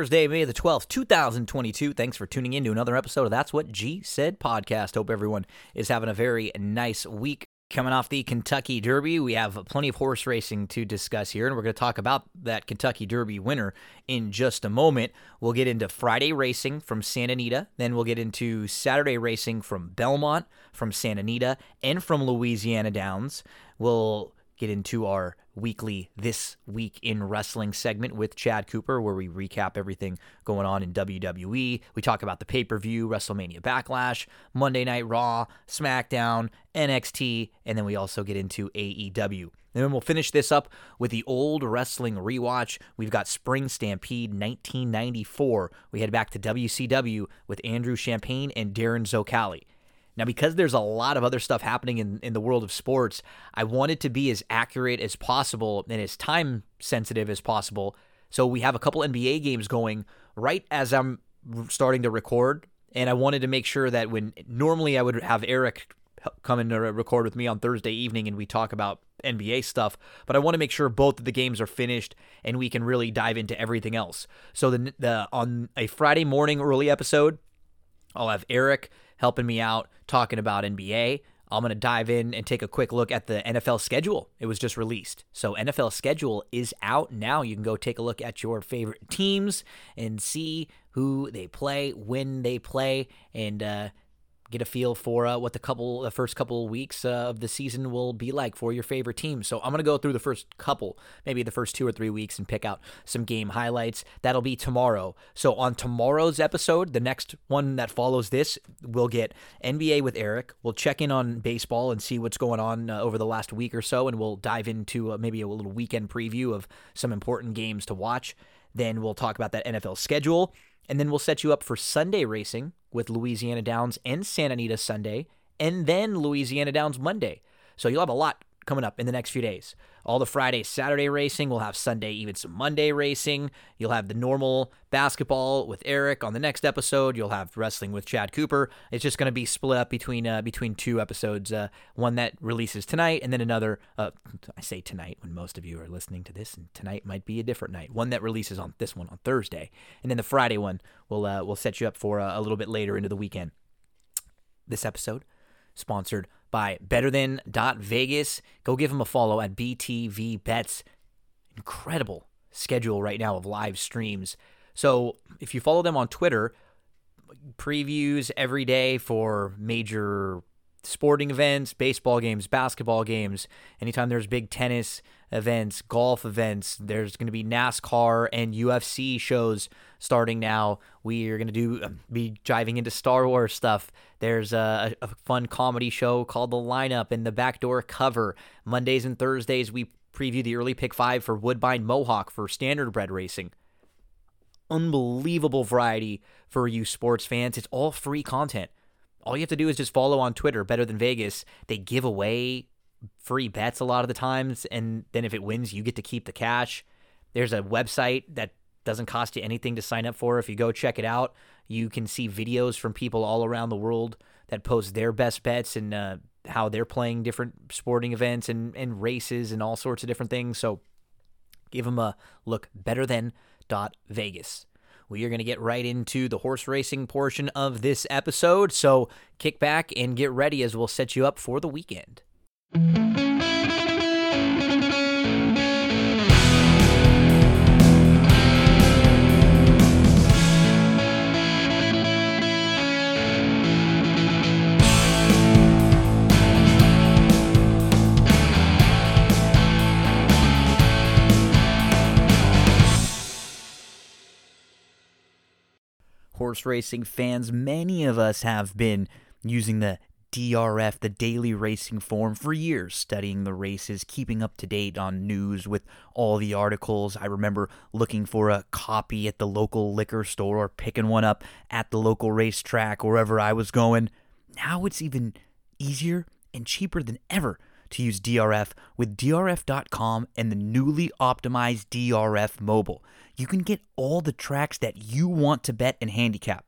Thursday, May the 12th, 2022. Thanks for tuning in to another episode of That's What G Said podcast. Hope everyone is having a very nice week. Coming off the Kentucky Derby, we have plenty of horse racing to discuss here, and we're going to talk about that Kentucky Derby winner in just a moment. We'll get into Friday racing from Santa Anita, then we'll get into Saturday racing from Belmont, from Santa Anita, and from Louisiana Downs. We'll get into our weekly This Week in Wrestling segment with Chad Cooper, where we recap everything going on in WWE. We talk about the pay per view, WrestleMania Backlash, Monday Night Raw, SmackDown, NXT, and then we also get into AEW. And then we'll finish this up with the old wrestling rewatch. We've got Spring Stampede 1994. We head back to WCW with Andrew Champagne and Darren Zocali. Now, because there's a lot of other stuff happening in, in the world of sports, I wanted to be as accurate as possible and as time sensitive as possible. So we have a couple NBA games going right as I'm starting to record. And I wanted to make sure that when normally I would have Eric come in to record with me on Thursday evening and we talk about NBA stuff, but I want to make sure both of the games are finished and we can really dive into everything else. So the, the on a Friday morning early episode, I'll have Eric helping me out talking about NBA. I'm going to dive in and take a quick look at the NFL schedule. It was just released. So, NFL schedule is out now. You can go take a look at your favorite teams and see who they play, when they play, and uh, get a feel for uh, what the couple the first couple weeks uh, of the season will be like for your favorite team. So I'm going to go through the first couple, maybe the first 2 or 3 weeks and pick out some game highlights. That'll be tomorrow. So on tomorrow's episode, the next one that follows this, we'll get NBA with Eric. We'll check in on baseball and see what's going on uh, over the last week or so and we'll dive into uh, maybe a little weekend preview of some important games to watch. Then we'll talk about that NFL schedule and then we'll set you up for Sunday racing with Louisiana Downs and Santa Anita Sunday, and then Louisiana Downs Monday. So you'll have a lot coming up in the next few days. All the Friday, Saturday racing. We'll have Sunday, even some Monday racing. You'll have the normal basketball with Eric on the next episode. You'll have wrestling with Chad Cooper. It's just going to be split up between uh, between two episodes. Uh, one that releases tonight, and then another. Uh, I say tonight when most of you are listening to this, and tonight might be a different night. One that releases on this one on Thursday, and then the Friday one will uh, will set you up for uh, a little bit later into the weekend. This episode sponsored by Better Than Vegas. Go give them a follow at BTV Bets. Incredible schedule right now of live streams. So if you follow them on Twitter, previews every day for major sporting events, baseball games, basketball games. Anytime there's big tennis events, golf events, there's going to be NASCAR and UFC shows starting now. We are going to do um, be diving into Star Wars stuff. There's a, a fun comedy show called The Lineup and the Backdoor Cover. Mondays and Thursdays we preview the early pick 5 for Woodbine Mohawk for standardbred racing. Unbelievable variety for you sports fans. It's all free content all you have to do is just follow on Twitter, Better Than Vegas. They give away free bets a lot of the times, and then if it wins, you get to keep the cash. There's a website that doesn't cost you anything to sign up for. If you go check it out, you can see videos from people all around the world that post their best bets and uh, how they're playing different sporting events and, and races and all sorts of different things. So give them a look. Better than dot Vegas we are going to get right into the horse racing portion of this episode. So kick back and get ready as we'll set you up for the weekend. Horse racing fans, many of us have been using the DRF, the daily racing form, for years, studying the races, keeping up to date on news with all the articles. I remember looking for a copy at the local liquor store or picking one up at the local racetrack, wherever I was going. Now it's even easier and cheaper than ever to use DRF with DRF.com and the newly optimized DRF mobile. You can get all the tracks that you want to bet and handicap.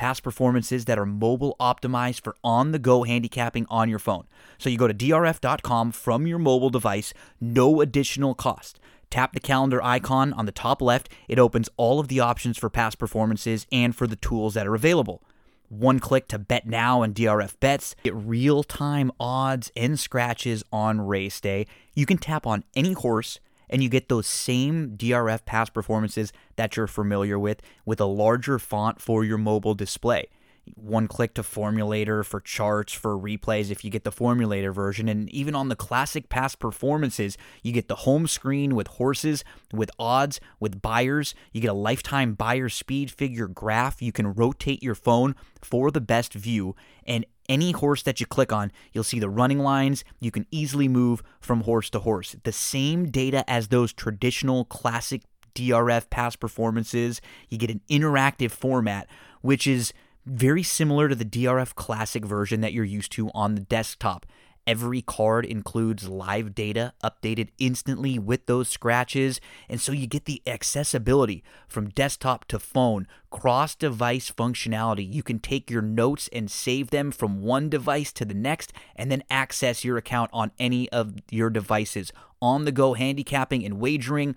Past performances that are mobile optimized for on the go handicapping on your phone. So you go to DRF.com from your mobile device, no additional cost. Tap the calendar icon on the top left. It opens all of the options for past performances and for the tools that are available. One click to bet now and DRF bets. Get real time odds and scratches on race day. You can tap on any horse and you get those same DRF past performances that you're familiar with with a larger font for your mobile display. One click to formulator for charts for replays if you get the formulator version. And even on the classic past performances you get the home screen with horses with odds with Beyers. you get a lifetime Beyer speed figure graph. You can rotate your phone for the best view and any horse that you click on, you'll see the running lines. You can easily move from horse to horse. The same data as those traditional classic DRF past performances. You get an interactive format, which is very similar to the DRF Classic version that you're used to on the desktop. Every card includes live data updated instantly with those scratches, and so you get the accessibility from desktop to phone, cross device functionality. You can take your notes and save them from one device to the next, and then access your account on any of your devices. On the go handicapping and wagering,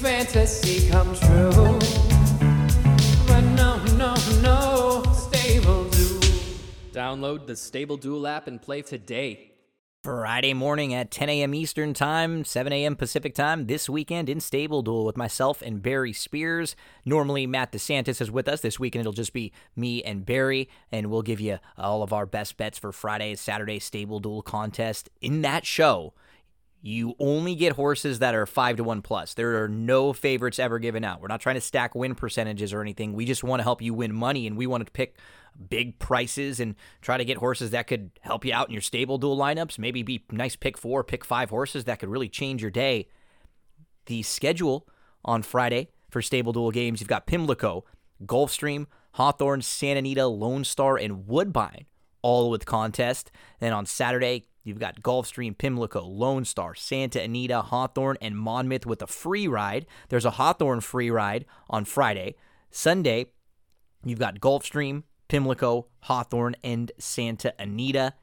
fantasy come true. But no, no, no, Stable Duel. Download the Stable Duel app and play today. Friday morning at 10 a.m. Eastern Time, 7 a.m. Pacific Time, this weekend in Stable Duel with myself and Barry Spears. Normally, Matt DeSantis is with us. This weekend, it'll just be me and Barry, and we'll give you all of our best bets for Friday's Saturday Stable Duel contest. In that show, you only get horses that are five to one plus. There are no favorites ever given out. We're not trying to stack win percentages or anything. We just want to help you win money and we want to pick big prices and try to get horses that could help you out in your Stable Duel lineups. Maybe be nice pick four, pick five horses that could really change your day. The schedule on Friday for Stable Duel games, you've got Pimlico, Gulfstream, Hawthorne, Santa Anita, Lone Star, and Woodbine all with contest. Then on Saturday, You've got Gulfstream, Pimlico, Lone Star, Santa Anita, Hawthorne, and Monmouth with a free ride. There's a Hawthorne free ride on Friday. Sunday, you've got Gulfstream, Pimlico, Hawthorne, and Santa Anita.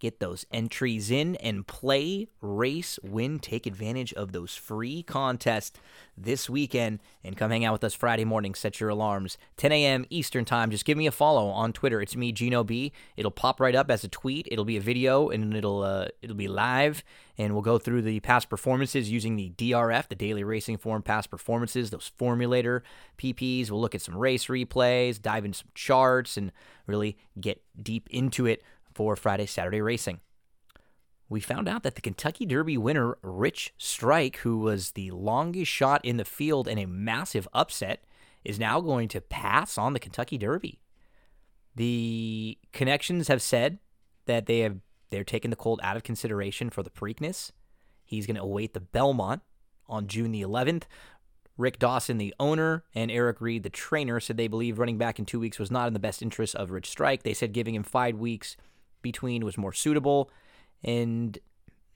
Get those entries in and play, race, win, take advantage of those free contests this weekend and come hang out with us Friday morning. Set your alarms 10 a.m. Eastern time. Just give me a follow on Twitter. It's me, Gino B. It'll pop right up as a tweet. It'll be a video and it'll uh, it'll be live and we'll go through the past performances using the DRF, the Daily Racing Form past performances, those formulator PPs. We'll look at some race replays, dive into some charts, and really get deep into it for Friday, Saturday racing. We found out that the Kentucky Derby winner, Rich Strike, who was the longest shot in the field in a massive upset, is now going to pass on the Kentucky Derby. The connections have said that they have they're taking the colt out of consideration for the Preakness. He's going to await the Belmont on June the 11th. Rick Dawson, the owner, and Eric Reed, the trainer, said they believe running back in two weeks was not in the best interest of Rich Strike. They said giving him five weeks between was more suitable. And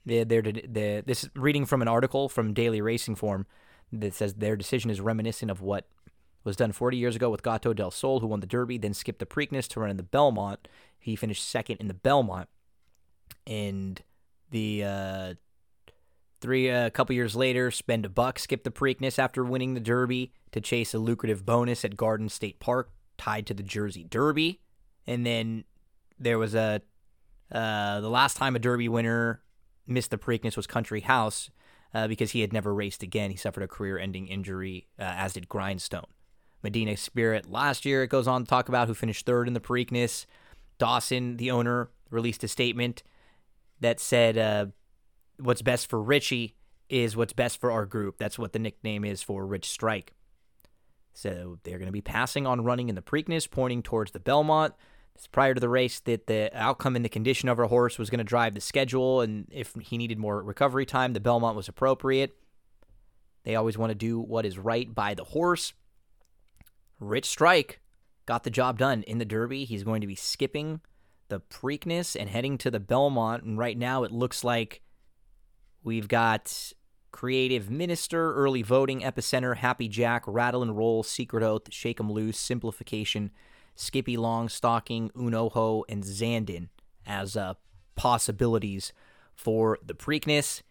they're, they're, they're, this reading from an article from Daily Racing Form that says their decision is reminiscent of what was done 40 years ago with Gato del Sol, who won the Derby, then skipped the Preakness to run in the Belmont. He finished second in the Belmont. And the uh, three a uh, couple years later, spend a buck, skip the Preakness after winning the Derby to chase a lucrative bonus at Garden State Park tied to the Jersey Derby. And then there was a uh, the last time a Derby winner missed the Preakness was Country House uh, because he had never raced again. He suffered a career ending injury, uh, as did Grindstone. Medina Spirit last year. It goes on to talk about who finished third in the Preakness. Dawson, the owner, released a statement that said, uh, "What's best for Richie is what's best for our group." That's what the nickname is for Rich Strike. So they're going to be passing on running in the Preakness, pointing towards the Belmont. Prior to the race that the outcome and the condition of our horse was going to drive the schedule, and if he needed more recovery time, the Belmont was appropriate. They always want to do what is right by the horse. Rich Strike got the job done in the Derby. He's going to be skipping the Preakness and heading to the Belmont. And right now it looks like we've got Creative Minister, Early Voting, Epicenter, Happy Jack, Rattle and Roll, Secret Oath, Shake 'em Loose, Simplification, Skippy Long, Stalking, Un Ojo, and Zandon as uh, possibilities for the Preakness.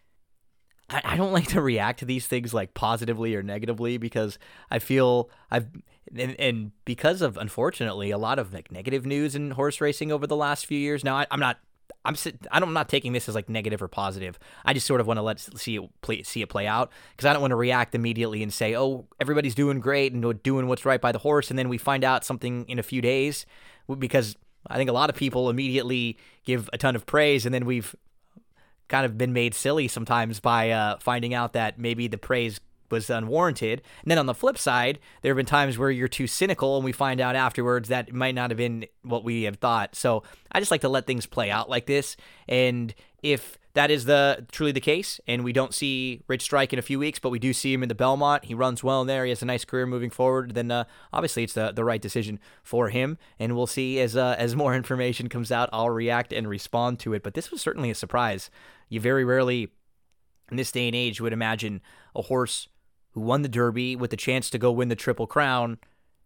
I, I don't like to react to these things like positively or negatively because I feel I've and, and because of unfortunately a lot of like negative news in horse racing over the last few years. Now I, I'm not I'm I'm not taking this as like negative or positive. I just sort of want to let see it play see it play out because I don't want to react immediately and say, "Oh, everybody's doing great and doing what's right by the horse," and then we find out something in a few days because I think a lot of people immediately give a ton of praise and then we've kind of been made silly sometimes by uh, finding out that maybe the praise was unwarranted. And then on the flip side, there have been times where you're too cynical and we find out afterwards that it might not have been what we have thought. So I just like to let things play out like this. And if that is the truly the case, and we don't see Rich Strike in a few weeks, but we do see him in the Belmont. He runs well in there. He has a nice career moving forward. Then uh, obviously it's the, the right decision for him, and we'll see as uh, as more information comes out. I'll react and respond to it. But this was certainly a surprise. You very rarely, in this day and age, would imagine a horse who won the Derby with the chance to go win the Triple Crown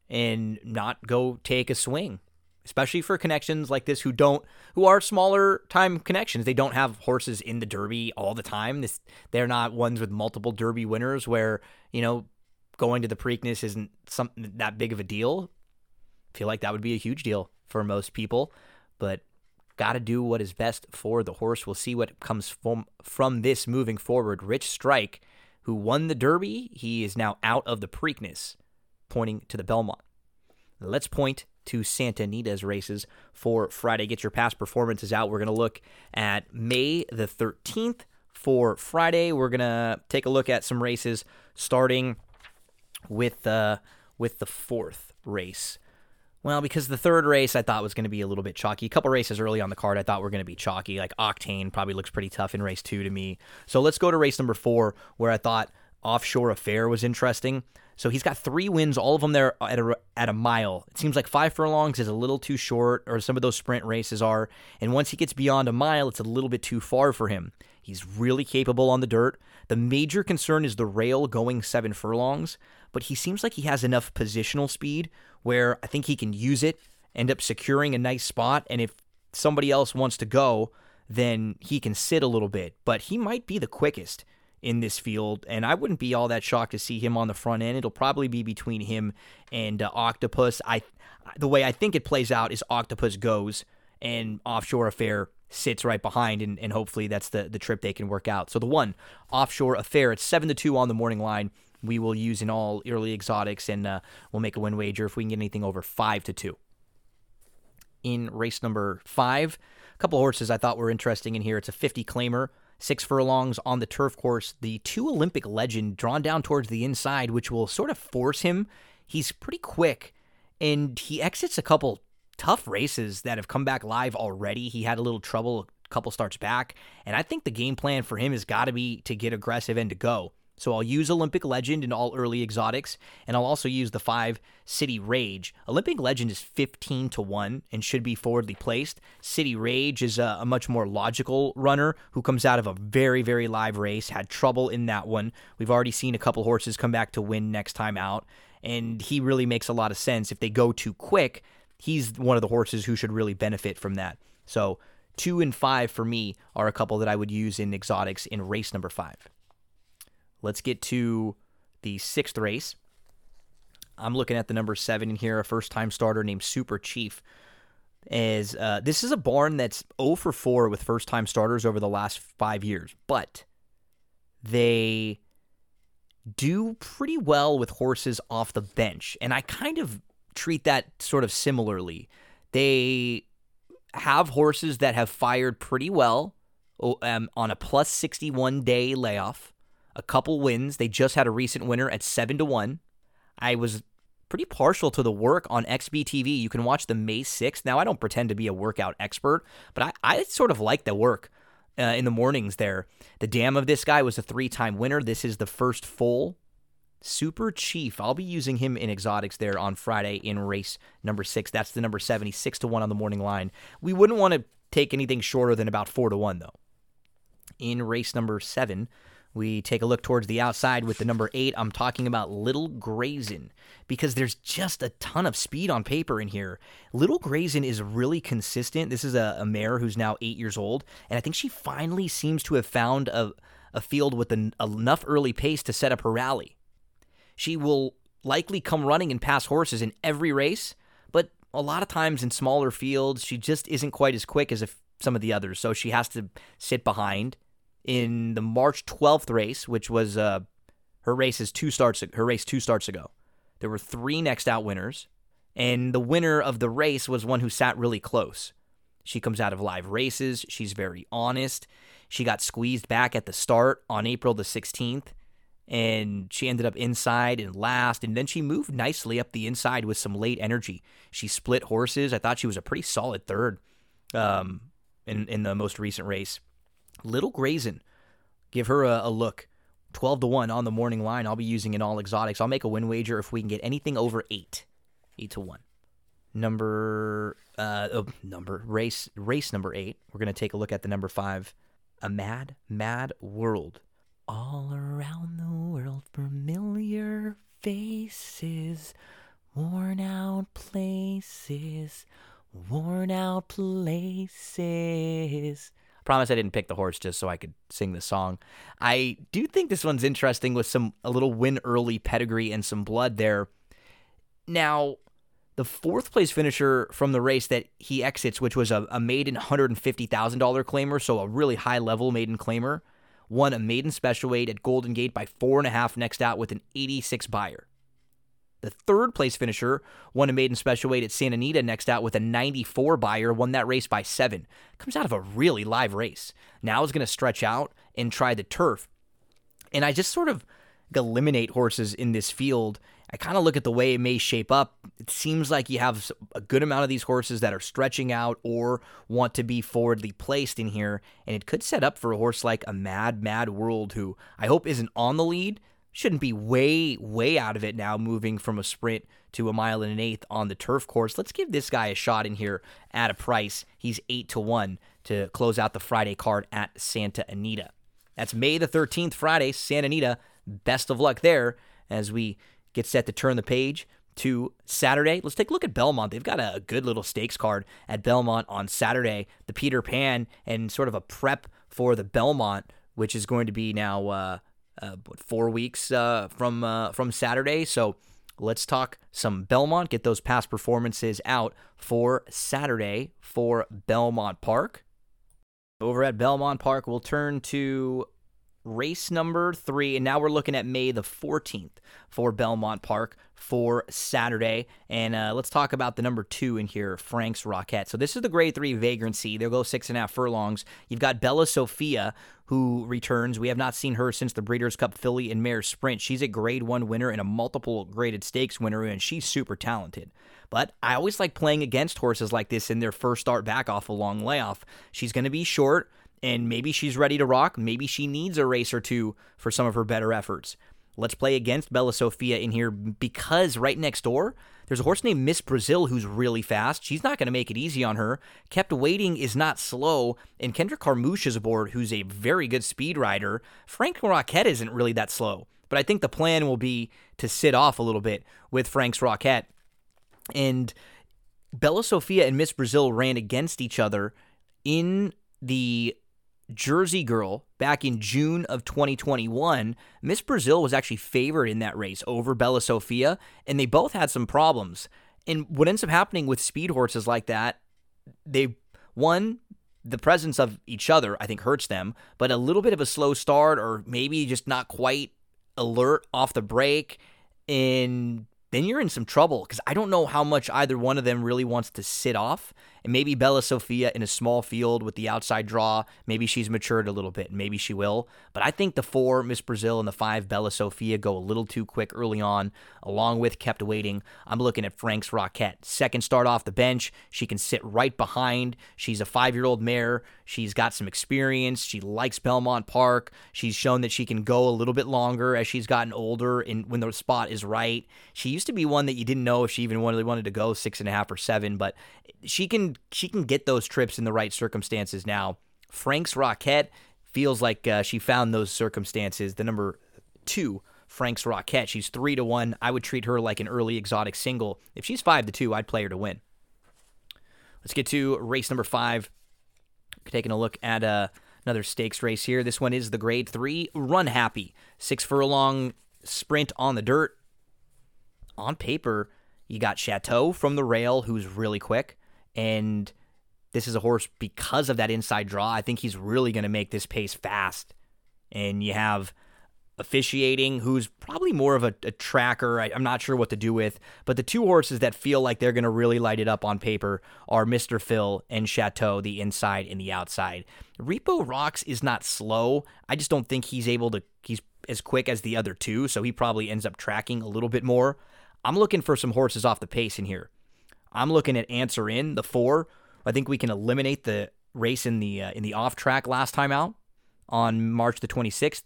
and not go take a swing especially for connections like this who don't who are smaller time connections. They don't have horses in the derby all the time. This they're not ones with multiple derby winners where you know going to the preakness isn't something that big of a deal. I feel like that would be a huge deal for most people but got to do what is best for the horse. We'll see what comes from from this moving forward. Rich strike who won the derby he is now out of the preakness pointing to the belmont let's point to Santa Anita's races for Friday. Get your past performances out. We're going to look at May the 13th for Friday. We're going to take a look at some races starting with uh, with the fourth race. Well, because the third race I thought was going to be a little bit chalky. A couple races early on the card I thought were going to be chalky. Like Octane probably looks pretty tough in race two to me. So let's go to race number four, where I thought Offshore Affair was interesting. So he's got three wins, all of them there at a, at a mile. It seems like five furlongs is a little too short, or some of those sprint races are. And once he gets beyond a mile, it's a little bit too far for him. He's really capable on the dirt. The major concern is the rail going seven furlongs, but he seems like he has enough positional speed where I think he can use it, end up securing a nice spot, and if somebody else wants to go, then he can sit a little bit. But he might be the quickest in this field, and I wouldn't be all that shocked to see him on the front end. It'll probably be between him and uh, Octopus. I, the way I think it plays out is Octopus goes and Offshore Affair sits right behind, and, and hopefully that's the the trip they can work out. So the one Offshore Affair, it's seven to two on the morning line. We will use in all early exotics, and uh, we'll make a win wager if we can get anything over five to two. In race number five, a couple horses I thought were interesting in here. It's a 50 claimer six furlongs on the turf course. The two Olympic legend drawn down towards the inside, which will sort of force him. He's pretty quick, and he exits a couple tough races that have come back live already. He had a little trouble a couple starts back, and I think the game plan for him has got to be to get aggressive and to go. So I'll use Olympic Legend in all early exotics, and I'll also use the five City Rage. Olympic Legend is 15 to 1 and should be forwardly placed. City Rage is a, a, much more logical runner who comes out of a very, very live race, had trouble in that one. We've already seen a couple horses come back to win next time out, and he really makes a lot of sense. If they go too quick, he's one of the horses who should really benefit from that. So, two and five for me are a couple that I would use in exotics in race number five. Let's get to the sixth race. I'm looking at the number seven in here, a first time starter named Super Chief. As uh, this is a barn that's 0 for 4 with first time starters over the last five years, but they do pretty well with horses off the bench. And I kind of treat that sort of similarly. They have horses that have fired pretty well um, on a plus 61 day layoff, a couple wins. They just had a recent winner at 7 to 1. I was pretty partial to the work on XBTV. You can watch the May 6th. Now, I don't pretend to be a workout expert, but I, I sort of like the work uh, in the mornings there. The dam of this guy was a three time winner. This is the first full Super Chief. I'll be using him in exotics there on Friday in race number six. That's the number 76 to 1 on the morning line. We wouldn't want to take anything shorter than about 4 to 1, though. In race number seven, we take a look towards the outside with the number eight. I'm talking about Little Grazin because there's just a ton of speed on paper in here. Little Grazin is really consistent. This is a, a mare who's now eight years old, and I think she finally seems to have found a, a field with an, enough early pace to set up her rally. She will likely come running and pass horses in every race, but a lot of times in smaller fields, she just isn't quite as quick as if some of the others. So she has to sit behind. In the March 12th race, which was uh, her race is two starts her race two starts ago, there were three next out winners, and the winner of the race was one who sat really close. She comes out of live races. She's very honest. She got squeezed back at the start on April the 16th and she ended up inside and last and then she moved nicely up the inside with some late energy she split horses i thought she was a pretty solid third um, in, in the most recent race little grazin give her a, a, look. 12 to 1 on the morning line. I'll be using in all exotics. I'll make a win wager if we can get anything over 8 8 to 1 number uh oh, number race race number 8 we're going to take a look at the number 5 a mad mad world. All around the world, familiar faces, worn out places, worn out places. Promise I didn't pick the horse just so I could sing the song. I do think this one's interesting with some a little win early pedigree and some blood there. Now, the fourth place finisher from the race that he exits, which was a, a maiden $150,000 claimer, so a really high level maiden claimer, won a maiden special weight at Golden Gate by four and a half next out with an 86 Beyer. The third place finisher won a maiden special weight at Santa Anita next out with a 94 Beyer, won that race by seven. Comes out of a really live race. Now is going to stretch out and try the turf. And I just sort of eliminate horses in this field I kind of look at the way it may shape up. It seems like you have a good amount of these horses that are stretching out or want to be forwardly placed in here, and it could set up for a horse like a Mad Mad World, who I hope isn't on the lead. Shouldn't be way, way out of it now, moving from a sprint to a mile and an eighth on the turf course. Let's give this guy a shot in here at a price. He's eight to one to close out the Friday card at Santa Anita. That's May the 13th, Friday, Santa Anita. Best of luck there as we get set to turn the page to Saturday. Let's take a look at Belmont. They've got a good little stakes card at Belmont on Saturday, the Peter Pan, and sort of a prep for the Belmont, which is going to be now uh, uh, what, four weeks uh, from uh, from Saturday. So let's talk some Belmont. Get those past performances out for Saturday for Belmont Park. Over at Belmont Park, we'll turn to race number three. And now we're looking at May the 14th for Belmont Park for Saturday. And uh, let's talk about the number two in here, Frank's Rocket. So this is the grade three vagrancy. They'll go six and a half furlongs. You've got Bella Sofia, who returns. We have not seen her since the Breeders' Cup Filly and Mare Sprint. She's a grade one winner and a multiple graded stakes winner, and she's super talented. But I always like playing against horses like this in their first start back off a long layoff. She's going to be short and maybe she's ready to rock. Maybe she needs a race or two for some of her better efforts. Let's play against Bella Sofia in here because right next door, there's a horse named Miss Brazil who's really fast. She's not going to make it easy on her. Kept Waiting is not slow, and Kendrick Carmouche is aboard, who's a very good speed rider. Frank Rocket isn't really that slow, but I think the plan will be to sit off a little bit with Frank's Rocket. And Bella Sofia and Miss Brazil ran against each other in the Jersey Girl back in June of 2021, Miss Brazil was actually favored in that race over Bella Sofia, and they both had some problems. And what ends up happening with speed horses like that, they one the presence of each other I think hurts them, but a little bit of a slow start or maybe just not quite alert off the break, and then you're in some trouble because I don't know how much either one of them really wants to sit off. And maybe Bella Sofia in a small field with the outside draw, maybe she's matured a little bit. Maybe she will. But I think the four, Miss Brazil, and the five, Bella Sofia, go a little too quick early on, along with kept waiting. I'm looking at Franks Rocket. Second start off the bench. She can sit right behind. She's a five year old mare. She's got some experience. She likes Belmont Park. She's shown that she can go a little bit longer as she's gotten older and when the spot is right. She used to be one that you didn't know if she even really wanted to go six and a half or seven, but she can she can get those trips in the right circumstances now. Frank's Rocket feels like uh, she found those circumstances. The number two, Frank's Rocket, she's three to one. I would treat her like an early exotic single. If she's five to two, I'd play her to win. Let's get to race number five. Taking a look at uh, another stakes race here. This one is the grade three Run Happy. Six furlong sprint on the dirt. On paper, you got Chateau from the rail, who's really quick. And this is a horse because of that inside draw. I think he's really going to make this pace fast. And you have officiating, who's probably more of a, a tracker. I, am not sure what to do with. But the two horses that feel like they're going to really light it up on paper are Mr. Phil and Chateau, the inside and the outside. Repo Rocks is not slow. I just don't think he's able to, he's as quick as the other two. So he probably ends up tracking a little bit more. I'm looking for some horses off the pace in here. I'm looking at Answer In, the four. I think we can eliminate the race in the uh, in the off track last time out on March the 26th.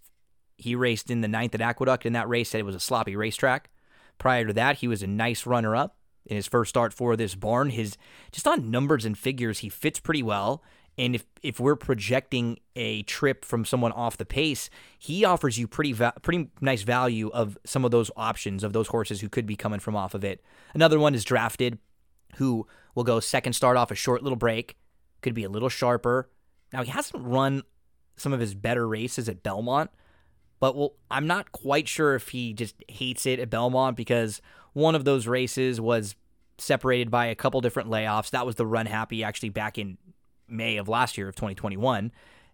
He raced in the ninth at Aqueduct. In that race, said it was a sloppy racetrack. Prior to that, he was a nice runner up in his first start for this barn. His just on numbers and figures, he fits pretty well. And if if we're projecting a trip from someone off the pace, he offers you pretty va- pretty nice value of some of those options of those horses who could be coming from off of it. Another one is drafted, who will go second start off a short little break, could be a little sharper. Now he hasn't run some of his better races at Belmont, but well, I'm not quite sure if he just hates it at Belmont because one of those races was separated by a couple different layoffs. That was the run happy actually back in May of last year of 2021.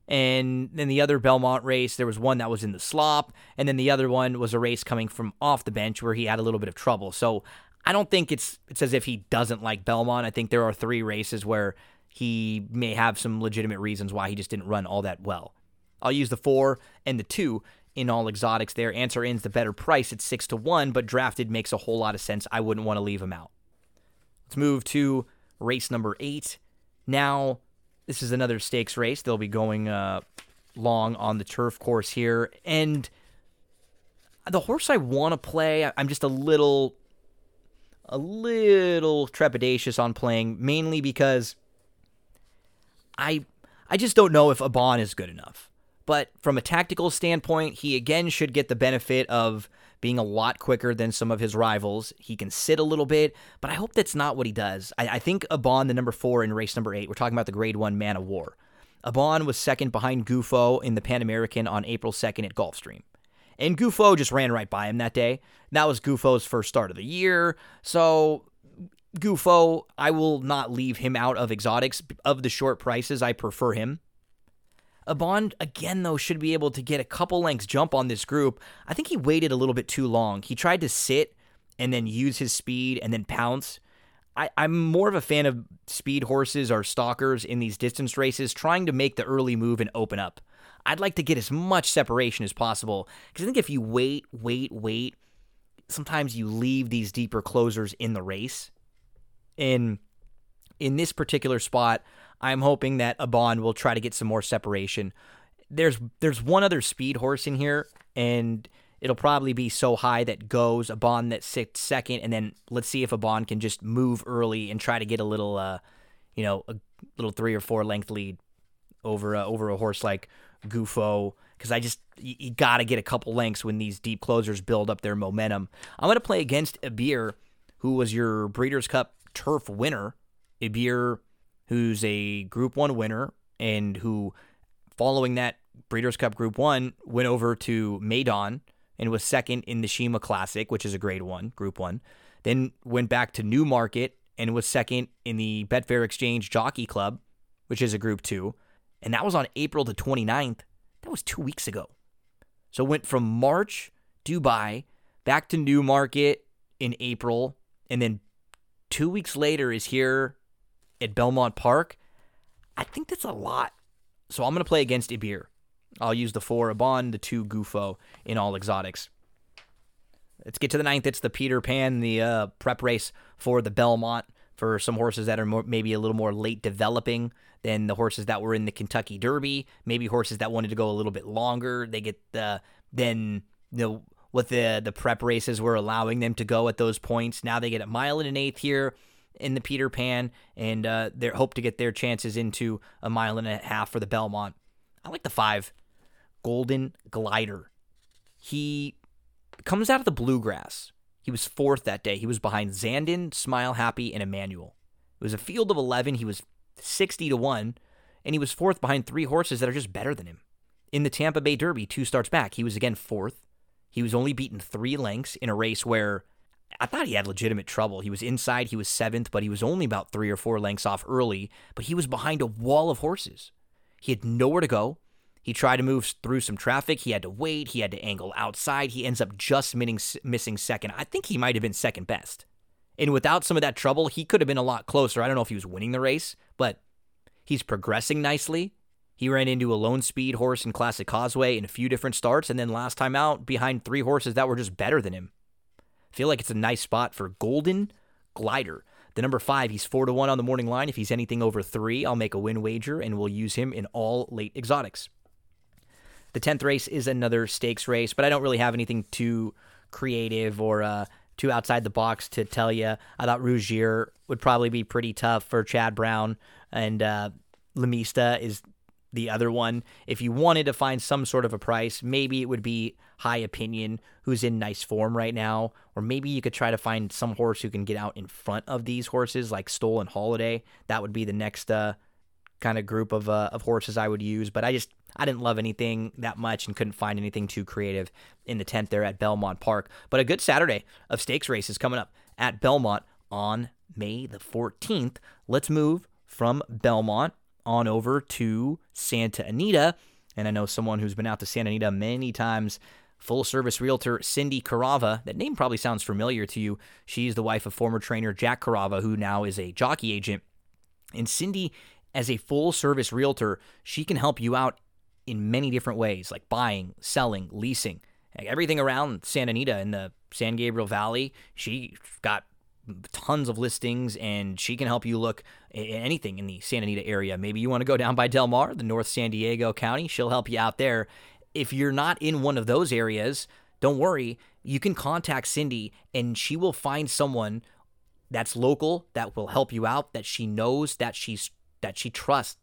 And then the other Belmont race, there was one that was in the slop, and then the other one was a race coming from off the bench where he had a little bit of trouble. So I don't think it's it's as if he doesn't like Belmont. I think there are three races where he may have some legitimate reasons why he just didn't run all that well. I'll use the four and the two in all exotics there. Answer in's the better price at six to one, but drafted makes a whole lot of sense. I wouldn't want to leave him out. Let's move to race number eight. Now, this is another stakes race. They'll be going uh, long on the turf course here. And the horse I want to play, I'm just a little, a little trepidatious on playing, mainly because I, I just don't know if Abon is good enough. But from a tactical standpoint, he again should get the benefit of being a lot quicker than some of his rivals. He can sit a little bit, but I hope that's not what he does. I, I think Abon, the number four in race number eight, we're talking about the grade one Man o' War. Abon was second behind Gufo in the Pan American on April 2nd at Gulfstream. And Gufo just ran right by him that day. That was Gufo's first start of the year. So Gufo, I will not leave him out of exotics. Of the short prices, I prefer him. Aban, again, though, should be able to get a couple lengths jump on this group. I think he waited a little bit too long. He tried to sit and then use his speed and then pounce. I, am more of a fan of speed horses or stalkers in these distance races, trying to make the early move and open up. I'd like to get as much separation as possible because I think if you wait, wait, wait, sometimes you leave these deeper closers in the race. And in this particular spot, I'm hoping that Aban will try to get some more separation. There's there's one other speed horse in here, and it'll probably be so high that goes Aban that sits second, and then let's see if Aban can just move early and try to get a little, uh, you know, a little three or four length lead over uh, over a horse like Gufo. Because I just you, you got to get a couple lengths when these deep closers build up their momentum. I'm gonna play against Yibir, who was your Breeders' Cup Turf winner. Yibir who's a Group 1 winner and who, following that Breeders' Cup Group 1, went over to Meydan and was second in the Sheema Classic, which is a grade 1, Group 1. Then went back to Newmarket and was second in the Betfair Exchange Jockey Club, which is a Group 2. And that was on April the 29th. That was two weeks ago. So went from March Dubai, back to Newmarket in April, and then two weeks later is here at Belmont Park. I think that's a lot. So I'm going to play against Yibir. I'll use the four Aban, the two Gufo in all exotics. Let's get to the ninth. It's the Peter Pan, the uh, prep race for the Belmont for some horses that are more, maybe a little more late developing than the horses that were in the Kentucky Derby. Maybe horses that wanted to go a little bit longer. They get the then you know what the the prep races were allowing them to go at those points. Now they get a mile and an eighth here in the Peter Pan, and uh, they hope to get their chances into a mile and a half for the Belmont. I like the five, Golden Glider. He comes out of the bluegrass. He was fourth that day. He was behind Zandon, Smile Happy, and Emmanuel. It was a field of 11. He was 60 to 1, and he was fourth behind three horses that are just better than him. In the Tampa Bay Derby, two starts back, he was again fourth. He was only beaten three lengths in a race where I thought he had legitimate trouble. He was inside, he was seventh, but he was only about three or four lengths off early, but he was behind a wall of horses. He had nowhere to go. He tried to move through some traffic. He had to wait. He had to angle outside. He ends up just missing second. I think he might have been second best. And without some of that trouble, he could have been a lot closer. I don't know if he was winning the race, but he's progressing nicely. He ran into a lone speed horse in Classic Causeway in a few different starts, and then last time out, behind three horses that were just better than him. I feel like it's a nice spot for Golden Glider. The number five, he's four to one on the morning line. If he's anything over three, I'll make a win wager and we'll use him in all late exotics. The 10th race is another stakes race, but I don't really have anything too creative or uh, too outside the box to tell you. I thought Rougier would probably be pretty tough for Chad Brown, and uh, Lamista is the other one. If you wanted to find some sort of a price, maybe it would be High Opinion, who's in nice form right now, or maybe you could try to find some horse who can get out in front of these horses, like Stolen Holiday. That would be the next uh, kind of group of uh, of horses I would use. But I just I didn't love anything that much and couldn't find anything too creative in the 10th there at Belmont Park. But a good Saturday of stakes races coming up at Belmont on May the 14th. Let's move from Belmont on over to Santa Anita. And I know someone who's been out to Santa Anita many times. Full service realtor Cindy Carava. That name probably sounds familiar to you. She's the wife of former trainer Jack Carava, who now is a jockey agent. And Cindy, as a full service realtor, she can help you out in many different ways, like buying, selling, leasing, everything around Santa Anita in the San Gabriel Valley. She got tons of listings and she can help you look at anything in the Santa Anita area. Maybe you want to go down by Del Mar, the North San Diego County. She'll help you out there. If you're not in one of those areas, don't worry. You can contact Cindy and she will find someone that's local that will help you out that she knows that she's that she trusts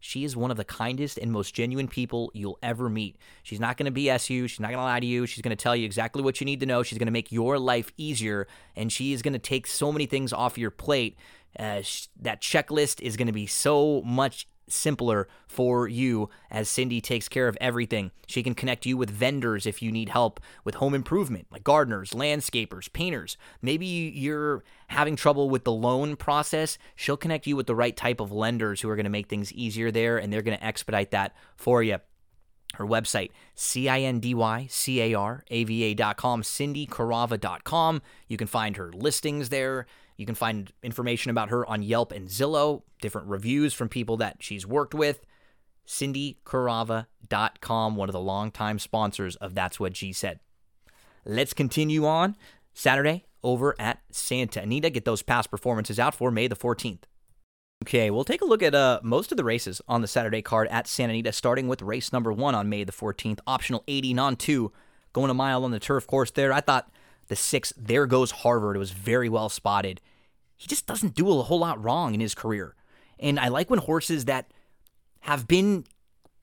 she is one of the kindest and most genuine people you'll ever meet. She's not going to BS you. She's not going to lie to you. She's going to tell you exactly what you need to know. She's going to make your life easier, and she is going to take so many things off your plate. Uh, sh- that checklist is going to be so much simpler for you as Cindy takes care of everything. She can connect you with vendors if you need help with home improvement, like gardeners, landscapers, painters. Maybe you're having trouble with the loan process. She'll connect you with the right type of lenders who are going to make things easier there and they're going to expedite that for you her website, C-I-N-D-Y-C-A-R-A-V-A.com, cindycarava.com. You can find her listings there. You can find information about her on Yelp and Zillow, different reviews from people that she's worked with. CindyCarava.com, one of the longtime sponsors of That's What She Said. Let's continue on. Saturday over at Santa Anita. Get those past performances out for May the 14th. Okay, we'll take a look at uh, most of the races on the Saturday card at Santa Anita, starting with race number one on May the 14th. Optional 80, non two, going a mile on the turf course there. I thought the six, there goes Harvard, It was very well spotted he just doesn't do a whole lot wrong in his career. And I like when horses that have been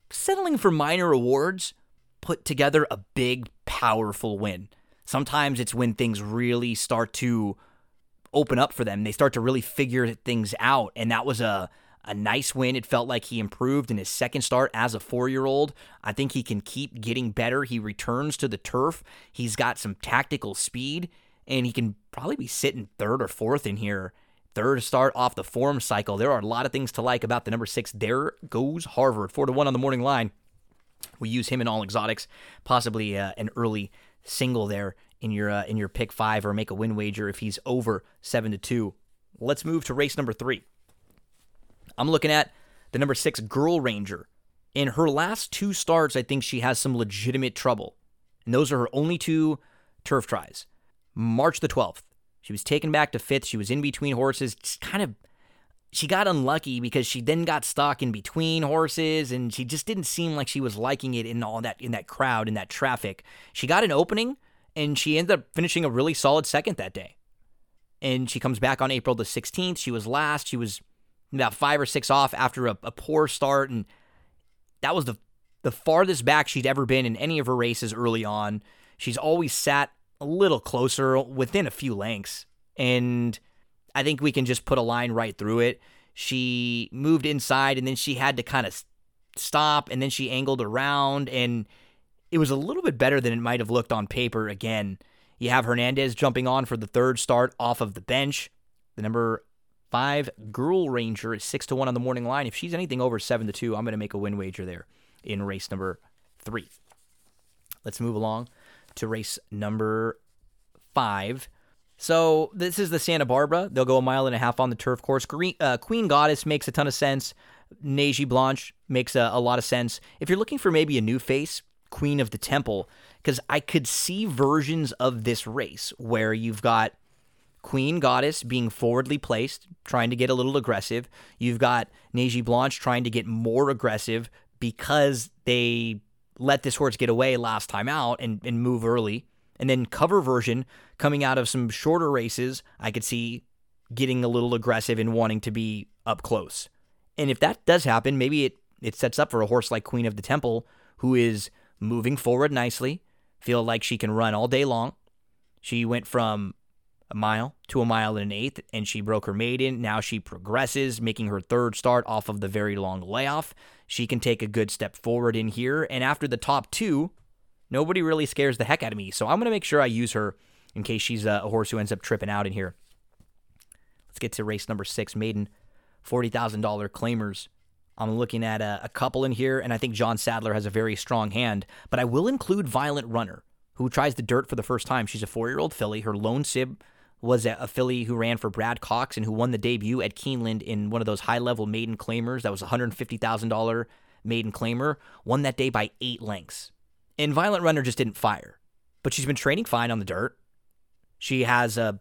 settling for minor awards put together a big, powerful win. Sometimes it's when things really start to open up for them. They start to really figure things out. And that was a, a nice win. It felt like he improved in his second start as a four year old. I think he can keep getting better. He returns to the turf. He's got some tactical speed and he can probably be sitting third or fourth in here. Third start off the form cycle. There are a lot of things to like about the number six. There goes Harvard, four to one on the morning line. We use him in all exotics, possibly uh, an early single there in your uh, in your pick five or make a win wager if he's over seven to two. Let's move to race number three. I'm looking at the number six Girl Ranger. In her last two starts, I think she has some legitimate trouble. And those are her only two turf tries. March the 12th, she was taken back to fifth. She was in between horses, just kind of. She got unlucky because she then got stuck in between horses, and she just didn't seem like she was liking it in all that in that crowd in that traffic. She got an opening, and she ended up finishing a really solid second that day. And she comes back on April the 16th. She was last. She was about five or six off after a, a poor start, and that was the the farthest back she'd ever been in any of her races early on. She's always sat a little closer, within a few lengths, and I think we can just put a line right through it. She moved inside, and then she had to kind of stop, and then she angled around, and it was a little bit better than it might have looked on paper. Again, you have Hernandez jumping on for the third start off of the bench. The number five Girl Ranger is six to one on the morning line. If she's anything over seven to two, I'm going to make a win wager there in race number three. Let's move along to race number five. So this is the Santa Barbara. They'll go a mile and a half on the turf course. Green, uh, Queen Goddess makes a ton of sense. Neige Blanche makes a, a lot of sense. If you're looking for maybe a new face, Queen of the Temple, because I could see versions of this race where you've got Queen Goddess being forwardly placed, trying to get a little aggressive. You've got Neige Blanche trying to get more aggressive because they let this horse get away last time out and, and move early. And then cover version coming out of some shorter races, I could see getting a little aggressive and wanting to be up close. And if that does happen, maybe it, it sets up for a horse like Queen of the Temple, who is moving forward nicely, feel like she can run all day long. She went from a mile to a mile and an eighth, and she broke her maiden. Now she progresses, making her third start off of the very long layoff. She can take a good step forward in here. And after the top two, nobody really scares the heck out of me. So I'm going to make sure I use her in case she's a, horse who ends up tripping out in here. Let's get to race number six, maiden, $40,000 claimers. I'm looking at a, a, couple in here, and I think John Sadler has a very strong hand, but I will include Violent Runner, who tries the dirt for the first time. She's a four year old filly. Her lone sib was a, filly who ran for Brad Cox and who won the debut at Keeneland in one of those high level maiden claimers. That was a $150,000 maiden claimer. Won that day by eight lengths. And Violent Runner just didn't fire, but she's been training fine on the dirt. She has a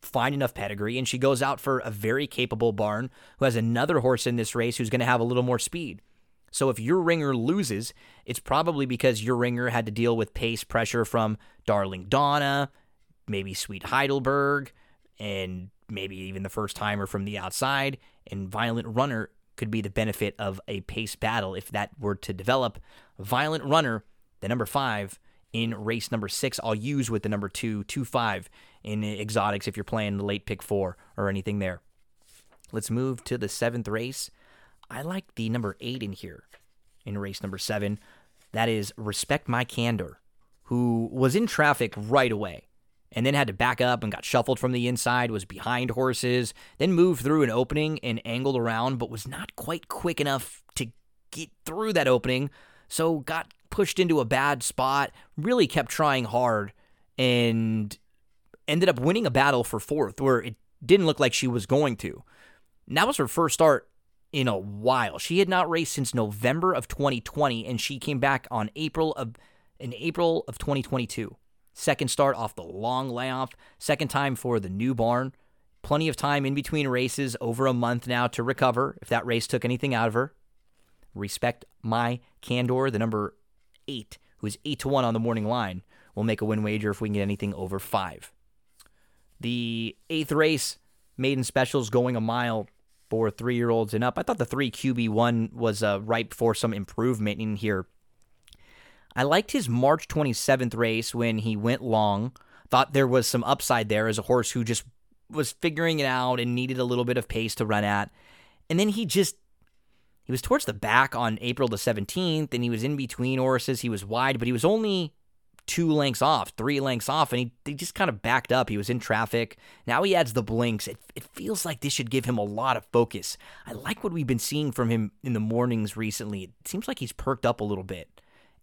fine enough pedigree, and she goes out for a very capable barn who has another horse in this race who's going to have a little more speed. So if your ringer loses, it's probably because your ringer had to deal with pace pressure from Darling Donna, maybe Sweet Heidelberg, and maybe even the first timer from the outside. And Violent Runner could be the benefit of a pace battle if that were to develop. Violent Runner, the number five in race number six, I'll use with the number two, two five in exotics if you're playing the late pick four or anything there. Let's move to the seventh race. I like the number eight in here in race number seven. That is Respect My Candor, who was in traffic right away and then had to back up and got shuffled from the inside, was behind horses, then moved through an opening and angled around, but was not quite quick enough to get through that opening. So got pushed into a bad spot, really kept trying hard, and ended up winning a battle for fourth where it didn't look like she was going to. And that was her first start in a while. She had not raced since November of 2020, and she came back on April of in April of 2022. Second start off the long layoff. Second time for the new barn. Plenty of time in between races, over a month now to recover if that race took anything out of her. Respect my candor, the number eight, who is eight to one on the morning line. We'll make a win wager if we can get anything over five. The eighth race, maiden specials going a mile for three year olds and up. I thought the three QB1 was uh, ripe for some improvement in here. I liked his March 27th race when he went long. Thought there was some upside there as a horse who just was figuring it out and needed a little bit of pace to run at. And then he just he was towards the back on April the 17th and he was in between horses. He was wide, but he was only two lengths off, three lengths off, and he, he just kind of backed up. He was in traffic. Now he adds the blinks. It, it feels like this should give him a lot of focus. I like what we've been seeing from him in the mornings recently. It seems like he's perked up a little bit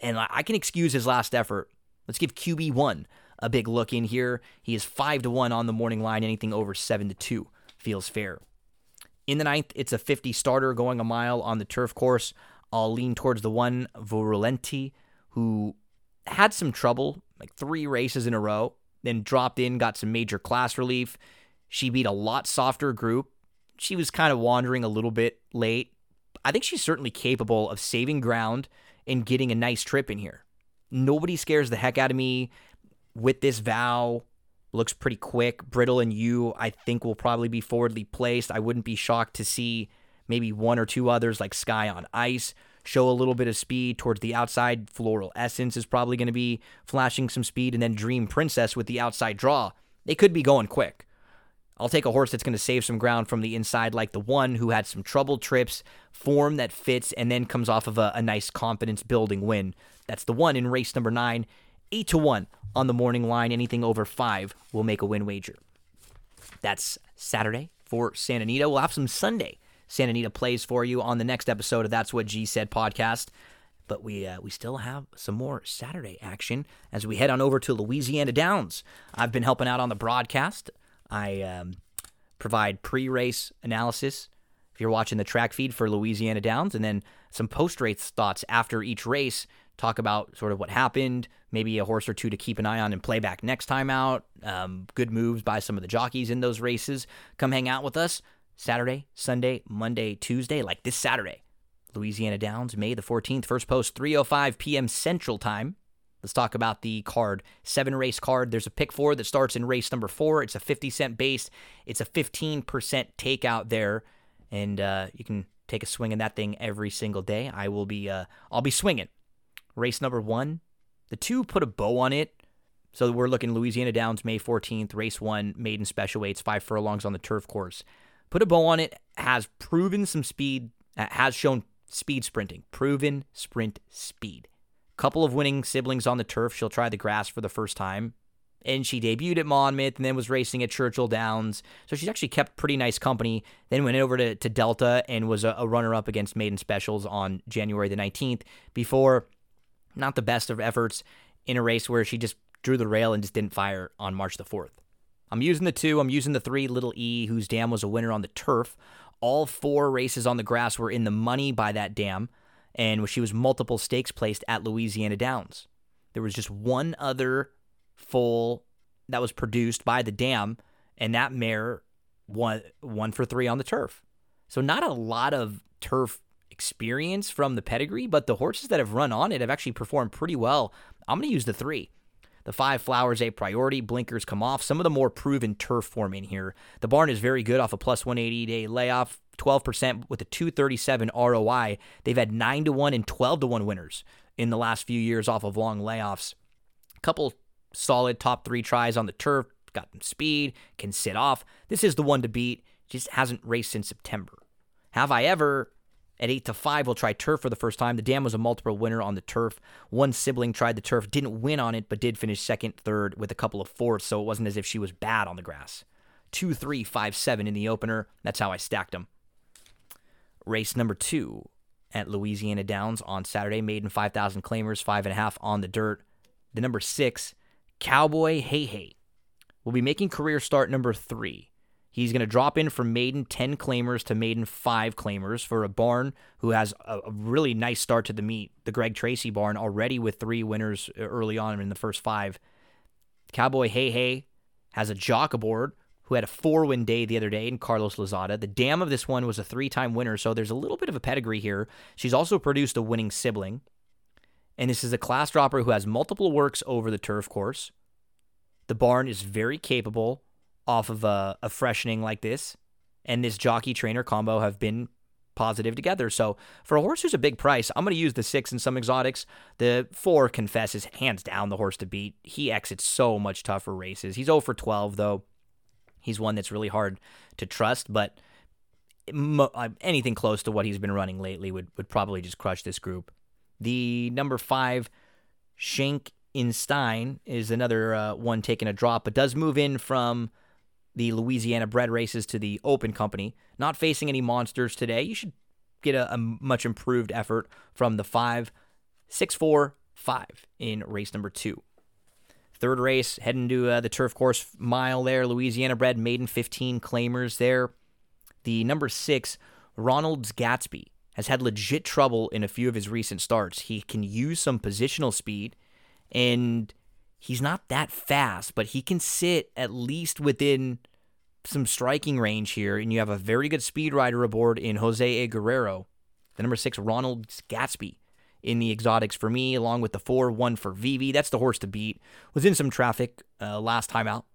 and I can excuse his last effort Let's give QB1 a big look in here. He is 5 to 1 on the morning line. Anything over 7 to 2 feels fair. In the ninth, it's a 50 starter going a mile on the turf course. I'll lean towards the one Virulenti, who had some trouble, like three races in a row, then dropped in, got some major class relief. She beat a lot softer group. She was kind of wandering a little bit late. I think she's certainly capable of saving ground and getting a nice trip in here. Nobody scares the heck out of me with this vow. Looks pretty quick. Brittle and you, I think, will probably be forwardly placed. I wouldn't be shocked to see maybe one or two others like Sky on Ice show a little bit of speed towards the outside. Floral Essence is probably going to be flashing some speed, and then Dream Princess with the outside draw. They could be going quick. I'll take a horse that's going to save some ground from the inside, like the one who had some troubled trips, form that fits, and then comes off of a, a nice confidence building win. That's the one in race number nine. Eight to one on the morning line. Anything over five will make a win wager. That's Saturday for Santa Anita. We'll have some Sunday Santa Anita plays for you on the next episode of That's What G Said podcast. But we uh, we still have some more Saturday action as we head on over to Louisiana Downs. I've been helping out on the broadcast I um, provide pre race analysis if you're watching the track feed for Louisiana Downs, and then some post race thoughts after each race. Talk about sort of what happened, maybe a horse or two to keep an eye on and play back next time out. Um, good moves by some of the jockeys in those races. Come hang out with us Saturday, Sunday, Monday, Tuesday, like this Saturday. Louisiana Downs, May the 14th, first post, 3.05 p.m. Central Time. Let's talk about the card. Seven race card. There's a pick four that starts in race number four. It's a 50 cent base. It's a 15% takeout there. And uh, you can take a swing in that thing every single day. I will be, uh, I'll be swinging. Race number one. The two put a bow on it. So we're looking Louisiana Downs May 14th, race one, maiden special weights, five furlongs on the turf course. Put a bow on it, has proven some speed, has shown speed sprinting, proven sprint speed couple of winning siblings on the turf. She'll try the grass for the first time. And she debuted at Monmouth and then was racing at Churchill Downs. So she's actually kept pretty nice company. Then went over to, to Delta and was a, a runner up against Maiden Specials on January the 19th before not the best of efforts in a race where she just drew the rail and just didn't fire on March the 4th. I'm using the two. I'm using the three, Little E, whose dam was a winner on the turf. All four races on the grass were in the money by that dam and she was multiple stakes placed at Louisiana Downs. There was just one other foal that was produced by the dam, and that mare won one for three on the turf. So not a lot of turf experience from the pedigree, but the horses that have run on it have actually performed pretty well. I'm going to use the three. The five flowers a priority, blinkers come off. Some of the more proven turf form in here. The barn is very good off a plus 180 day layoff, 12% with a 237 ROI. They've had 9 to 1 and 12 to 1 winners in the last few years off of long layoffs. A couple solid top three tries on the turf, got some speed, can sit off. This is the one to beat. Just hasn't raced since September. Have I ever at 8 to 5, we'll try turf for the first time. The Dam was a multiple winner on the turf. One sibling tried the turf, didn't win on it, but did finish second, third with a couple of fourths, so it wasn't as if she was bad on the grass. 2 3 5 7 in the opener. That's how I stacked them. Race number two at Louisiana Downs on Saturday. Maiden 5,000 claimers, 5.5 on the dirt. The number six, Cowboy Hey Hey, will be making career start number three. He's going to drop in from maiden 10 claimers to maiden 5 claimers for a barn who has a, really nice start to the meet. The Greg Tracy barn already with three winners early on in the first five. Cowboy Hey Hey has a jock aboard who had a four win day the other day in Carlos Lozada. The dam of this one was a three time winner, so there's a little bit of a pedigree here. She's also produced a winning sibling. And this is a class dropper who has multiple works over the turf course. The barn is very capable off of a, a freshening like this and this jockey trainer combo have been positive together. So for a horse who's a big price, I'm going to use the six in some exotics. The four confesses hands down the horse to beat. He exits so much tougher races. He's 0 for 12 though. He's one that's really hard to trust, but uh, anything close to what he's been running lately would would probably just crush this group. The number five, Shank in Stein, is another uh, one taking a drop, but does move in from the Louisiana bred races to the Open Company. Not facing any monsters today. You should get a, a much improved effort from the five, six, four, five in race number two. Third race, heading to uh, the turf course mile there. Louisiana bred maiden 15 claimers there. The number six, Ronald's Gatsby, has had legit trouble in a few of his recent starts. He can use some positional speed, and he's not that fast, but he can sit at least within some striking range here. And you have a very good speed rider aboard in Jose A. Guerrero, the number six, Ronald Gatsby in the exotics for me, along with the 4 1 for Vivi. That's the horse to beat. Was in some traffic uh, last time out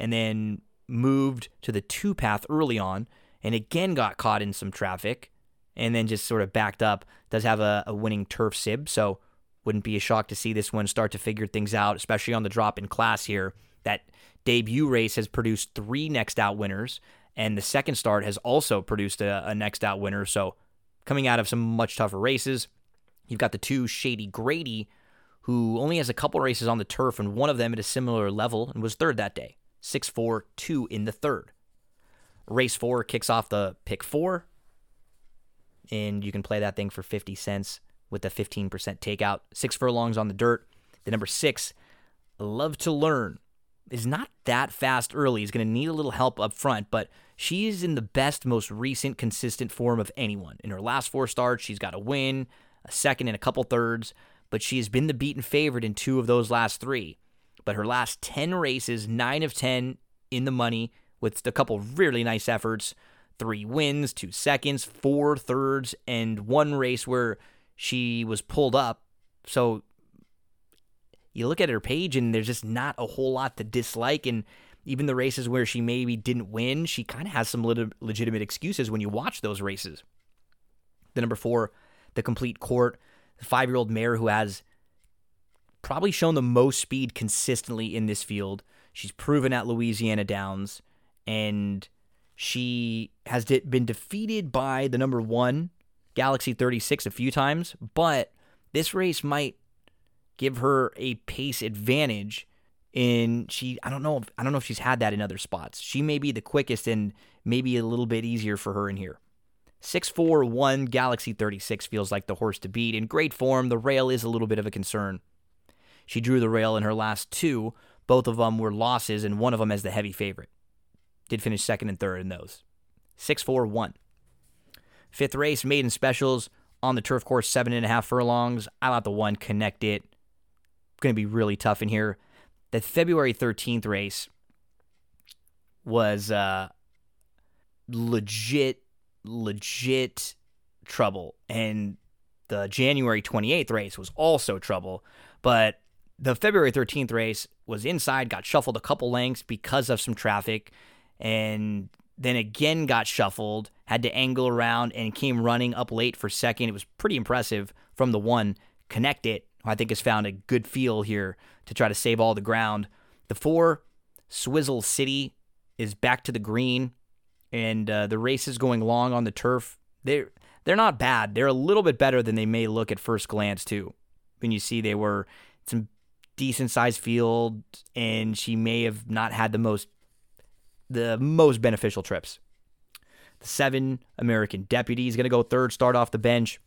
and then moved to the two path early on and again got caught in some traffic and then just sort of backed up. Does have a, a winning turf sib, so wouldn't be a shock to see this one start to figure things out, especially on the drop in class here. That debut race has produced three next out winners, and the second start has also produced a, a next out winner. So coming out of some much tougher races, You've got the two Shady Grady, who only has a couple races on the turf, and one of them at a similar level and was third that day. 6 4 2 in the third. Race four kicks off the pick four, and you can play that thing for 50 cents with a 15% takeout. Six furlongs on the dirt. The number six, Love to Learn, is not that fast early. He's going to need a little help up front, but she's in the best, most recent, consistent form of anyone. In her last four starts, she's got a win, a second, and a couple thirds, but she has been the beaten favorite in two of those last three. But her last 10 races, 9 of 10 in the money, with a couple really nice efforts three wins, two seconds, four thirds, and one race where she was pulled up. So you look at her page, and there's just not a whole lot to dislike. And even the races where she maybe didn't win, she kind of has some legitimate excuses when you watch those races. The number four, the complete court. The five year old mare who has probably shown the most speed consistently in this field. She's proven at Louisiana Downs, and she has been defeated by the number one Galaxy 36 a few times, but this race might give her a pace advantage in she I don't know if, I don't know if she's had that in other spots. She may be the quickest and maybe a little bit easier for her in here. 641 Galaxy 36 feels like the horse to beat. In great form, the rail is a little bit of a concern. She drew the rail in her last two. Both of them were losses, and one of them as the heavy favorite. Did finish second and third in those. 641. Fifth race, maiden specials on the turf course, seven and a half furlongs. I let the one connect it. Going to be really tough in here. The February 13th race was uh, legit legit trouble. And the January 28th race was also trouble. But the February 13th race was inside, got shuffled a couple lengths because of some traffic, and then again got shuffled, had to angle around, and came running up late for second. It was pretty impressive from the one. Connect it, I think has found a good feel here to try to save all the ground. The four, Swizzle City, is back to the green and uh, the is going long on the turf, they're they're not bad. They're a little bit better than they may look at first glance too. When you see they were some decent sized field, and she may have not had the most the most beneficial trips. Seven American deputy deputies going to go third, start off the bench,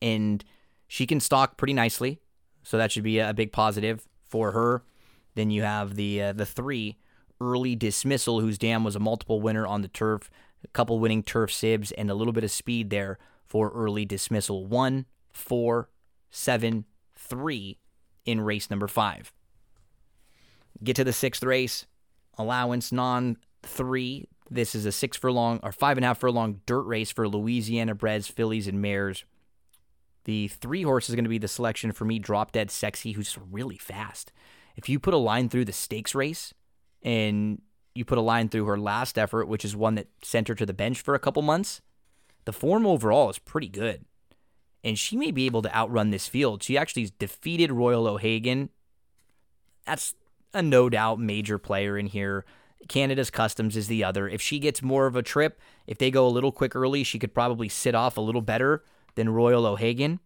and she can stalk pretty nicely, so that should be a big positive for her. Then you have the uh, the three early dismissal, whose dam was a multiple winner on the turf, a couple winning turf sibs, and a little bit of speed there for early dismissal. One, four, seven, three in race number five. Get to the sixth race, allowance non three. This is a six furlong or five and a half furlong dirt race for Louisiana breds, fillies, and mares. The three horse is going to be the selection for me, Drop Dead Sexy, who's really fast. If you put a line through the stakes race, and you put a line through her last effort, which is one that sent her to the bench for a couple months, the form overall is pretty good. And she may be able to outrun this field. She actually defeated Royal O'Hagan. That's a no doubt major player in here. Canada's Customs is the other. If she gets more of a trip, if they go a little quick early, she could probably sit off a little better than Royal O'Hagan.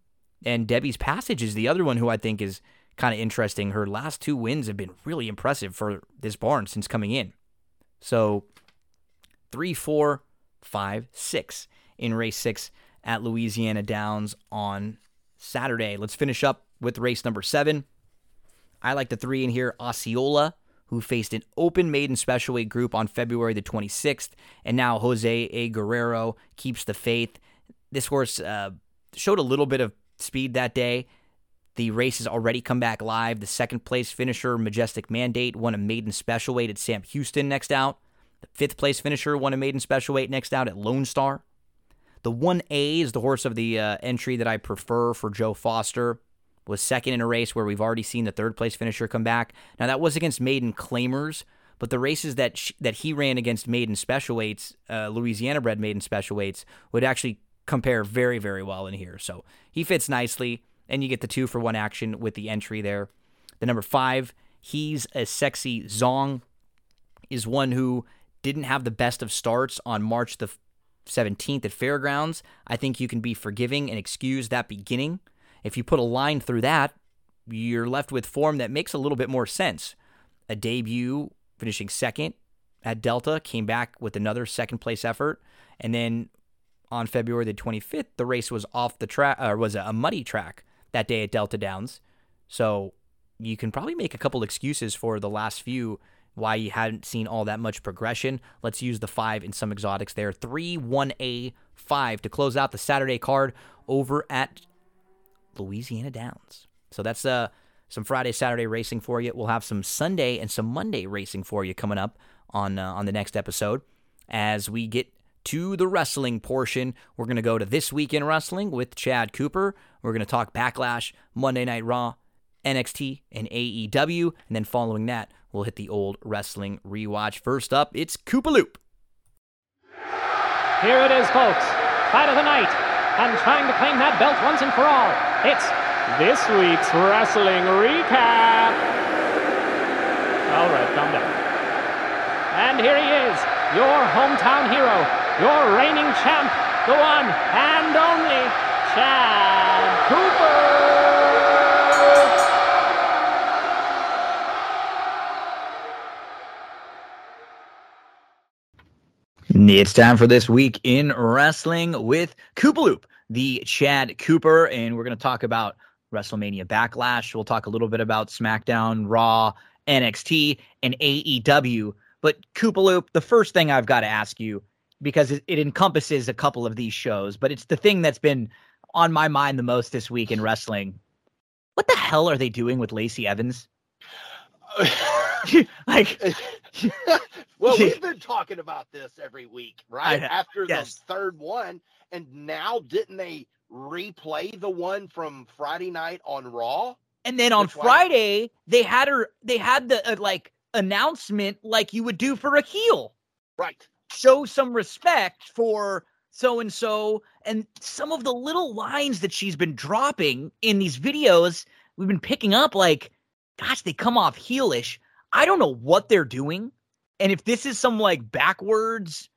And Debbie's Passage is the other one who I think is kind of interesting. Her last two wins have been really impressive for this barn since coming in. So three, four, five, six in race six at Louisiana Downs on Saturday. Let's finish up with race number seven. I like the three in here Osceola, who faced an open maiden special weight group on February the 26th, and now Jose A. Guerrero keeps the faith. This horse uh, showed a little bit of speed that day. The race has already come back live. The second place finisher, Majestic Mandate, won a maiden special weight at Sam Houston next out. The fifth place finisher won a maiden special weight next out at Lone Star. The 1A is the horse of the uh, entry that I prefer for Joe Foster. Was second in a race where we've already seen the third place finisher come back. Now that was against maiden claimers, but the races that that he ran against maiden special weights, uh, Louisiana bred maiden special weights, would actually compare very very well in here. So he fits nicely, and you get the two for one action with the entry there. The number five, he's a sexy Zong, is one who didn't have the best of starts on March the 17th at Fairgrounds, I think you can be forgiving and excuse that beginning. If you put a line through that, you're left with form that makes a little bit more sense. A debut finishing second at Delta, came back with another second place effort, and then on February the 25th, the race was off the track or was a muddy track that day at Delta Downs. So you can probably make a couple excuses for the last few why you hadn't seen all that much progression. Let's use the five in some exotics there. 3 1A 5 to close out the Saturday card over at Louisiana Downs. So that's uh, some Friday, Saturday racing for you. We'll have some Sunday and some Monday racing for you coming up on, uh, on the next episode. As we get to the wrestling portion, we're going to go to This Week in Wrestling with Chad Cooper. We're going to talk Backlash, Monday Night Raw, NXT, and AEW. And then following that, we'll hit the old wrestling rewatch. First up, it's Koopa Loop. Here it is, folks. Fight of the night. And trying to claim that belt once and for all. It's this week's wrestling recap. All right, calm down. And here he is, your hometown hero, your reigning champ, the one and only Chad Cooper. It's time for this week in wrestling with Koopa Loop, the Chad Cooper, and we're going to talk about WrestleMania Backlash. We'll talk a little bit about SmackDown, Raw, NXT, and AEW. But Koopa Loop, the first thing I've got to ask you, because it, it encompasses a couple of these shows, but it's the thing that's been on my mind the most this week in wrestling. What the hell are they doing with Lacey Evans? like well, we've been talking about this every week, right? After yes. the third one, and now didn't they replay the one from Friday night on Raw? And then on Which one? Friday, they had her. They had the uh, like announcement like you would do for a heel. Right. Show some respect for so and so, and some of the little lines that she's been dropping in these videos. We've been picking up like, gosh, they come off heelish. I don't know what they're doing, and if this is some like backwards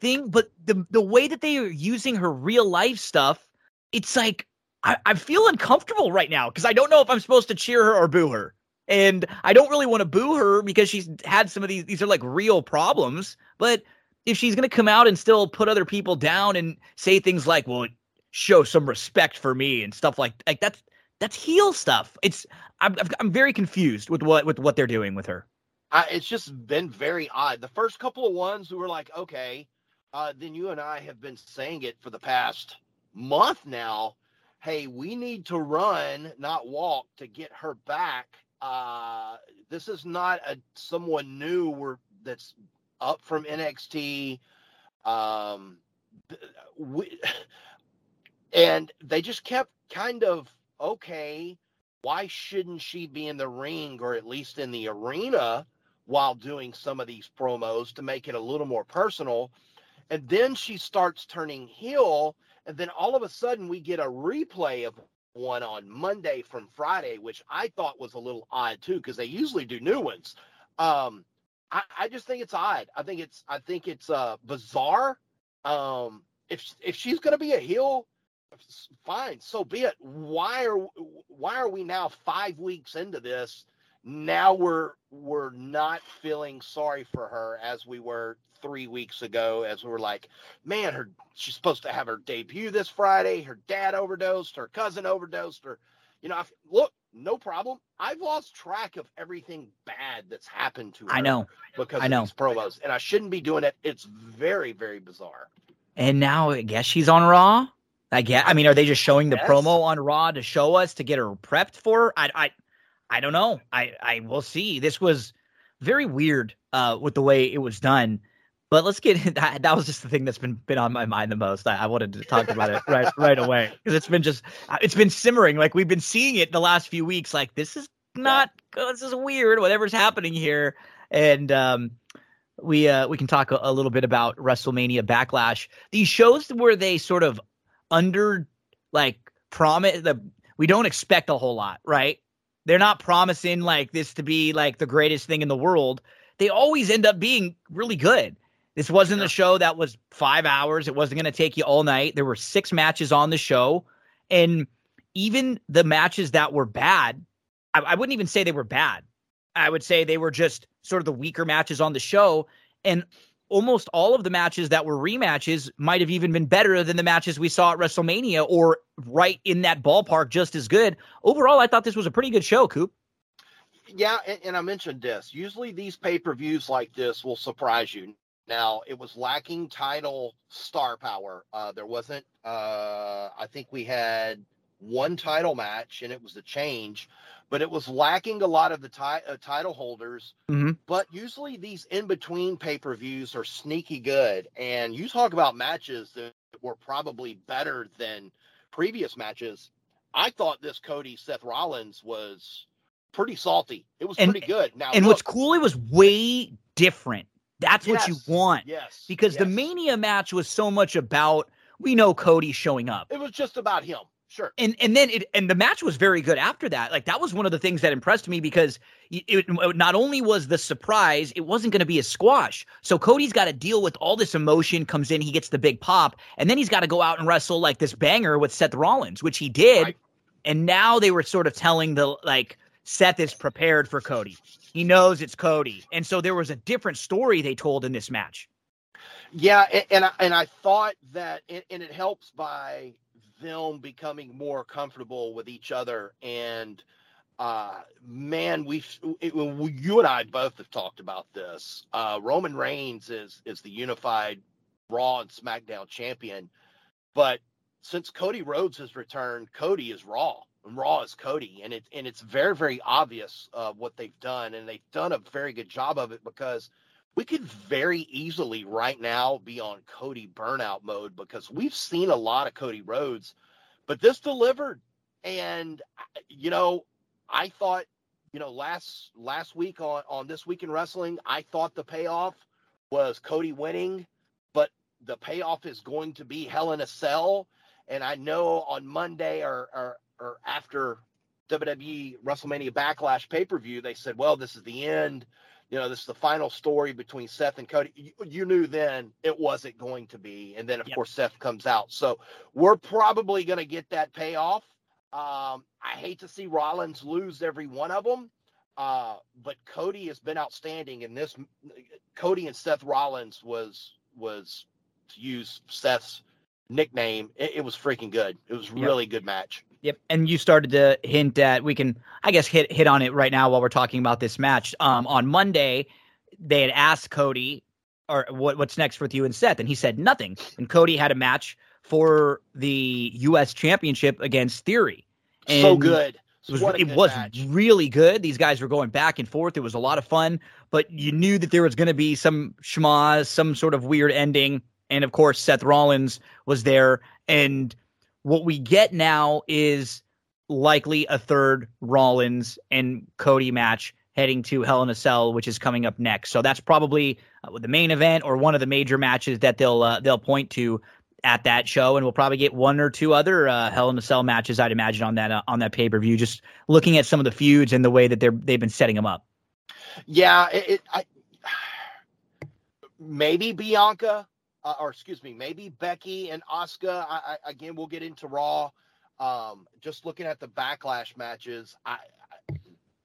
thing, but the the way that they are using her real life stuff, it's like I, I feel uncomfortable right now because I don't know if I'm supposed to cheer her or boo her. And I don't really want to boo her because she's had some of these, these are like real problems. But if she's going to come out and still put other people down and say things like, well, show some respect for me and stuff like, like that's, that's heel stuff. It's, I'm, I'm very confused with what, with what they're doing with her. I, it's just been very odd. The first couple of ones we were like, okay, uh, then you and I have been saying it for the past month now. Hey, we need to run, not walk, to get her back. Uh, this is not a someone new we're, that's up from NXT. Um, we, and they just kept kind of okay. Why shouldn't she be in the ring or at least in the arena while doing some of these promos to make it a little more personal? And then she starts turning heel, and then all of a sudden we get a replay of one on Monday from Friday, which I thought was a little odd too, because they usually do new ones. Um, I, I just think it's odd. I think it's I think it's uh bizarre. Um, if if she's gonna be a heel, fine, so be it. Why are why are we now five weeks into this? Now we're we're not feeling sorry for her as we were three weeks ago, as we were like, man, her she's supposed to have her debut this Friday. Her dad overdosed, her cousin overdosed, her You know, I've, look, no problem. I've lost track of everything bad that's happened to her. I know because I know. these promos, and I shouldn't be doing it. It's very, very bizarre. And now I guess she's on Raw. I guess. I mean, are they just showing the promo on Raw to show us to get her prepped for? I, I, I don't know. I, I will see. This was very weird uh, with the way it was done. But let's get that. That was just the thing that's been been on my mind the most. I, I wanted to talk about it right right away because it's been just it's been simmering. Like we've been seeing it the last few weeks. Like this is not this is weird. Whatever's happening here, and um, we uh we can talk a, a little bit about WrestleMania Backlash. These shows where they sort of under like promise the we don't expect a whole lot, right? They're not promising like this to be like the greatest thing in the world. They always end up being really good. This wasn't Yeah. a show that was five hours. It wasn't going to take you all night. There were six matches on the show. And even the matches that were bad, I, I wouldn't even say they were bad. I would say they were just sort of the weaker matches on the show. And almost all of the matches that were rematches might have even been better than the matches we saw at WrestleMania or right in that ballpark just as good. Overall, I thought this was a pretty good show, Coop. Yeah, and, and I mentioned this. Usually, these pay per views like this will surprise you. Now, it was lacking title star power. Uh, there wasn't. Uh, I think we had one title match, and it was a change, but it was lacking a lot of the ti- uh, title holders. Mhm. But usually, these in between pay per views are sneaky good. And you talk about matches that were probably better than previous matches. I thought this Cody Seth Rollins was pretty salty. It was And- pretty good. Now, And look, what's cool, it was way different. That's what you want. Yes, Because the. Mania match was so much about we know Cody showing up. it was just about him. Sure. and and then it and the match was very good after that. Like that was one of the things that impressed me because it, it not only was the surprise, it wasn't going to be a squash. So Cody's got to deal with all this emotion. Comes in, he gets the big pop, and then he's got to go out and wrestle like this banger with Seth Rollins, which he did. Right. And now they were sort of telling the like Seth is prepared for Cody. He knows it's Cody, and so there was a different story they told in this match. Yeah, and and I, and I thought that, and, and it helps by them becoming more comfortable with each other. And uh, man, we- you and I both have talked about this. Uh, Roman Reigns is is the unified Raw and SmackDown champion, but since Cody Rhodes has returned, Cody is Raw. And Raw is Cody, and it and it's very very obvious uh, what they've done, and they've done a very good job of it because we could very easily right now be on Cody burnout mode because we've seen a lot of Cody Rhodes, but this delivered. And uh, you know, I thought, you know, last last week on on this week in wrestling, I thought the payoff was Cody winning, but the payoff is going to be Hell in a Cell. And I know on Monday or or, or after WWE WrestleMania Backlash pay per view, they said, well, this is the end you know, this is the final story between Seth and Cody. You, you knew then it wasn't going to be. And then, of Yep. course, Seth comes out. So we're probably going to get that payoff. Um, I hate to see Rollins lose every one of them. Uh, but Cody has been outstanding in this. Cody and Seth Rollins was was to use Seth's nickname. It, it was freaking good. It was a Yep. really good match. Yep, and you started to hint at we can, I guess, hit hit on it right now while we're talking about this match. Um, on Monday, they had asked Cody, "Or what, what's next with you and Seth?" And he said nothing. And Cody had a match for the U.S. Championship against Theory. so good. It was, it good was really good. These guys were going back and forth. It was a lot of fun, but you knew that there was going to be some schmaz, some sort of weird ending. And of course, Seth Rollins was there. And what we get now is likely a third Rollins and Cody match heading to Hell in a Cell, which is coming up next. So that's probably uh, the main event or one of the major matches that they'll uh, they'll point to at that show, and we'll probably get one or two other uh, Hell in a Cell matches, I'd imagine, on that uh, on that pay per view. Just looking at some of the feuds and the way that they're they've been setting them up. Yeah, it, it I, maybe Bianca, uh, or excuse me, maybe Becky and Asuka. Again, we'll get into Raw. Um, just looking at the backlash matches, I, I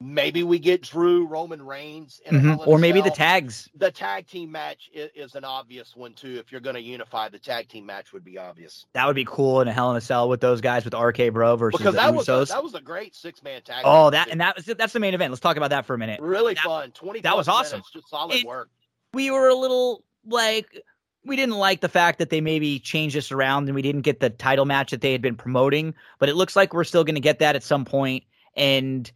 Maybe we get Drew Roman Reigns, mm-hmm. or maybe the tags. The tag team match is, is an obvious one too. If you're going to unify, the tag team match would be obvious. That would be cool in a Hell in a Cell with those guys with RK Bro versus because that was a, that was a great six man tag. Oh, that and that was that's the main event. Let's talk about that for a minute. Really that, fun. Twenty. That was awesome. Minutes, just solid it, work. We were a little like we didn't like the fact that they maybe changed this around and we didn't get the title match that they had been promoting, but it looks like we're still going to get that at some point. And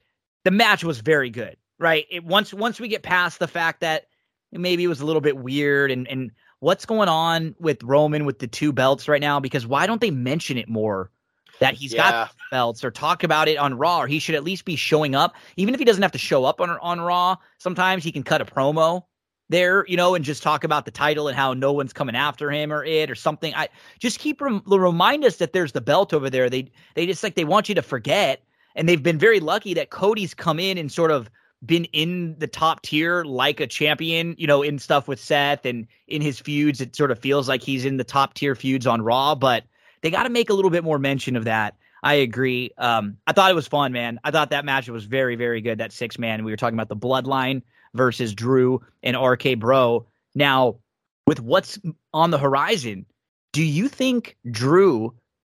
the match was very good, right? It, once once we get past the fact that maybe it was a little bit weird and and what's going on with Roman with the two belts right now? Because why don't they mention it more? That he's yeah. got belts or talk about it on Raw, or he should at least be showing up. Even if he doesn't have to show up on on Raw, sometimes he can cut a promo there, you know, and just talk about the title and how no one's coming after him or it or something. I just keep rem- remind us that there's the belt over there. They they just like they want you to forget and they've been very lucky that Cody's come in and sort of been in the top tier like a champion, you know, in stuff with Seth and in his feuds. It sort of feels like he's in the top tier feuds on Raw, but they got to make a little bit more mention of that. I agree. Um, I thought it was fun, man. I thought that match was very, very good. That six man. We were talking about the bloodline versus Drew and RK Bro. Now, with what's on the horizon, do you think Drew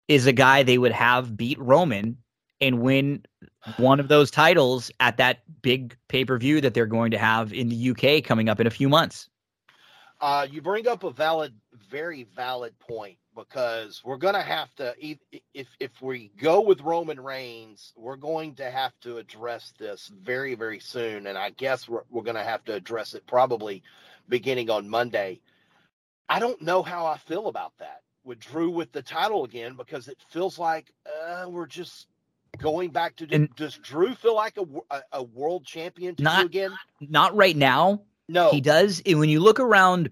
is a guy they would have beat Roman and win one of those titles at that big pay per view that they're going to have in the UK coming up in a few months. Uh, you bring up a valid, very valid point because we're going to have to, if if we go with Roman Reigns, we're going to have to address this very, very soon, and I guess we're we're going to have to address it probably beginning on Monday. I don't know how I feel about that with Drew with the title again because it feels like uh, we're just going back to and does Drew feel like a, a, a world champion to not, again? Not right now. No, he does. And when you look around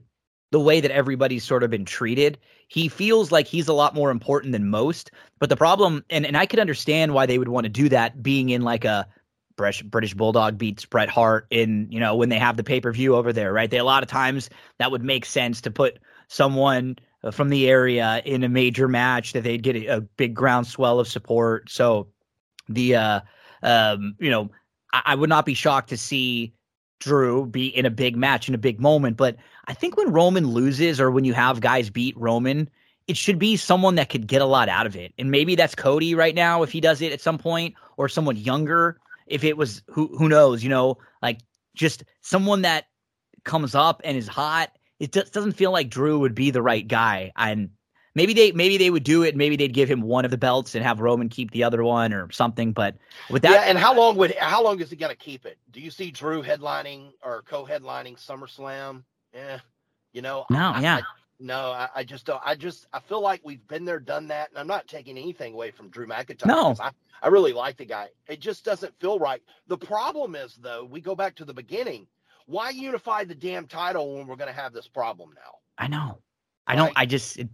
the way that everybody's sort of been treated, he feels like he's a lot more important than most. But the problem, and, and I could understand why they would want to do that, being in like a British, British Bulldog beats Bret Hart in, you know, when they have the pay per view over there, right? They a lot of times that would make sense to put someone from the area in a major match that they'd get a, a big groundswell of support. So the uh um you know I, I would not be shocked to see Drew be in a big match in a big moment, but I think when Roman loses or when you have guys beat Roman, it should be someone that could get a lot out of it. And maybe that's Cody right now if he does it at some point, or someone younger if it was who who knows, you know, like just someone that comes up and is hot. It just doesn't feel like Drew would be the right guy. And Maybe they maybe they would do it. Maybe they'd give him one of the belts and have Roman keep the other one or something. But with that, yeah. And how long would how long is he to keep it? Do you see Drew headlining or co-headlining SummerSlam? Yeah, you know. No, I, yeah. I, no, I, I, just don't. I just I feel like we've been there, done that, and I'm not taking anything away from Drew McIntyre. No, I, I really like the guy. It just doesn't feel right. The problem is though, we go back to the beginning. Why unify the damn title when we're going to have this problem now? I know. I don't. I just it,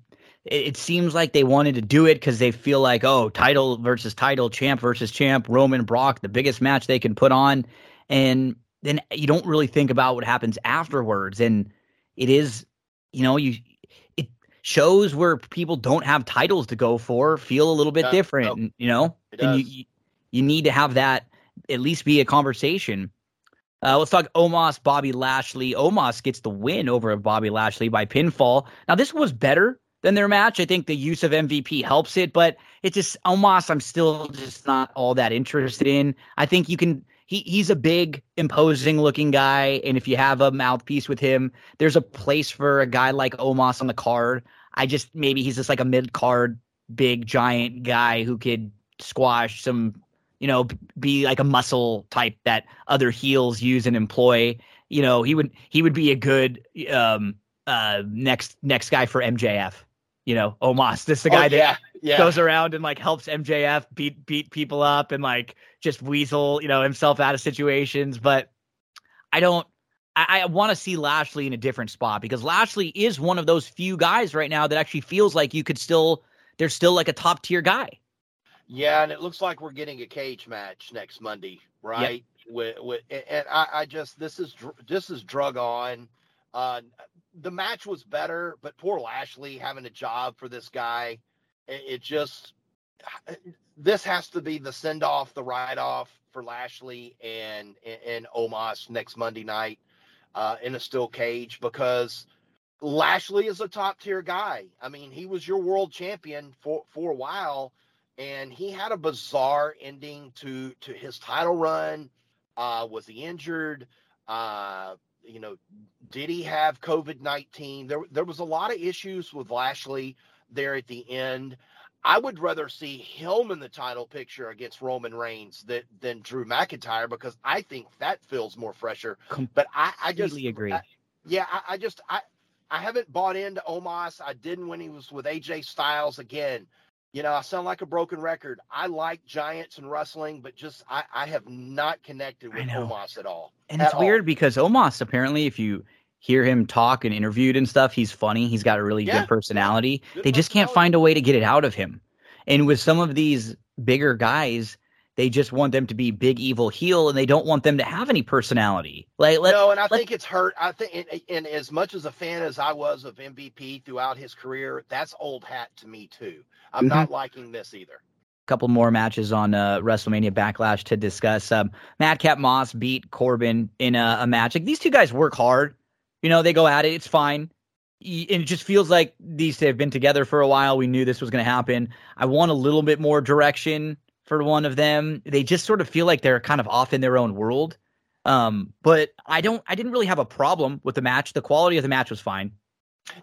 it seems like they wanted to do it because they feel like oh, title versus title, champ versus champ, Roman Brock, the biggest match they can put on, and then you don't really think about what happens afterwards. And it is, you know, you it shows where people don't have titles to go for feel a little bit yeah, different. No, you know, and you you need to have that at least be a conversation. Uh, let's talk Omos, Bobby Lashley. Omos gets the win over Bobby Lashley by pinfall. Now, this was better than their match. I think the use of MVP helps it, but it just Omos, I'm still just not all that interested in. I think you can. He he's a big, imposing looking guy, and if you have a mouthpiece with him, there's a place for a guy like Omos on the card. I just maybe he's just like a mid card, big giant guy who could squash some you know, be like a muscle type that other heels use and employ. You know, he would he would be a good um uh next next guy for MJF. You know, Omos, this is the oh, guy oh, yeah, that yeah. goes around and like helps MJF beat beat people up and like just weasel, you know, himself out of situations. But I don't I, I want to see Lashley in a different spot because Lashley is one of those few guys right now that actually feels like you could still there's still like a top tier guy. Yeah, and it looks like we're getting a cage match next Monday, right? Yep. With, with and I, I just this is this is drug on. Uh, the match was better, but poor Lashley having a job for this guy, it, it just this has to be the send off, the write off for Lashley and and Omos next Monday night uh, in a steel cage because Lashley is a top tier guy. I mean, he was your world champion for for a while, and he had a bizarre ending to to his title run. Uh, was he injured? Uh, you know, did he have COVID nineteen? There there was a lot of issues with Lashley there at the end. I would rather see him in the title picture against Roman Reigns than, than Drew McIntyre because I think that feels more fresher. But I, I just agree. I, yeah, I, I, just I I haven't bought into Omos. I didn't when he was with AJ Styles again. You know, I sound like a broken record. I like giants and wrestling, but just I, I have not connected with Omos at all. And at it's weird because Omos apparently, if you hear him talk and interviewed and stuff, he's funny. He's got a really Yeah. good personality. Good they just can't find a way to get it out of him. And with some of these bigger guys, they just want them to be big evil heel, and they don't want them to have any personality. Like, let, no, and I let- think it's hurt. I think, and, and as much as a fan as I was of MVP throughout his career, that's old hat to me too. I'm Mhm. not liking this either. couple more matches on uh, WrestleMania Backlash to discuss. Um, Madcap Moss beat Corbin in a, a match. Like these two guys work hard. You know, they go at it. It's fine. And it just feels like these have been together for a while. We knew this was going to happen. I want a little bit more direction for one of them. They just sort of feel like they're kind of off in their own world. Um, but I don't. I didn't really have a problem with the match. The quality of the match was fine.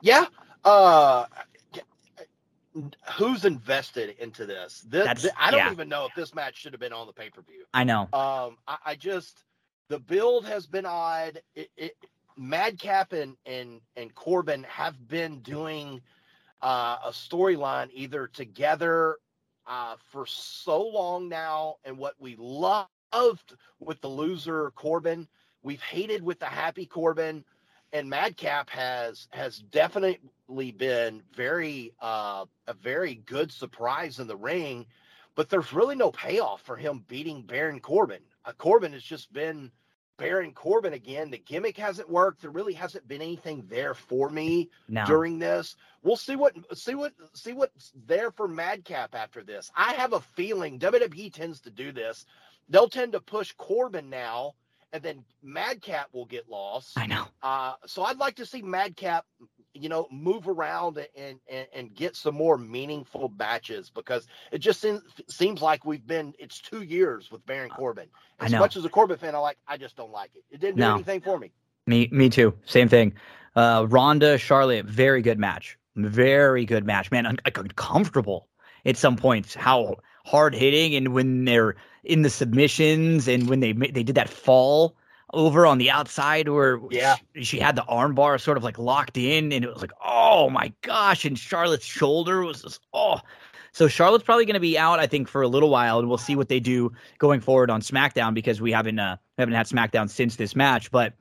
Yeah. Uh, who's invested into this? This, That's- thi- I don't yeah. even know if this match should have been on the pay per view. I know. Um, I, I just the build has been odd. It, it Madcap and and and Corbin have been doing uh, a storyline either together uh, for so long now, and what we loved with the loser Corbin, we've hated with the happy Corbin, and Madcap has has definitely been very uh, a very good surprise in the ring but there's really no payoff for him beating Baron Corbin. Uh, Corbin has just been Baron Corbin again. The gimmick hasn't worked. There really hasn't been anything there for me No. during this. We'll see what see what see what's there for Madcap after this. I have a feeling WWE tends to do this. They'll tend to push Corbin now, and then Madcap will get lost. I know. Uh, so I'd like to see Madcap, you know, move around and, and and get some more meaningful batches because it just seems, seems like we've been it's two years with Baron Corbin. I As much as a Corbin fan, I like I just don't like it. It didn't do No. anything for me. Me, me too. Same thing. Uh, Ronda, Charlotte, very good match. Very good match, man. Un- uncomfortable at some points. How hard hitting, and when they're in the submissions, and when they they did that fall over on the outside where Yeah. she, she had the arm bar sort of like locked in, and it was like, oh my gosh! And Charlotte's shoulder was just oh. So Charlotte's probably going to be out, I think, for a little while, and we'll see what they do going forward on SmackDown because we haven't uh, haven't had SmackDown since this match, but.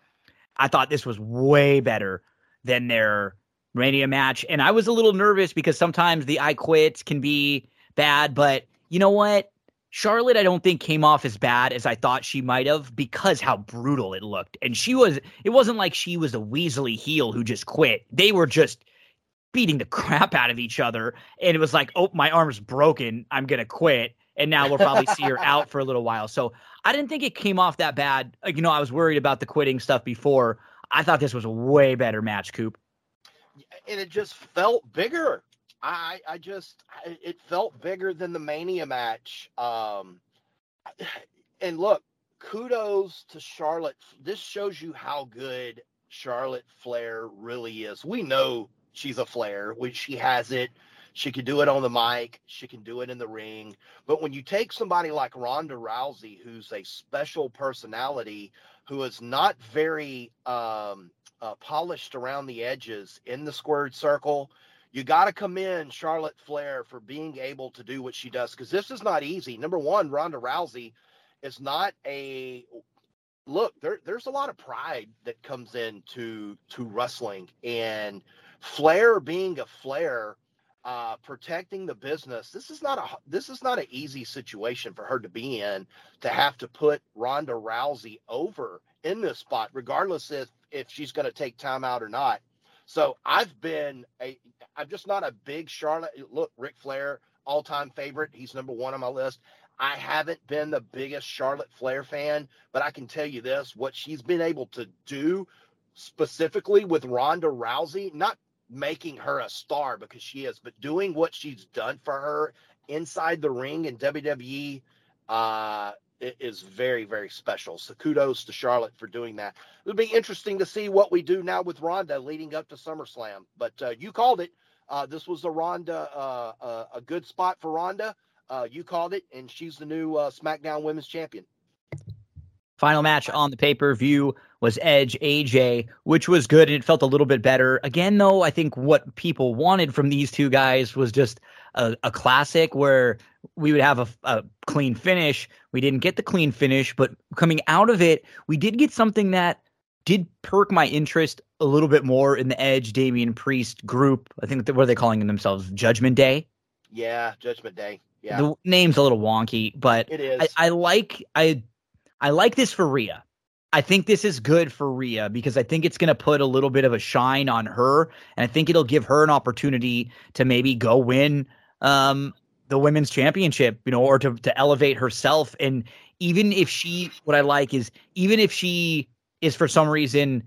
I thought this was way better than their Mania match. And I was a little nervous because sometimes the I quit can be bad, but you know what? Charlotte, I don't think came off as bad as I thought she might have because how brutal it looked. And she was, it wasn't like she was a Weasley heel who just quit. They were just beating the crap out of each other. And it was like, oh, my arm's broken. I'm going to quit. And now we'll probably see her out for a little while. So I didn't think it came off that bad. Like, You know, I was worried about the quitting stuff before. I thought this was a way better match, Coop. and it just felt bigger. I I just I- it felt bigger than the Mania match. Um, and look, kudos to Charlotte. This shows you how good Charlotte Flair really is. We know she's a Flair, which she has it. She can do it on the mic. She can do it in the ring. But when you take somebody like Ronda Rousey, who's a special personality, who is not very um, uh, polished around the edges in the squared circle. You got to commend Charlotte Flair for being able to do what she does because this is not easy. Number one, Ronda Rousey is not a look. There, there's a lot of pride that comes into to wrestling, and Flair being a Flair, uh, protecting the business. This is not a this is not an easy situation for her to be in to have to put Ronda Rousey over in this spot, regardless if if she's going to take time out or not. So I've been a I'm just not a big Charlotte. Look, Ric Flair, all time favorite. He's number one on my list. I haven't been the biggest Charlotte Flair fan, but I can tell you this what she's been able to do specifically with Ronda Rousey, not making her a star because she is, but doing what she's done for her inside the ring in WWE uh, is very, very special. So kudos to Charlotte for doing that. It'll be interesting to see what we do now with Ronda leading up to SummerSlam. But uh, you called it. Uh, this was a Ronda, uh, uh a good spot for Ronda. Uh, you called it, and she's the new uh, SmackDown Women's Champion. Final match on the pay per view was Edge AJ, which was good it felt a little bit better. Again, though, I think what people wanted from these two guys was just a, a classic where we would have a, a, clean finish. We didn't get the clean finish, but coming out of it, we did get something that did perk my interest a little bit more in the Edge Damian Priest group. I think what are they calling themselves? Judgment Day. Yeah, Judgment Day. Yeah, the name's a little wonky, but it is. I, I like I I like this for Rhea. I think this is good for Rhea because I think it's going to put a little bit of a shine on her, and I think it'll give her an opportunity to maybe go win um, the women's championship, you know, or to to elevate herself. And even if she, what I like is even if she is for some reason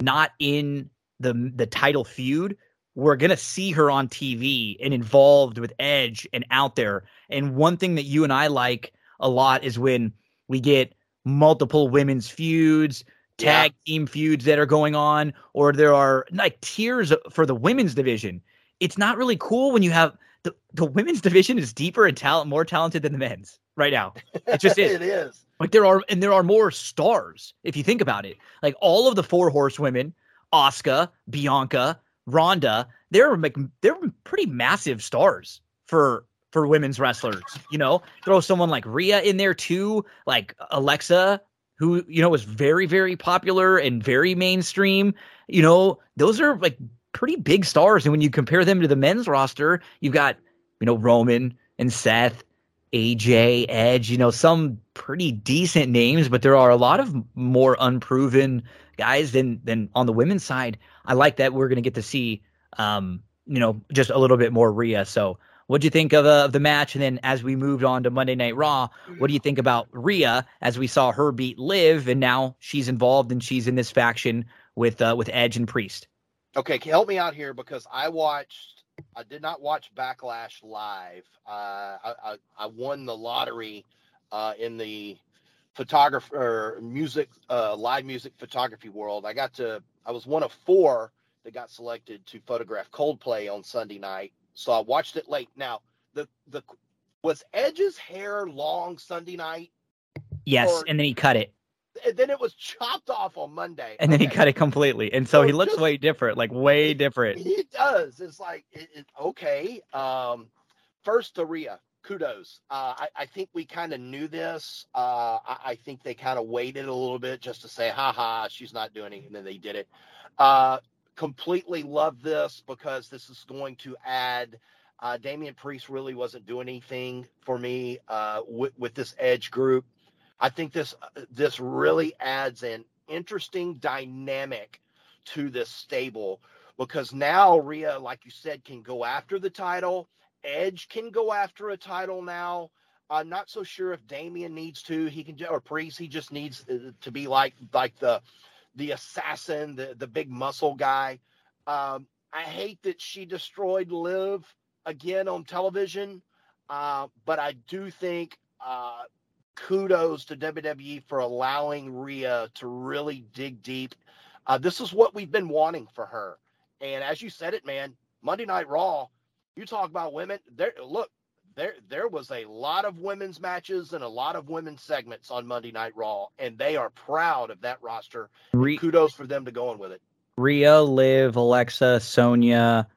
not in the the title feud, we're gonna see her on TV and involved with Edge and out there. And one thing that you and I like a lot is when we get multiple women's feuds, tag yeah. team feuds that are going on, or there are like tiers for the women's division. It's not really cool when you have the, the women's division is deeper and talent more talented than the men's right now. It just is. it is. Like there are and there are more stars if you think about it. Like all of the four horsewomen, Asuka, Bianca, Ronda, they're like they're pretty massive stars for for women's wrestlers. You know, throw someone like Rhea in there too, like Alexa, who you know was very very popular and very mainstream. You know, those are like pretty big stars, and when you compare them to the men's roster, you've got you know Roman and Seth. AJ, Edge, you know, some pretty decent names, but there are a lot of more unproven guys than than on the women's side. I like that we're going to get to see, um, you know, just a little bit more Rhea. So what do you think of, uh, of the match? And then as we moved on to Monday Night Raw, what do you think about Rhea as we saw her beat Liv, and now she's involved and she's in this faction with uh, with Edge and Priest? Okay, help me out here because I watched. I did not watch Backlash live. Uh, I, I, I won the lottery uh, in the photographer music uh, live music photography world. I got to. I was one of four that got selected to photograph Coldplay on Sunday night so I watched it late. Now, the the was Edge's hair long Sunday night? Yes, or, and then he cut it. And then it was chopped off on Monday. And okay. then he cut it completely, and so, so he looks just, way different, like way different. He does. It's like it, it, okay. Um, first to Rhea, kudos. Uh, I, I, think we kind of knew this. Uh, I, I, think they kind of waited a little bit just to say, "Ha ha, she's not doing it," and then they did it. Uh, completely love this because this is going to add. Uh, Damian Priest really wasn't doing anything for me uh, with, with this Edge group. I think this this really adds an interesting dynamic to this stable because now Rhea, like you said, can go after the title. Edge can go after a title now. I'm not so sure if Damian needs to. He can or Priest. He just needs uh, to be like like the the assassin, the the big muscle guy. Um, I hate that she destroyed Liv again on television, uh, but I do think uh, kudos to WWE for allowing Rhea to really dig deep. Uh, this is what we've been wanting for her, and as you said it, man, Monday Night Raw. You talk about women. There, look, there there was a lot of women's matches and a lot of women's segments on Monday Night Raw, and they are proud of that roster. Re- kudos for them to go on with it. Rhea, Liv, Alexa, Sonya,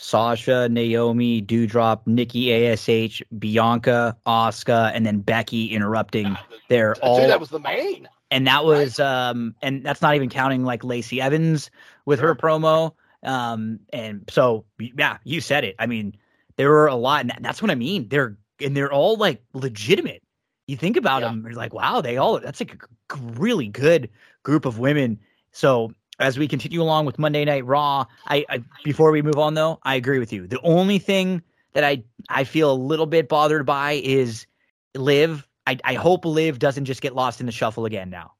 Sasha, Naomi, Doudrop, Nikki, Ash, Bianca, Asuka, and then Becky interrupting. They're all that was the main, and that was right. um, and that's not even counting like Lacey Evans with sure. her promo. Um, and so yeah, you said it. I mean there were a lot, and that's what I mean. They're and they're all like legitimate. You think about yeah. them, you're like, wow, they all that's like a really good group of women. So as we continue along with Monday Night Raw, I, I before we move on though, I agree with you. The only thing that I I feel a little bit bothered by is Liv. I, I hope Liv doesn't just get lost in the shuffle again now.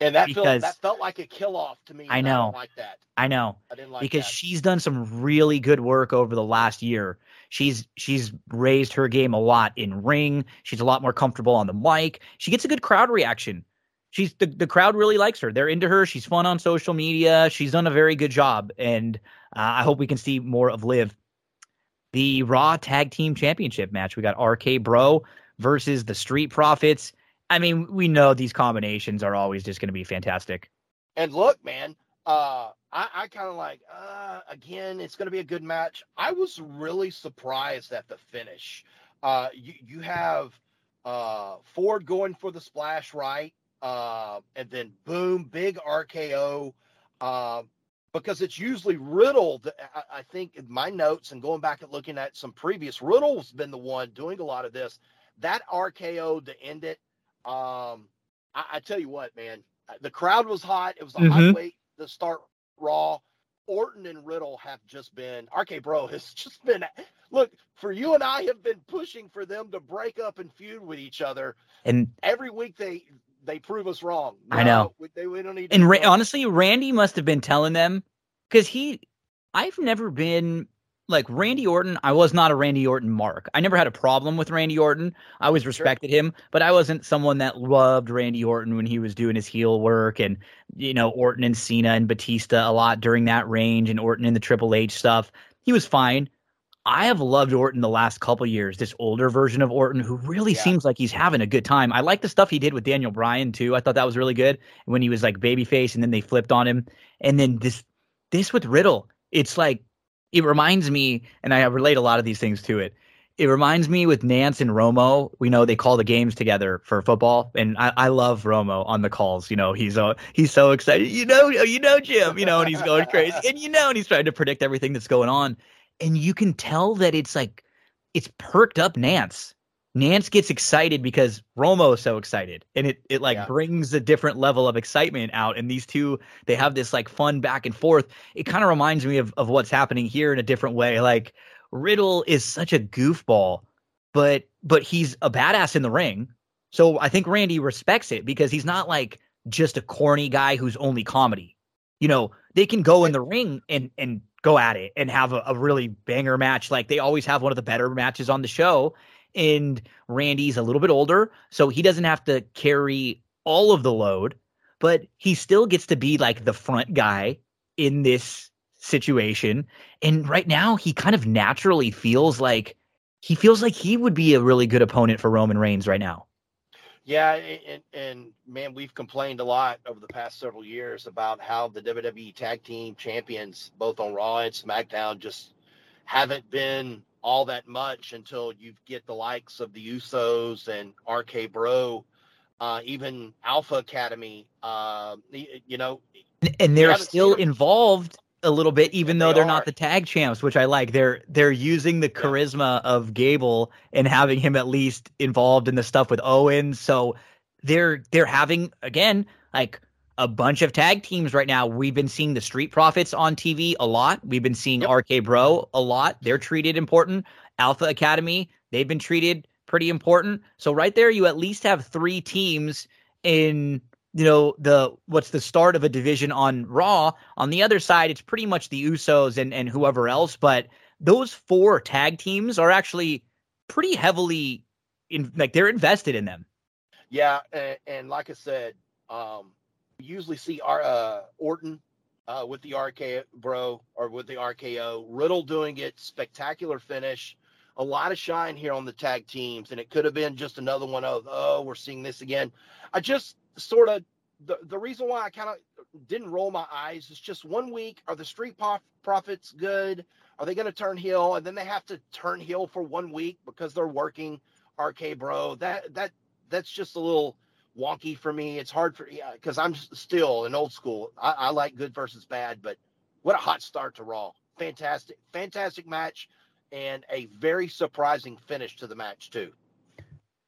And that felt that felt like a kill off to me. I know. I like that. I know. I didn't like because that. she's done some really good work over the last year. She's she's raised her game a lot in ring. She's a lot more comfortable on the mic. She gets a good crowd reaction. She's the, the crowd really likes her. They're into her. She's fun on social media. She's done a very good job, and uh, I hope we can see more of Liv. The Raw Tag Team Championship match. We got RK Bro versus the Street Profits. I mean, we know these combinations are always just going to be fantastic. And look, man, uh, I, I kind of like, uh, again, it's going to be a good match. I was really surprised at the finish. Uh, you, you have uh, Ford going for the splash right, uh, and then boom, big RKO. Uh, because it's usually Riddle. That, I, I think in my notes and going back and looking at some previous, Riddle's been the one doing a lot of this. That RKO to end it um, I, I, tell you what, man, the crowd was hot. It was a mm-hmm. hot wait to start Raw. Orton and Riddle have just been RK Bro has just been look for you and I have been pushing for them to break up and feud with each other. And every week they they prove us wrong. No, I know. We, they, we don't need. And Ra- honestly, Randy must have been telling them because he. I've never been like Randy Orton, I was not a Randy Orton mark. I never had a problem with Randy Orton. I always respected sure. him, but I wasn't someone that loved Randy Orton when he was doing his heel work and you know Orton and Cena and Batista a lot during that range and Orton in the Triple H stuff. He was fine. I have loved Orton the last couple years. This older version of Orton, who really yeah. seems like he's having a good time. I like the stuff he did with Daniel Bryan too. I thought that was really good when he was like babyface, and then they flipped on him. And then this, this with Riddle, it's like it reminds me, and I relate a lot of these things to it. It reminds me with Nance and Romo. We know they call the games together for football, and I, I love Romo on the calls. You know, he's uh, he's so excited. You know, you know, Jim. You know, and he's going crazy, and you know, and he's trying to predict everything that's going on, and you can tell that it's like it's perked up Nance. Nance gets excited because Romo is so excited, and it it like yeah. brings a different level of excitement out. And these two, they have this like fun back and forth. It kind of reminds me of of what's happening here in a different way. Like Riddle is such a goofball, but but he's a badass in the ring. So I think Randy respects it because he's not like just a corny guy who's only comedy. You know, they can go in the ring and and go at it and have a, a really banger match. Like they always have one of the better matches on the show and Randy's a little bit older, so he doesn't have to carry all of the load, but he still gets to be like the front guy in this situation. And right now, he kind of naturally feels like he feels like he would be a really good opponent for Roman Reigns right now. Yeah, and, and man, we've complained a lot over the past several years about how the WWE Tag Team Champions, both on Raw and SmackDown, just haven't been all that much until you get the likes of the Usos and RK Bro, uh, even Alpha Academy. Uh, you know, and they're still involved a little bit, even though they are not the tag champs, which I like. They're they're using the charisma yeah. of Gable and having him at least involved in the stuff with Owen. So they're they're having again like a bunch of tag teams right now. We've been seeing the Street Profits on TV a lot. We've been seeing yep. RK Bro a lot. They're treated important. Alpha Academy, they've been treated pretty important. So right there, you at least have three teams in you know the what's the start of a division on Raw. On the other side, it's pretty much the Usos and and whoever else. But those four tag teams are actually pretty heavily in like they're invested in them. Yeah, and, and like I said, um, usually see our uh, Orton uh, with the RK bro or with the RKO. Riddle doing it, spectacular finish. A lot of shine here on the tag teams, and it could have been just another one of oh, we're seeing this again. I just sort of the the reason why I kind of didn't roll my eyes is just one week. Are the Street prof- Profits good? Are they going to turn heel? And then they have to turn heel for one week because they're working RK Bro. That that that's just a little wonky for me. It's hard for yeah, because I'm still an old school. I, I, like good versus bad, but what a hot start to Raw! Fantastic, fantastic match, and a very surprising finish to the match too.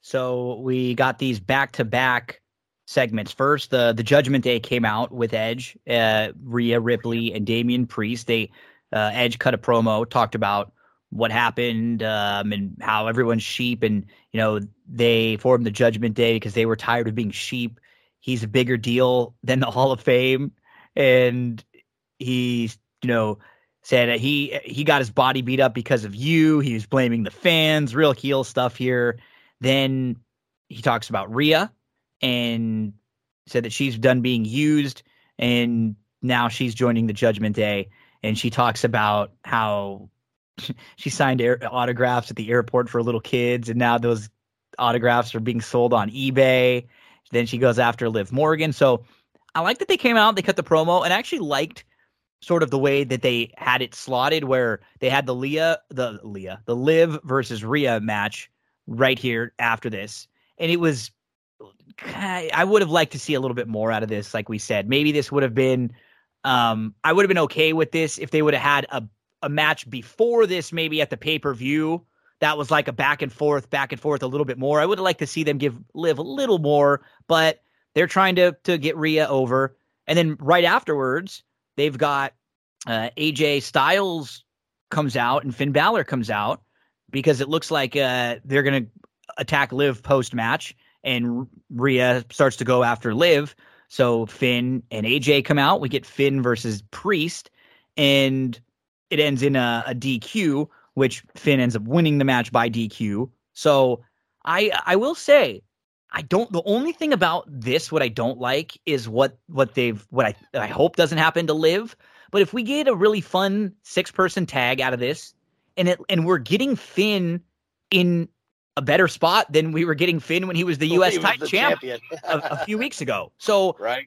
So we got these back to back segments. First, the the Judgment Day came out with Edge, uh, Rhea Ripley, and Damian Priest. They uh, Edge cut a promo, talked about what happened um, and how everyone's sheep and you know they formed the Judgment Day because they were tired of being sheep. He's a bigger deal than the Hall of Fame, and he's you know said he he got his body beat up because of you. He was blaming the fans, real heel stuff here. Then he talks about Rhea and said that she's done being used and now she's joining the Judgment Day. And she talks about how she signed air, autographs at the airport for little kids, and now those autographs are being sold on eBay. Then she goes after Liv Morgan. So I like that they came out, they cut the promo, and I actually liked sort of the way that they had it slotted where they had the Leah, the Leah, the Liv versus Rhea match right here after this. And it was, I would have liked to see a little bit more out of this. Like we said, maybe this would have been, um, I would have been okay with this if they would have had a, a match before this, maybe at the pay per view. That was like a back and forth, back and forth a little bit more. I would have liked to see them give Liv a little more, but they're trying to to get Rhea over. And then right afterwards, They've got uh, AJ Styles comes out and Finn Balor comes out because it looks like uh, they're to attack Liv post match, and Rhea starts to go after Liv. So Finn and AJ come out. We get Finn versus Priest, and it ends in a, a DQ, which Finn ends up winning the match by DQ. So I I will say I don't. The only thing about this, what I don't like, is what what they've what I I hope doesn't happen to Liv. But if we get a really fun six person tag out of this, and it and we're getting Finn in a better spot than we were getting Finn when he was the U.S. title champ a, a, few weeks ago. So right,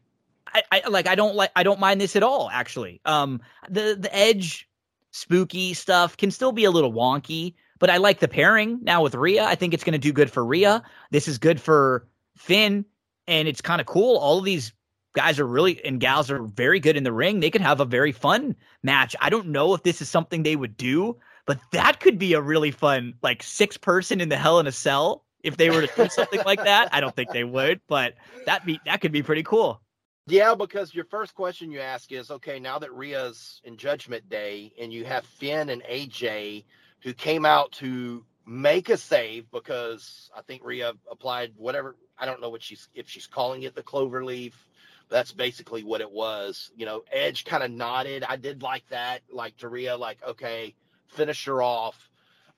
I, I like I don't like I don't mind this at all. Actually, um, the the Edge spooky stuff can still be a little wonky, but I like the pairing now with Rhea. I think it's going to do good for Rhea. This is good for Finn, and it's kind of cool. All of these guys are really and gals are very good in the ring. They could have a very fun match. I don't know if this is something they would do, but that could be a really fun like six person in the Hell in a Cell if they were to do something like that. I don't think they would, but that be that could be pretty cool. Yeah, because your first question you ask is okay, now that Rhea's in Judgment Day and you have Finn and AJ who came out to make a save because I think Rhea applied whatever I don't know what she's if she's calling it the clover leaf. That's basically what it was. You know, Edge kind of nodded. I did like that, like to Rhea, like, okay, finish her off.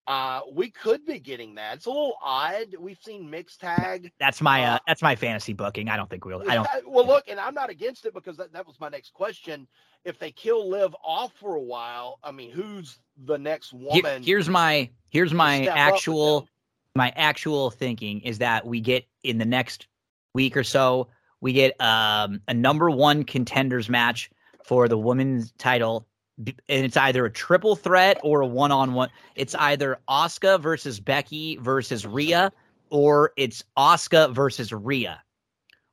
Uh, we could be getting that. It's a little odd. We've seen mixed tag. That's my uh, uh that's my fantasy booking. I don't think we'll. I don't. Well, look, and I'm not against it because that, that was my next question. If they kill Liv off for a while, I mean, who's the next woman? Here, here's my here's my actual my actual thinking is that we get in the next week or so we get um, a number one contenders match for the women's title and it's either a triple threat or a one on one. It's either Asuka versus Becky versus Rhea, or it's Asuka versus Rhea.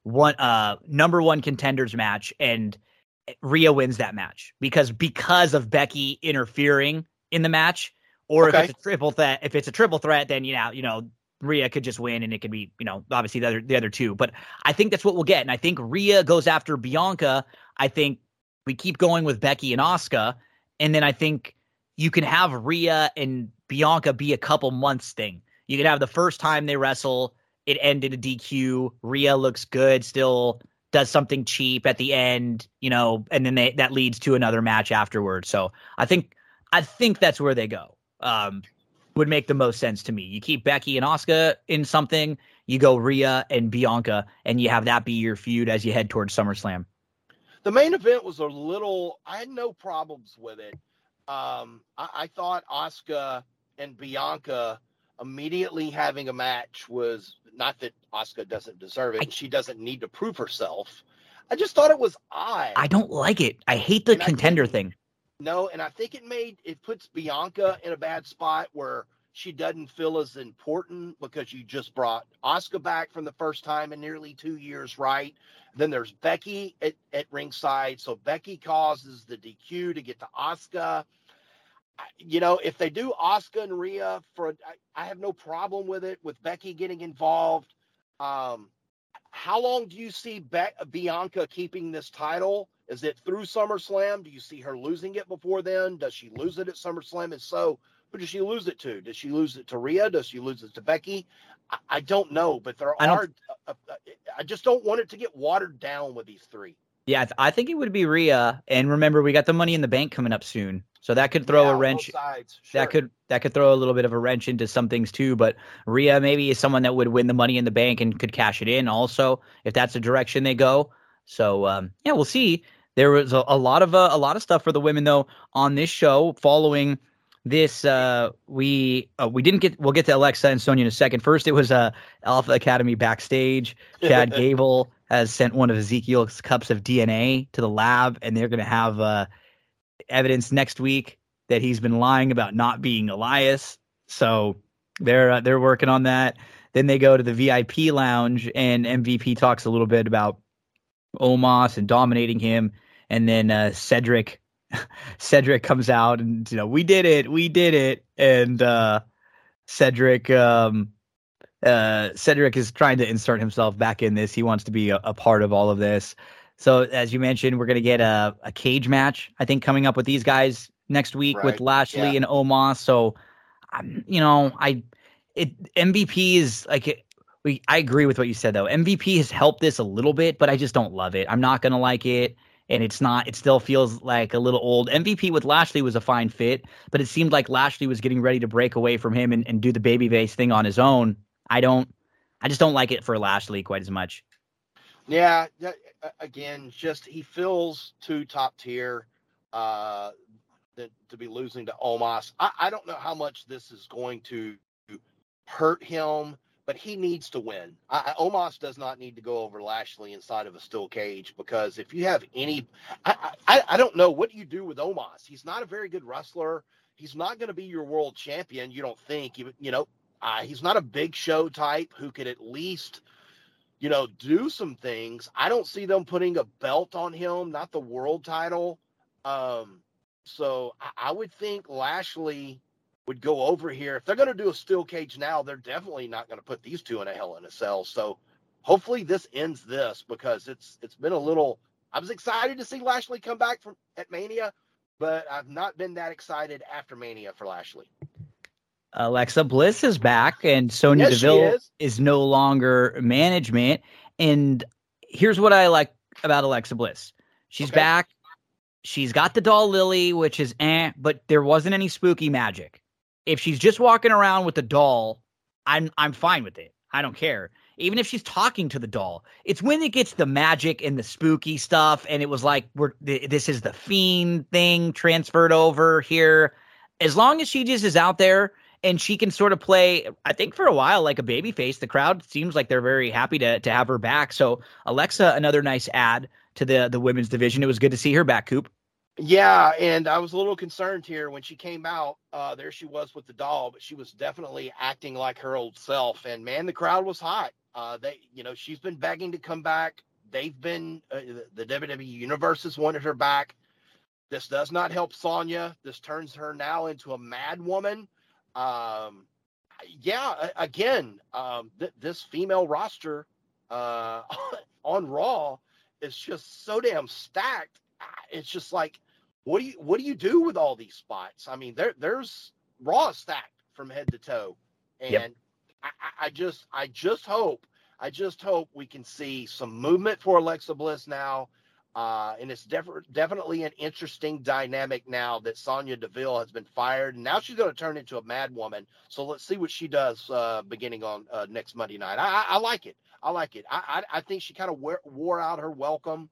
One uh number one contenders match, and Rhea wins that match because because of Becky interfering in the match. Or okay. if it's a triple threat, if it's a triple threat, then you know, you know, Rhea could just win and it could be, you know, obviously the other the other two. But I think that's what we'll get. And I think Rhea goes after Bianca. I think we keep going with Becky and Asuka, and then I think you can have Rhea and Bianca be a couple months thing. You can have the first time they wrestle, it ended a DQ. Rhea looks good, still does something cheap at the end, you know, and then they, that leads to another match afterwards. So I think I think that's where they go. Um, would make the most sense to me. You keep Becky and Asuka in something, you go Rhea and Bianca, and you have that be your feud as you head towards SummerSlam the main event was a little. I had no problems with it. Um, I, I thought Asuka and Bianca immediately having a match was not that Asuka doesn't deserve it. I, she doesn't need to prove herself. I just thought it was odd. I don't like it. I hate the and contender think, thing. No, and I think it made it puts Bianca in a bad spot where she doesn't feel as important because you just brought Asuka back from the first time in nearly two years, right? Then there's Becky at, at ringside. So Becky causes the DQ to get to Asuka. You know, if they do Asuka and Rhea for, I, I have no problem with it, with Becky getting involved. Um, how long do you see Be- Bianca keeping this title? Is it through SummerSlam? Do you see her losing it before then? Does she lose it at SummerSlam? And so, Who does she lose it to? Does she lose it to Rhea? Does she lose it to Becky? I, I don't know, but there I are. Uh, uh, I just don't want it to get watered down with these three. Yeah, I th- I think it would be Rhea. And remember, we got the Money in the Bank coming up soon, so that could throw Yeah, a wrench. Sides. Sure. That could that could throw a little bit of a wrench into some things too. But Rhea maybe is someone that would win the Money in the Bank and could cash it in also if that's the direction they go. So um, yeah, we'll see. There was a, a lot of uh, a lot of stuff for the women though on this show following this uh we uh, we didn't get we'll get to Alexa and Sonya in a second. First it was uh Alpha Academy backstage. Chad Gable has sent one of Ezekiel's cups of DNA to the lab and they're going to have uh evidence next week that he's been lying about not being Elias. So they're uh, they're working on that. Then they go to the VIP lounge and MVP talks a little bit about Omos and dominating him and then uh, Cedric Cedric comes out and you know we did it we did it and uh, Cedric um, uh, Cedric is trying to insert himself back in this he wants to be a, a part of all of this so as you mentioned we're going to get a, a cage match I think coming up with these guys next week with Lashley yeah. and Omos so um, you know I it MVP is like it, we I agree with what you said though. MVP has helped this a little bit, but I just don't love it. I'm not gonna like it, and it's not. It still feels like a little old. MVP with Lashley was a fine fit, but it seemed like Lashley was getting ready to break away from him and, and do the babyface thing on his own. I don't. I just don't like it for Lashley quite as much. Yeah, that- again, just he feels too top tier uh, to be losing to Omos. I, I don't know how much this is going to hurt him, but he needs to win. I, Omos does not need to go over Lashley inside of a steel cage because if you have any, I, I, I don't know what do you do with Omos. He's not a very good wrestler. He's not going to be your world champion. You don't think? You, you know, uh, he's not a big show type who could at least you know, do some things. I don't see them putting a belt on him, not the world title. Um, so I, I would think Lashley would go over here. If they're going to do a steel cage now, they're definitely not going to put these two in a hell in a cell. So hopefully this ends this because it's it's been a little. I was excited to see Lashley come back from at Mania, but I've not been that excited after Mania for Lashley. Alexa Bliss is back, and Sonya Yes, Deville is. is no longer management. And here's what I like about Alexa Bliss: she's Okay. back. She's got the doll Lily, which is eh, but there wasn't any spooky magic. If she's just walking around with the doll, I'm I'm fine with it. I don't care. Even if she's talking to the doll, it's when it gets the magic and the spooky stuff, and it was like we're th- this is the fiend thing transferred over here. As long as she just is out there and she can sort of play, I think for a while like a baby face. The crowd seems like they're very happy to to have her back. So Alexa, another nice add to the the women's division. It was good to see her back, Coop. Yeah, and I was a little concerned here when she came out. Uh, there she was with the doll, but she was definitely acting like her old self. And man, the crowd was hot. Uh, they, you know, she's been begging to come back. They've been uh, the WWE universe has wanted her back. This does not help Sonya. This turns her now into a mad woman. Um, yeah, again, um, th- this female roster uh, on Raw is just so damn stacked. Ah, It's just like, what do you what do you do with all these spots? I mean, there there's Raw stacked from head to toe, and Yep. I, I- just I just hope I just hope we can see some movement for Alexa Bliss now. Uh, and it's def- definitely an interesting dynamic now that Sonya Deville has been fired, and now she's going to turn into a mad woman. So let's see what she does uh, beginning on uh, next Monday night. I, I, I like it. I like it. I, I, I think she kind of wore, wore out her welcome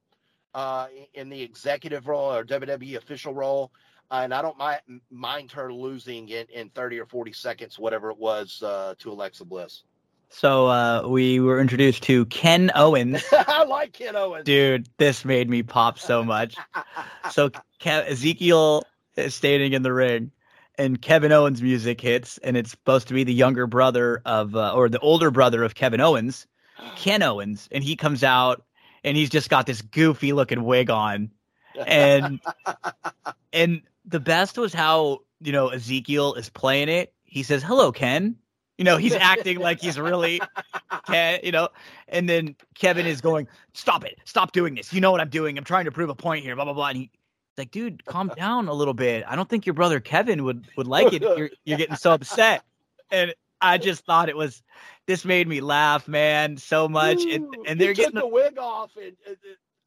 uh, in the executive role or WWE official role, uh, and I don't mind mind her losing in, in 30 or 40 seconds, whatever it was, uh, to Alexa Bliss. So uh, we were introduced to Ken Owens. I like Ken Owens. Dude, this made me pop so much. So Ke- Ezekiel is standing in the ring, and Kevin Owens' music hits, and it's supposed to be the younger brother of, uh, or the older brother of Kevin Owens, Ken Owens, and he comes out, and he's just got this goofy looking wig on, and and the best was how you know Ezekiel is playing it. He says, "Hello, Ken." You know, he's acting like he's really Ken, you know, and then Kevin is going, "Stop it! Stop doing this! You know what I'm doing? I'm trying to prove a point here." Blah blah blah. And he like, dude, calm down a little bit. I don't think your brother Kevin would would like it. You're you're getting so upset. And I just thought it was this made me laugh, man, so much. And and they're getting the wig off, and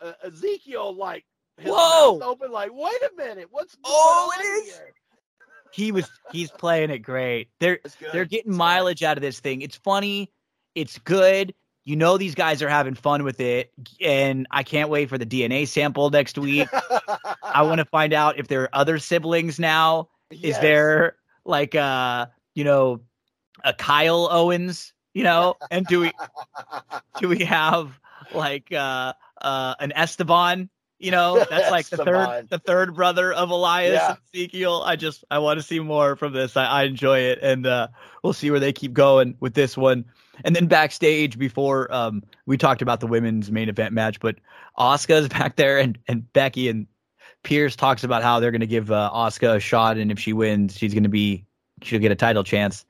uh, uh, Ezekiel like Whoa! open, like, wait a minute, what's going Oh, on it is? here? he was he's playing it great. They're they're getting It's mileage out of this thing. It's funny, it's good. You know these guys are having fun with it, and I can't wait for the DNA sample next week. I want to find out if there are other siblings now. Is there like uh you know a Kyle Owens, you know? And do we do we have like uh uh an Esteban? You know, that's like the third the third brother of Elias Yeah. and Ezekiel. I just I want to see more from this. I, I enjoy it and uh we'll see where they keep going with this one. And then backstage before um we talked about the women's main event match, but Asuka's back there and and Becky and Pearce talks about how they're going to give uh, Asuka a shot, and if she wins, she's going to be she'll get a title chance.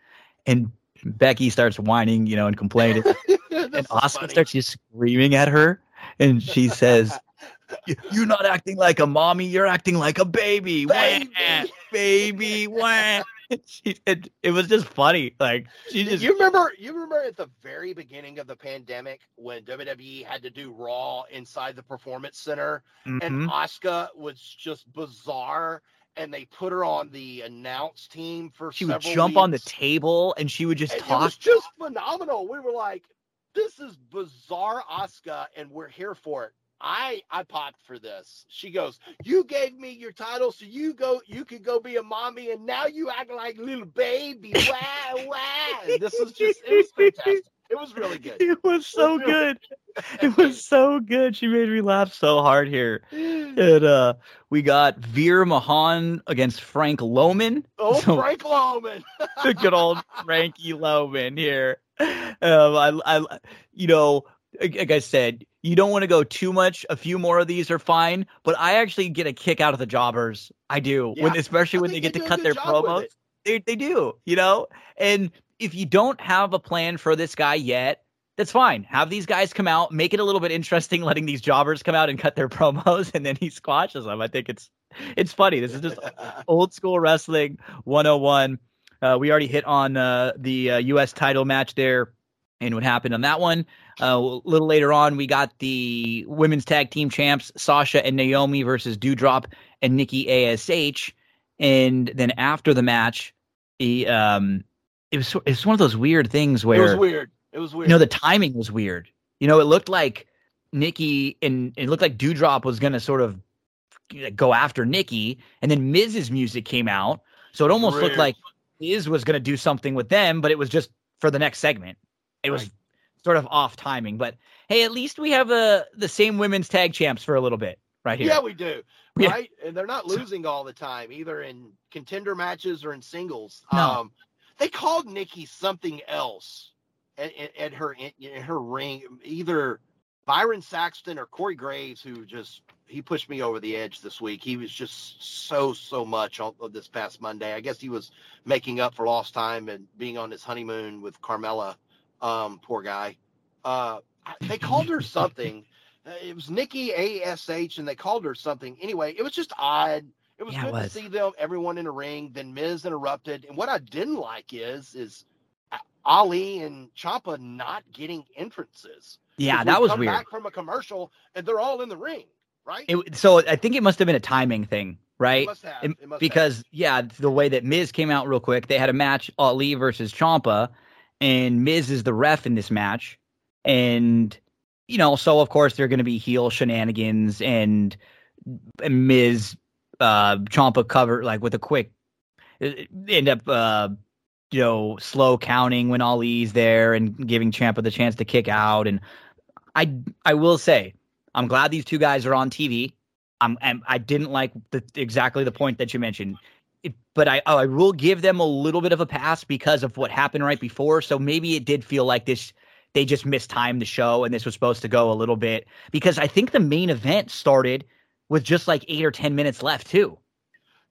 And Becky starts whining, you know, and complaining, and is Asuka funny. starts just screaming at her, and she says, "You- "You're not acting like a mommy. You're acting like a baby, Wah, Baby. baby." Wah. She, it, it was just funny. Like she just you remember you remember at the very beginning of the pandemic when WWE had to do Raw inside the Performance Center Mhm. and Asuka was just bizarre and they put her on the announce team for she would jump on the table and she would just And It talk. was just phenomenal. We were like, this is bizarre Asuka and we're here for it. I I popped for this. She goes, "You gave me your title, so you go. You could go be a mommy, and now you act like a little baby. Wow, wow! This was just it was fantastic. It was really good. It was so really good. It was so good. She made me laugh so hard here. And uh we got Veer Mahaan against Frank Loman. Oh, So- Frank Loman. the good old Frankie Loman here. Um, I, I, you know, like I said, you don't want to go too much. A few more of these are fine, but I actually get a kick out of the jobbers. I do, when especially when they get they to cut their good job with promos. They they do, you know. And if you don't have a plan for this guy yet, that's fine. Have these guys come out, make it a little bit interesting, letting these jobbers come out and cut their promos, and then he squashes them. I think it's it's funny. This is just old school wrestling 101. Uh, we already hit on uh, the uh, U.S. title match there and what happened on that one. Uh, a little later on, we got the women's tag team champs, Sasha and Naomi versus Doudrop and Nikki ASH. And then after the match, the, um, it was it was one of those weird things where It was weird. It was weird. you know the timing was weird. You know, it looked like Nikki and it looked like Doudrop was gonna sort of go after Nikki, and then Miz's music came out, so it almost looked like Miz was gonna do something with them, but it was just for the next segment. It was Right. sort of off timing, but hey, at least we have uh, the same women's tag champs for a little bit right here. Yeah, we do. Yeah. Right? And they're not losing all the time, either in contender matches or in singles. No. Um, they called Nikki something else at, at, at her in, her ring, either Byron Saxton or Corey Graves, who just he pushed me over the edge this week. He was just so so much on, on this past Monday. I guess he was making up for lost time and being on his honeymoon with Carmella. Um, poor guy. Uh, they called her something. Uh, it was Nikki Ash, and they called her something. Anyway, it was just odd. It was Yeah, it good to see them, everyone in the ring. Then Miz interrupted, and what I didn't like is is uh, Ali and Ciampa not getting entrances. Yeah, that was weird. Back from a commercial, and they're all in the ring, right? It, so I think it must have been a timing thing, right? It must have. It- must have. because yeah, the way that Miz came out real quick, they had a match Ali versus Ciampa, and Miz is the ref in this match, and you know, so of course they're going to be heel shenanigans and, and Miz, uh, Ciampa cover like with a quick, end up, uh, you know, slow counting when Ali's there and giving Ciampa the chance to kick out, and I I will say I'm glad these two guys are on TV. I'm, I'm I didn't like the exactly the point that you mentioned, it, but I oh, I will give them a little bit of a pass because of what happened right before. So maybe it did feel like this they just mistimed the show and this was supposed to go a little bit because I think the main event started with just like eight or ten minutes left too.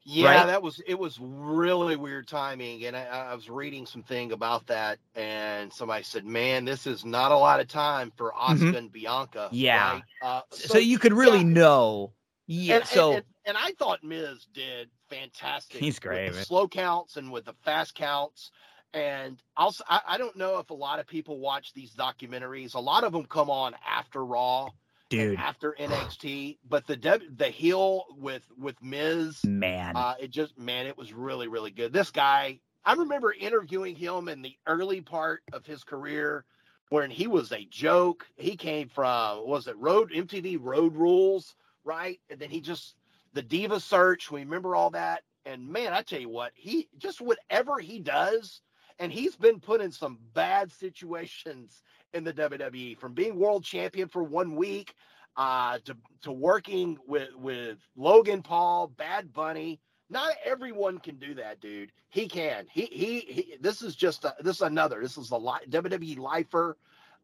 Yeah, right? that was it was really weird timing, and I, I was reading something about that, and somebody said, "Man, this is not a lot of time for Asuka and Bianca." Mm-hmm. Yeah. right? Uh, So, you could really yeah. know, Yeah, and, so and, and, and I thought Miz did fantastic. He's great, with the slow counts and with the fast counts. And also, I, I don't know if a lot of people watch these documentaries. A lot of them come on after Raw, dude, after NXT. But the W- the heel with with Miz, man, uh, it just man, it was really really good. This guy, I remember interviewing him in the early part of his career when he was a joke. He came from was it Road MTV Road Rules, right? And then he just the Diva Search. We remember all that. And man, I tell you what, he just whatever he does, and he's been put in some bad situations in the WWE from being world champion for one week uh, to to working with with Logan Paul, Bad Bunny. Not everyone can do that, dude. He can. He he. he this is just a, this is another. This is a li- WWE lifer.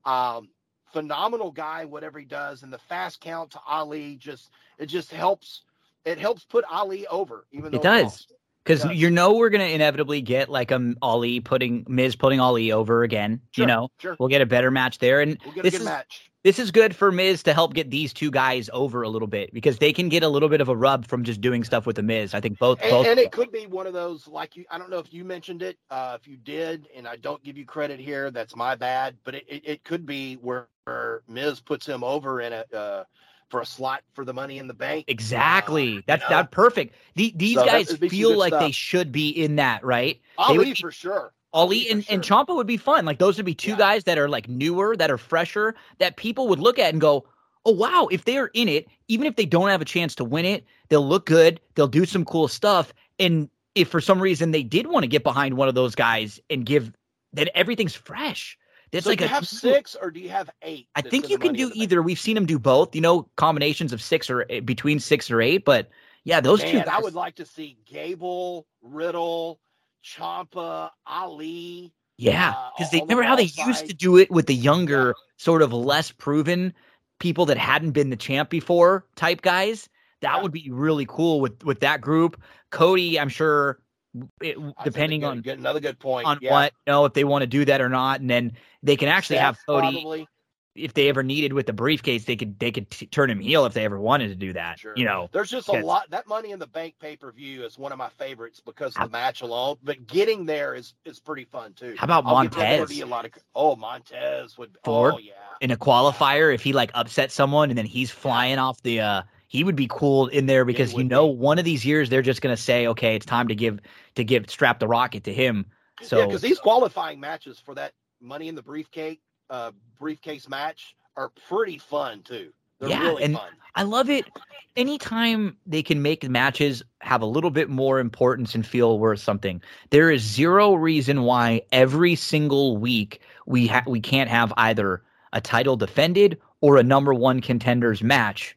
Um, phenomenal guy. Whatever he does, and the fast count to Ali just it just helps. It helps put Ali over, even though It does. Because you know we're gonna inevitably get like um Ali putting Miz putting Ali over again. Sure, You know, sure. we'll get a better match there, and We'll get a this good is match. this is good for Miz to help get these two guys over a little bit because they can get a little bit of a rub from just doing stuff with the Miz. I think both And, both. and it could be one of those like you. I don't know if you mentioned it. Uh, if you did, and I don't give you credit here, that's my bad. But it, it, it could be where, where Miz puts him over in a uh, for a slot for the Money in the Bank. Exactly. Uh, That's you know? that perfect. The, these So guys feel like they should be in that, right? Ali be- for sure. Ali and, and. Ciampa would be fun. Like those would be two Yeah. guys that are like newer, that are fresher, that people would look at and go, "Oh wow!" If they are in it, even if they don't have a chance to win it, they'll look good. They'll do some cool stuff. And if for some reason they did want to get behind one of those guys and give, then everything's fresh. That's so like do you a have six or do you have eight? I think you can do either. We've seen them do both. You know, combinations of six or between six or eight. But yeah, those two. Man, I would like to see Gable, Riddle, Ciampa, Ali. Yeah, uh, because they on the remember how they ball used to do it with the younger, sort of less proven people that hadn't been the champ before type guys. That Yeah. would be really cool with with that group. Cody, I'm sure, it, depending on good- another good point. on yeah. what, you know, if they want to do that or not, and then they can actually have Cody. probably. If they ever needed with the briefcase, they could they could t- turn him heel if they ever wanted to do that. Sure. You know, There's just a lot. That Money in the Bank pay per view is one of my favorites because of the match alone. But getting there is is pretty fun too. How about I'll Montez? be a lot of. Oh, Montez would. Ford? Oh yeah. in a qualifier if he like upset someone and then he's flying off the uh he would be cool in there because you know be. one of these years they're just gonna say okay it's time to give to give strap the rocket to him so yeah, because these qualifying matches for that Money in the Briefcase uh, briefcase match are pretty fun too. They're Yeah, really and- fun. I love it anytime they can make matches have a little bit more importance and feel worth something there is zero reason why every single week we ha- we can't have either a title defended or a number one contenders match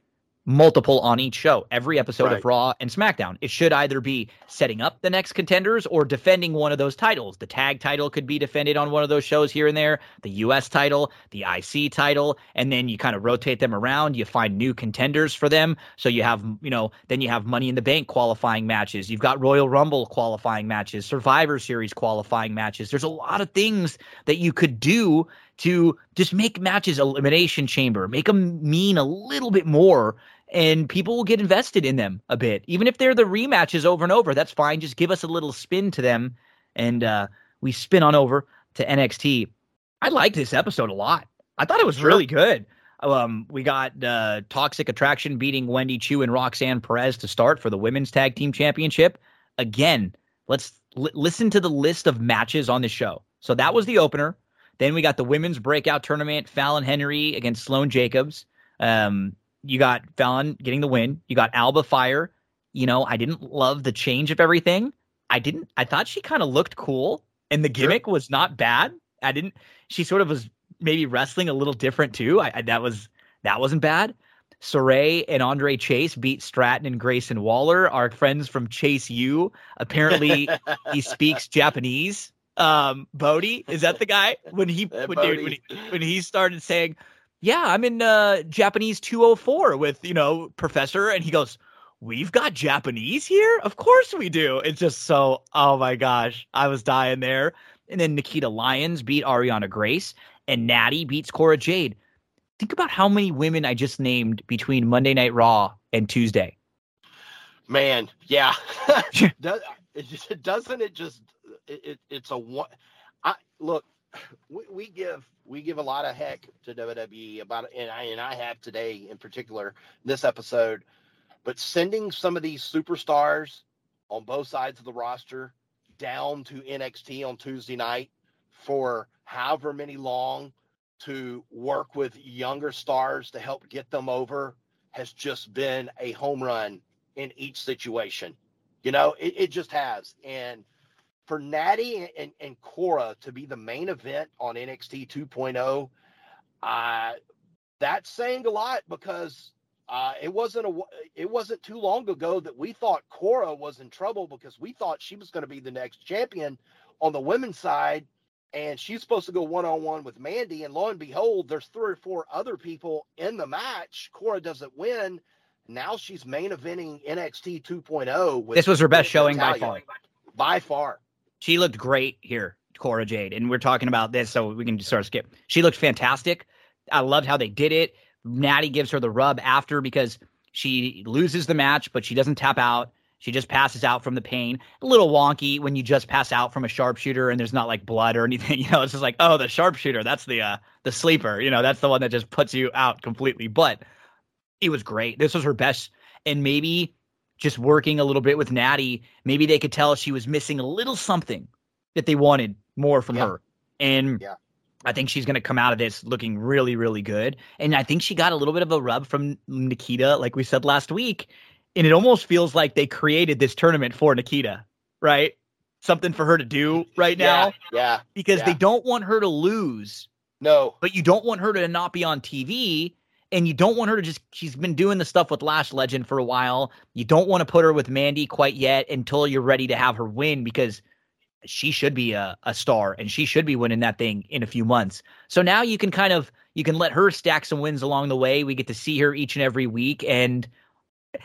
multiple on each show every episode Right. of raw and smackdown. It should either be setting up the next contenders or defending one of those titles. The tag title could be defended on one of those shows here and there the us title the ic title and then you kind of rotate them around. You find new contenders for them. So you have you know then you have money in the bank qualifying matches. You've got royal rumble qualifying matches survivor series qualifying matches. There's a lot of things that you could do to just make matches elimination chamber make them mean a little bit more and people will get invested in them a bit. Even if they're the rematches over and over that's fine. Just give us a little spin to them and uh, we spin on over to nxt i liked this episode a lot. I thought it was really good. Um, we got uh, toxic attraction beating wendy choo and roxanne perez to start for the women's tag team championship. Again let's li- listen to the list of matches on the show. So that was the opener. Then we got the women's breakout tournament fallon henley against sloane jacobs. Um, you got Fallon getting the win. You got Alba Fire. You know, I didn't love the change of everything. I didn't. I thought she kind of looked cool, and the gimmick was not bad. I didn't. She sort of was maybe wrestling a little different too. I, I that was that wasn't bad. Sarray and Andre Chase beat Stratton and Grayson Waller, our friends from Chase U. Apparently, he speaks Japanese. Um, Bodie is that the guy when he when, dude, when he when he started saying, "Yeah, I'm in uh, Japanese 204 with you know Professor," and he goes, "We've got Japanese here, of course we do." It's just so, oh my gosh, I was dying there. And then Nikita Lyons beat Ariana Grace, and Natty beats Cora Jade. Think about how many women I just named between Monday Night Raw and Tuesday. Man, yeah. Does, it just, doesn't it just it, it, it's a one I look we, we give we give a lot of heck to WWE about and I and I have today in particular this episode. But sending some of these superstars on both sides of the roster down to NXT on Tuesday night for however many long to work with younger stars to help get them over has just been a home run in each situation. You know, it, it just has. And for Natty and, and Cora to be the main event on NXT 2.0, uh, that's saying a lot because uh, it wasn't a it wasn't too long ago that we thought Cora was in trouble because we thought she was going to be the next champion on the women's side, and she's supposed to go one on one with Mandy, and lo and behold, there's three or four other people in the match. Cora doesn't win. Now she's main eventing NXT 2.0. this was her best showing by far. By far, she looked great here, Cora Jade, and we're talking about this, so we can just sort of skip. She looked fantastic. I loved how they did it. Natty gives her the rub after because she loses the match, but she doesn't tap out. She just passes out from the pain. A little wonky when you just pass out from a sharpshooter and there's not like blood or anything. You know, it's just like, oh, the sharpshooter, that's the uh the sleeper. You know, that's the one that just puts you out completely. But it was great. This was her best, and maybe just working a little bit with Natty, maybe they could tell she was missing a little something that they wanted more from yeah. her. And yeah. I think she's going to come out of this looking really, really good. And I think she got a little bit of a rub from Nikita, like we said last week. And it almost feels like they created this tournament for Nikita, right? Something for her to do right now. Yeah. yeah because they don't want her to lose. No. But you don't want her to not be on TV. And you don't want her to just, she's been doing the stuff with Lash Legend for a while. You don't want to put her with Mandy quite yet until you're ready to have her win because she should be a, a star and she should be winning that thing in a few months. So now you can kind of you can let her stack some wins along the way. We get to see her each and every week and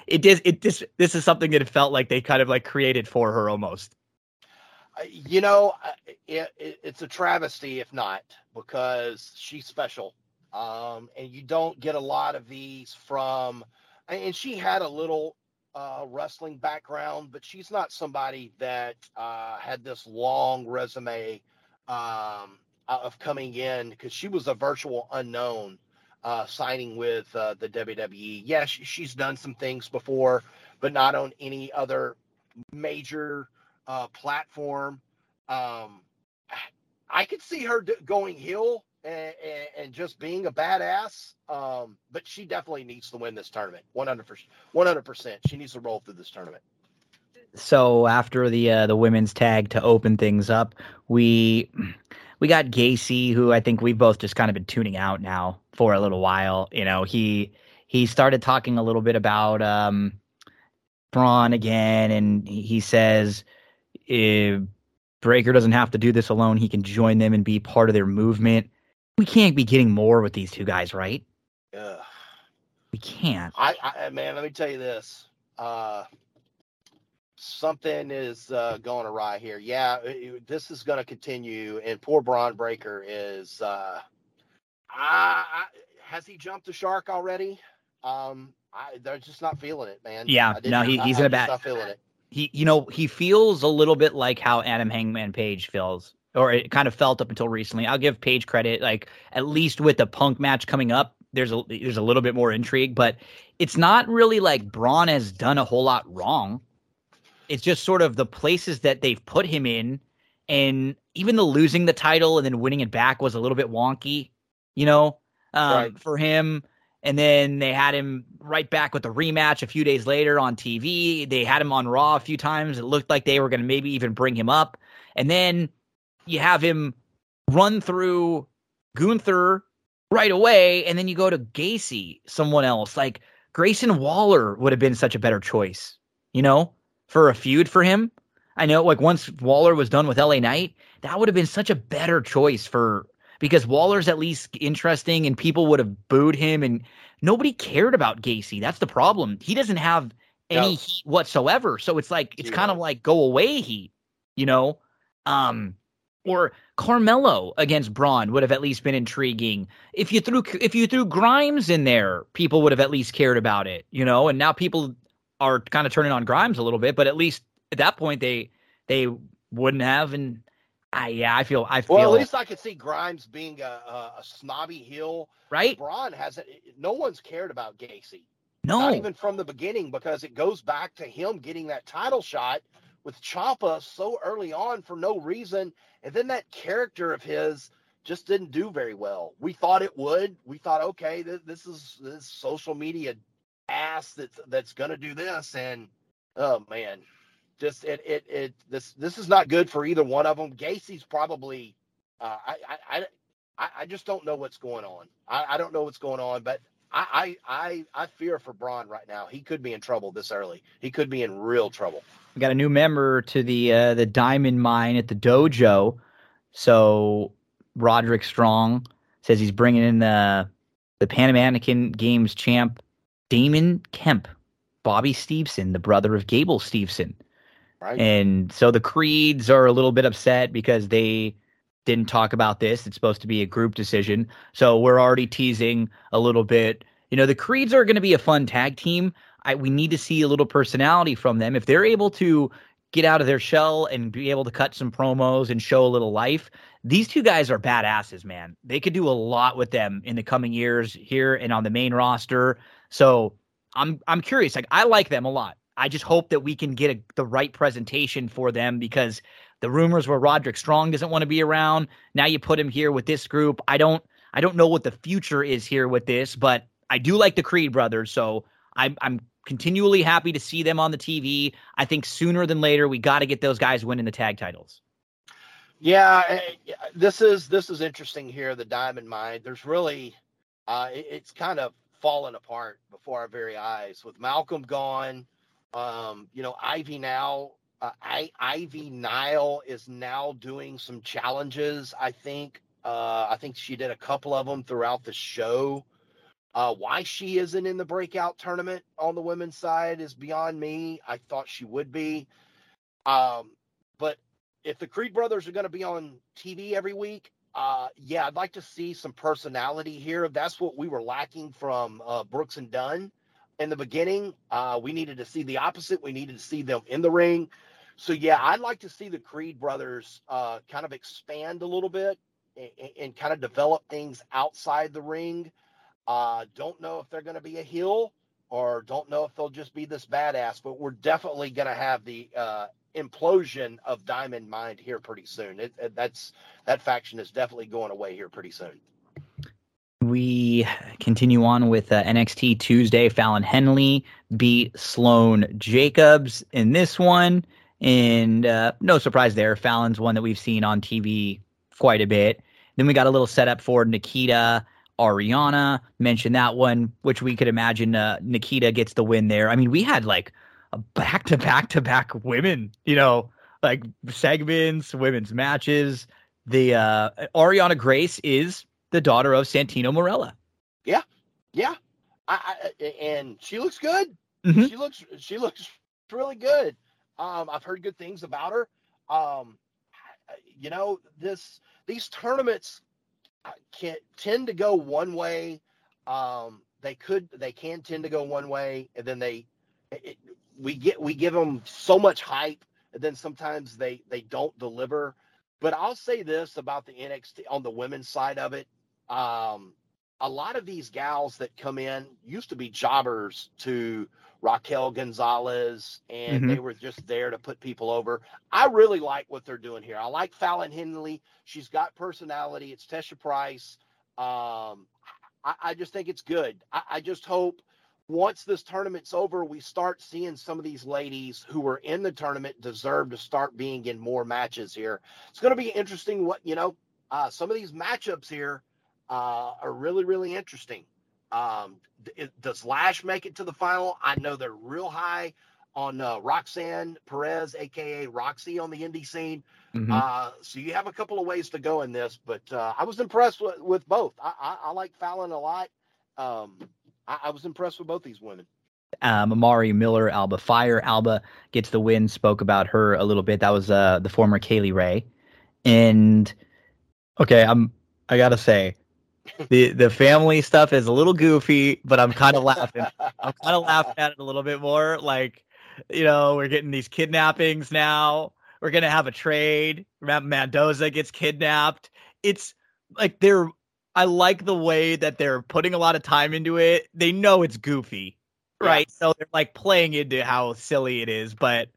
it does it this this is something that it felt like they kind of like created for her almost. You know, it, it, it's a travesty if not because she's special. Um, and you don't get a lot of these from and she had a little uh, wrestling background, but she's not somebody that uh, had this long resume um, of coming in because she was a virtual unknown uh, signing with uh, the WWE. Yeah, she, she's done some things before, but not on any other major uh, platform. Um, I could see her d- going heel and, and, just being a badass. Um, but she definitely needs to win this tournament. 100 100%. She needs to roll through this tournament. So after the uh, the women's tag to open things up, we we got Gacy, who I think we've both just kind of been tuning out now for a little while. You know, he he started talking a little bit about um, Bron again, and he says if Breakker doesn't have to do this alone; he can join them and be part of their movement we can't be getting more with these two guys, right? Yeah. We can't. I, I man, let me tell you this. Uh, something is uh, going awry here. Yeah, it, this is going to continue, and poor Bron Breakker is. Uh, I, I, has he jumped the shark already? Um, I, they're just not feeling it, man. Yeah, no, he, he's in a bad. Not feeling it. He, you know, he feels a little bit like how Adam Hangman Page feels or it kind of felt up until recently. I'll give Page credit, like at least with the Punk match coming up, there's a there's a little bit more intrigue, but it's not really like Bron has done a whole lot wrong. It's just sort of the places that they've put him in, and even the losing the title and then winning it back was a little bit wonky, you know, um, right. for him. And then they had him right back with the rematch a few days later on TV. They had him on Raw a few times. It looked like they were going to maybe even bring him up. And then you have him run through Gunther right away, and then you go to Gacy, someone else. Like Grayson Waller would have been such a better choice, you know, for a feud for him. I know, like once Waller was done with LA Knight, that would have been such a better choice for because Waller's at least interesting and people would have booed him and nobody cared about Gacy. That's the problem. He doesn't have any no. heat whatsoever. So it's like it's yeah. kind of like go away heat, you know? Um or Carmelo against Bron would have at least been intriguing. If you threw if you threw Grimes in there, people would have at least cared about it, you know. And now people are kind of turning on Grimes a little bit, but at least at that point they they wouldn't have. And I yeah, I feel I feel. Well, at least I could see Grimes being a, a, a snobby heel. right. Bron hasn't. Eh, no one's cared about Gacy. No, Not even from the beginning because it goes back to him getting that title shot with Ciampa so early on for no reason, and then that character of his just didn't do very well. We thought it would. We thought, okay, th- this is this social media ass that's that's gonna do this, and oh man, just it it it this this is not good for either one of them. Gacy's probably. Uh, I, I I I just don't know what's going on. I, I don't know what's going on, but I, I I I fear for Bron right now. He could be in trouble this early. He could be in real trouble. we got a new member to the uh, the Diamond Mine at the dojo. So Roderick Strong says he's bringing in the the Pan American Games champ Damon Kemp, Bobby Steveson, the brother of Gable Steveson. Right. And so the Creeds are a little bit upset because they didn't talk about this. It's supposed to be a group decision. So we're already teasing a little bit. You know, the Creeds are going to be a fun tag team. I, we need to see a little personality from them. If they're able to get out of their shell and be able to cut some promos and show a little life, these two guys are badasses, man. They could do a lot with them in the coming years here and on the main roster. So I'm I'm curious. Like I like them a lot. I just hope that we can get a, the right presentation for them because the rumors were Roderick Strong doesn't want to be around. Now you put him here with this group. I don't I don't know what the future is here with this, but I do like the Creed brothers, so I'm I'm continually happy to see them on the TV. I think sooner than later we got to get those guys winning the tag titles. Yeah, eh, this is this is interesting here. The Diamond Mine. There's really, uh, it's kind of fallen apart before our very eyes with Malcolm gone. Um, you know, Ivy now. Uh, I, Ivy Nile is now doing some challenges. I think. Uh, I think she did a couple of them throughout the show. Uh, why she isn't in the breakout tournament on the women's side is beyond me. I thought she would be. Um, but if the Creed brothers are going to be on TV every week, uh, yeah, I'd like to see some personality here. That's what we were lacking from uh, Brooks and Dunn in the beginning. Uh, we needed to see the opposite. We needed to see them in the ring. So yeah, I'd like to see the Creed brothers uh, kind of expand a little bit and, and kind of develop things outside the ring. Uh, don't know if they're going to be a heel or don't know if they'll just be this badass, but we're definitely going to have the uh, implosion of Diamond Mine here pretty soon. It, it- that's that faction is definitely going away here pretty soon. Continue on with uh, NXT Tuesday. Fallon Henley beat Sloane Jacobs in this one. And uh, no surprise there. Fallon's one that we've seen on TV quite a bit. Then we got a little setup for Nikita Ariana. Mentioned that one, which we could imagine uh, Nikita gets the win there. I mean, we had like a back to back to back women, you know, like segments, women's matches. The uh, Ariana Grace is the daughter of Santino Marella. Yeah, yeah. I, I, and she looks good. Mhm. She looks she looks really good. Um, I've heard good things about her. Um, you know this these tournaments can tend to go one way. Um, they could they can tend to go one way, and then they it, we get we give them so much hype, and then sometimes they they don't deliver. But I'll say this about the NXT on the women's side of it. Um, a lot of these gals that come in used to be jobbers to Raquel Gonzalez, and they were just there to put people over. I really like what they're doing here. I like Fallon Henley. She's got personality. It's Tesha Price. Um, I, I just think it's good. I, I just hope once this tournament's over, we start seeing some of these ladies who were in the tournament deserve to start being in more matches here. It's going to be interesting. What you know, uh, some of these matchups here uh, are really, really interesting. Um, d- does Lash make it to the final? I know they're real high on uh, Roxanne Perez, aka Roxy, on the indie scene. Mhm. Uh, so you have a couple of ways to go in this, but uh, I was impressed with, with both. I, I, I like Fallon a lot. Um, I, I was impressed with both these women. um, Amari Miller, Alba Fire. Alba gets the win. Spoke about her a little bit. That was uh, the former Kay Lee Ray. And okay, I'm I gotta say, the the family stuff is a little goofy, but I'm kind of laughing. I'm kind of laughing at it a little bit more. Like, you know, we're getting these kidnappings now. We're gonna have a trade. Mendoza gets kidnapped. It's like they're. I like the way that they're putting a lot of time into it. They know it's goofy, right? Yeah. So they're like playing into how silly it is. But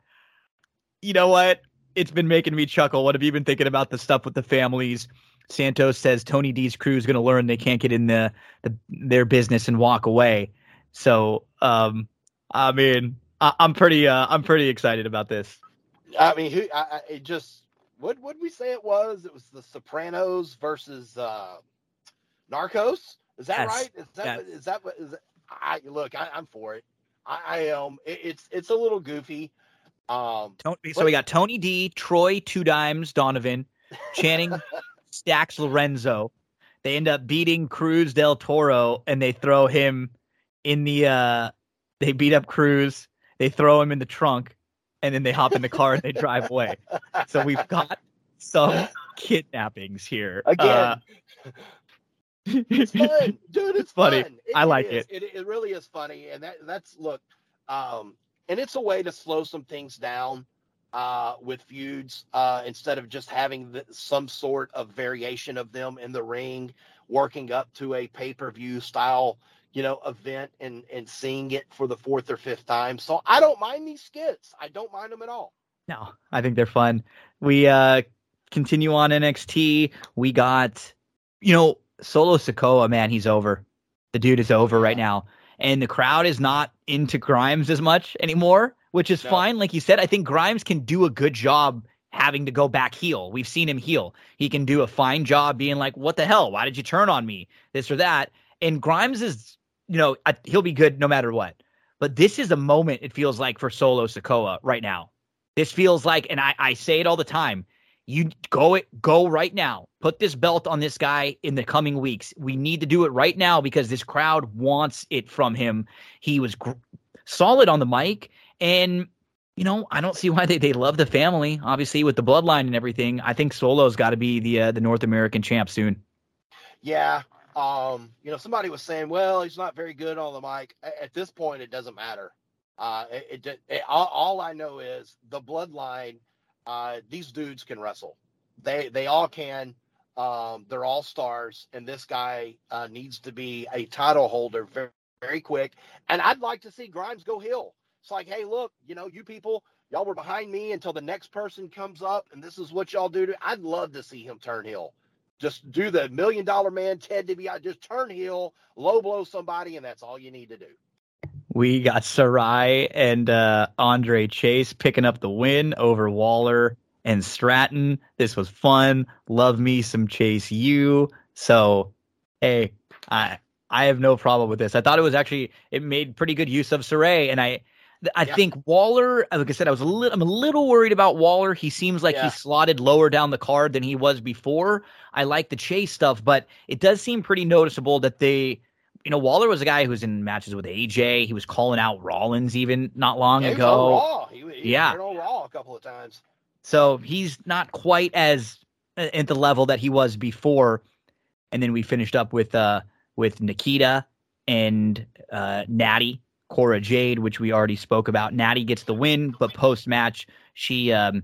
you know what? It's been making me chuckle. What have you been thinking about the stuff with the families? Santos says Tony D's crew is going to learn they can't get in the, the their business and walk away. So, um, I mean, I, am pretty, uh, I'm pretty excited about this. I mean, who? I, I, it just what would we say it was? It was the Sopranos versus uh, Narcos. Is that yes. right? Is that yes. that what is? That, I look, I, am for it. I, I am. Um, it, it's it's a little goofy. Um, Tony, so we got Tony D, Troy Two Dimes, Donovan, Channing Stacks Lorenzo. They end up beating Cruz del Toro and they throw him in the uh they beat up Cruz, they throw him in the trunk, and then they hop in the car and they drive away. So we've got some kidnappings here. Again. Uh, it's fun, dude. It's funny. Fun. It, I like it, it. it. It really is funny, and that that's look, um, and it's a way to slow some things down uh, with feuds uh, instead of just having the, some sort of variation of them in the ring, working up to a pay per view style, you know, event and and seeing it for the fourth or fifth time. So I don't mind these skits. I don't mind them at all. No, I think they're fun. We uh, continue on NXT. We got, you know, Solo Sikoa. Man, he's over. The dude is over right now, and the crowd is not into Grimes as much anymore which is no. fine. Like you said, I think Grimes can do a good job having to go back heel. We've seen him heel. He can do a fine job being like, what the hell? Why did you turn on me? This or that. And Grimes is, you know, he'll be good no matter what. But this is a moment, it feels like, for Solo Sikoa right now. This feels like, and I, I say it all the time. You go it, go right now. Put this belt on this guy in the coming weeks. We need to do it right now because this crowd wants it from him. He was gr- solid on the mic and you know, I don't see why they, they love the family. Obviously, with the bloodline and everything, I think Solo's got to be the uh, the North American champ soon. Yeah, um, you know, somebody was saying, well, he's not very good on the mic. At this point, it doesn't matter. Uh, it, it, it all, all, I know is the bloodline. Uh, these dudes can wrestle. They they all can. Um, they're all stars, and this guy uh, needs to be a title holder very very quick. And I'd like to see Grimes go heel. It's like, hey, look, you know, you people, y'all were behind me until the next person comes up, and this is what y'all do. To, I'd love to see him turn heel. Just do the million dollar man, Ted DiBiase, just turn heel, low blow somebody, and that's all you need to do. We got Sarray and uh, Andre Chase picking up the win over Waller and Stratton. This was fun. Love me some Chase U. So, hey, I I have no problem with this. I thought it was actually it made pretty good use of Sarray, and I I yeah. think Waller, like I said, I was a little, I'm a little worried about Waller. He seems like yeah. he's slotted lower down the card than he was before. I like the chase stuff, but it does seem pretty noticeable that they, you know, Waller was a guy who was in matches with AJ. He was calling out Rollins even not long yeah, ago. He, he yeah, on Raw a couple of times. So he's not quite as uh, at the level that he was before. And then we finished up with uh with Nikita and uh Natty Cora Jade, which we already spoke about. Natty gets the win, but post match, she um,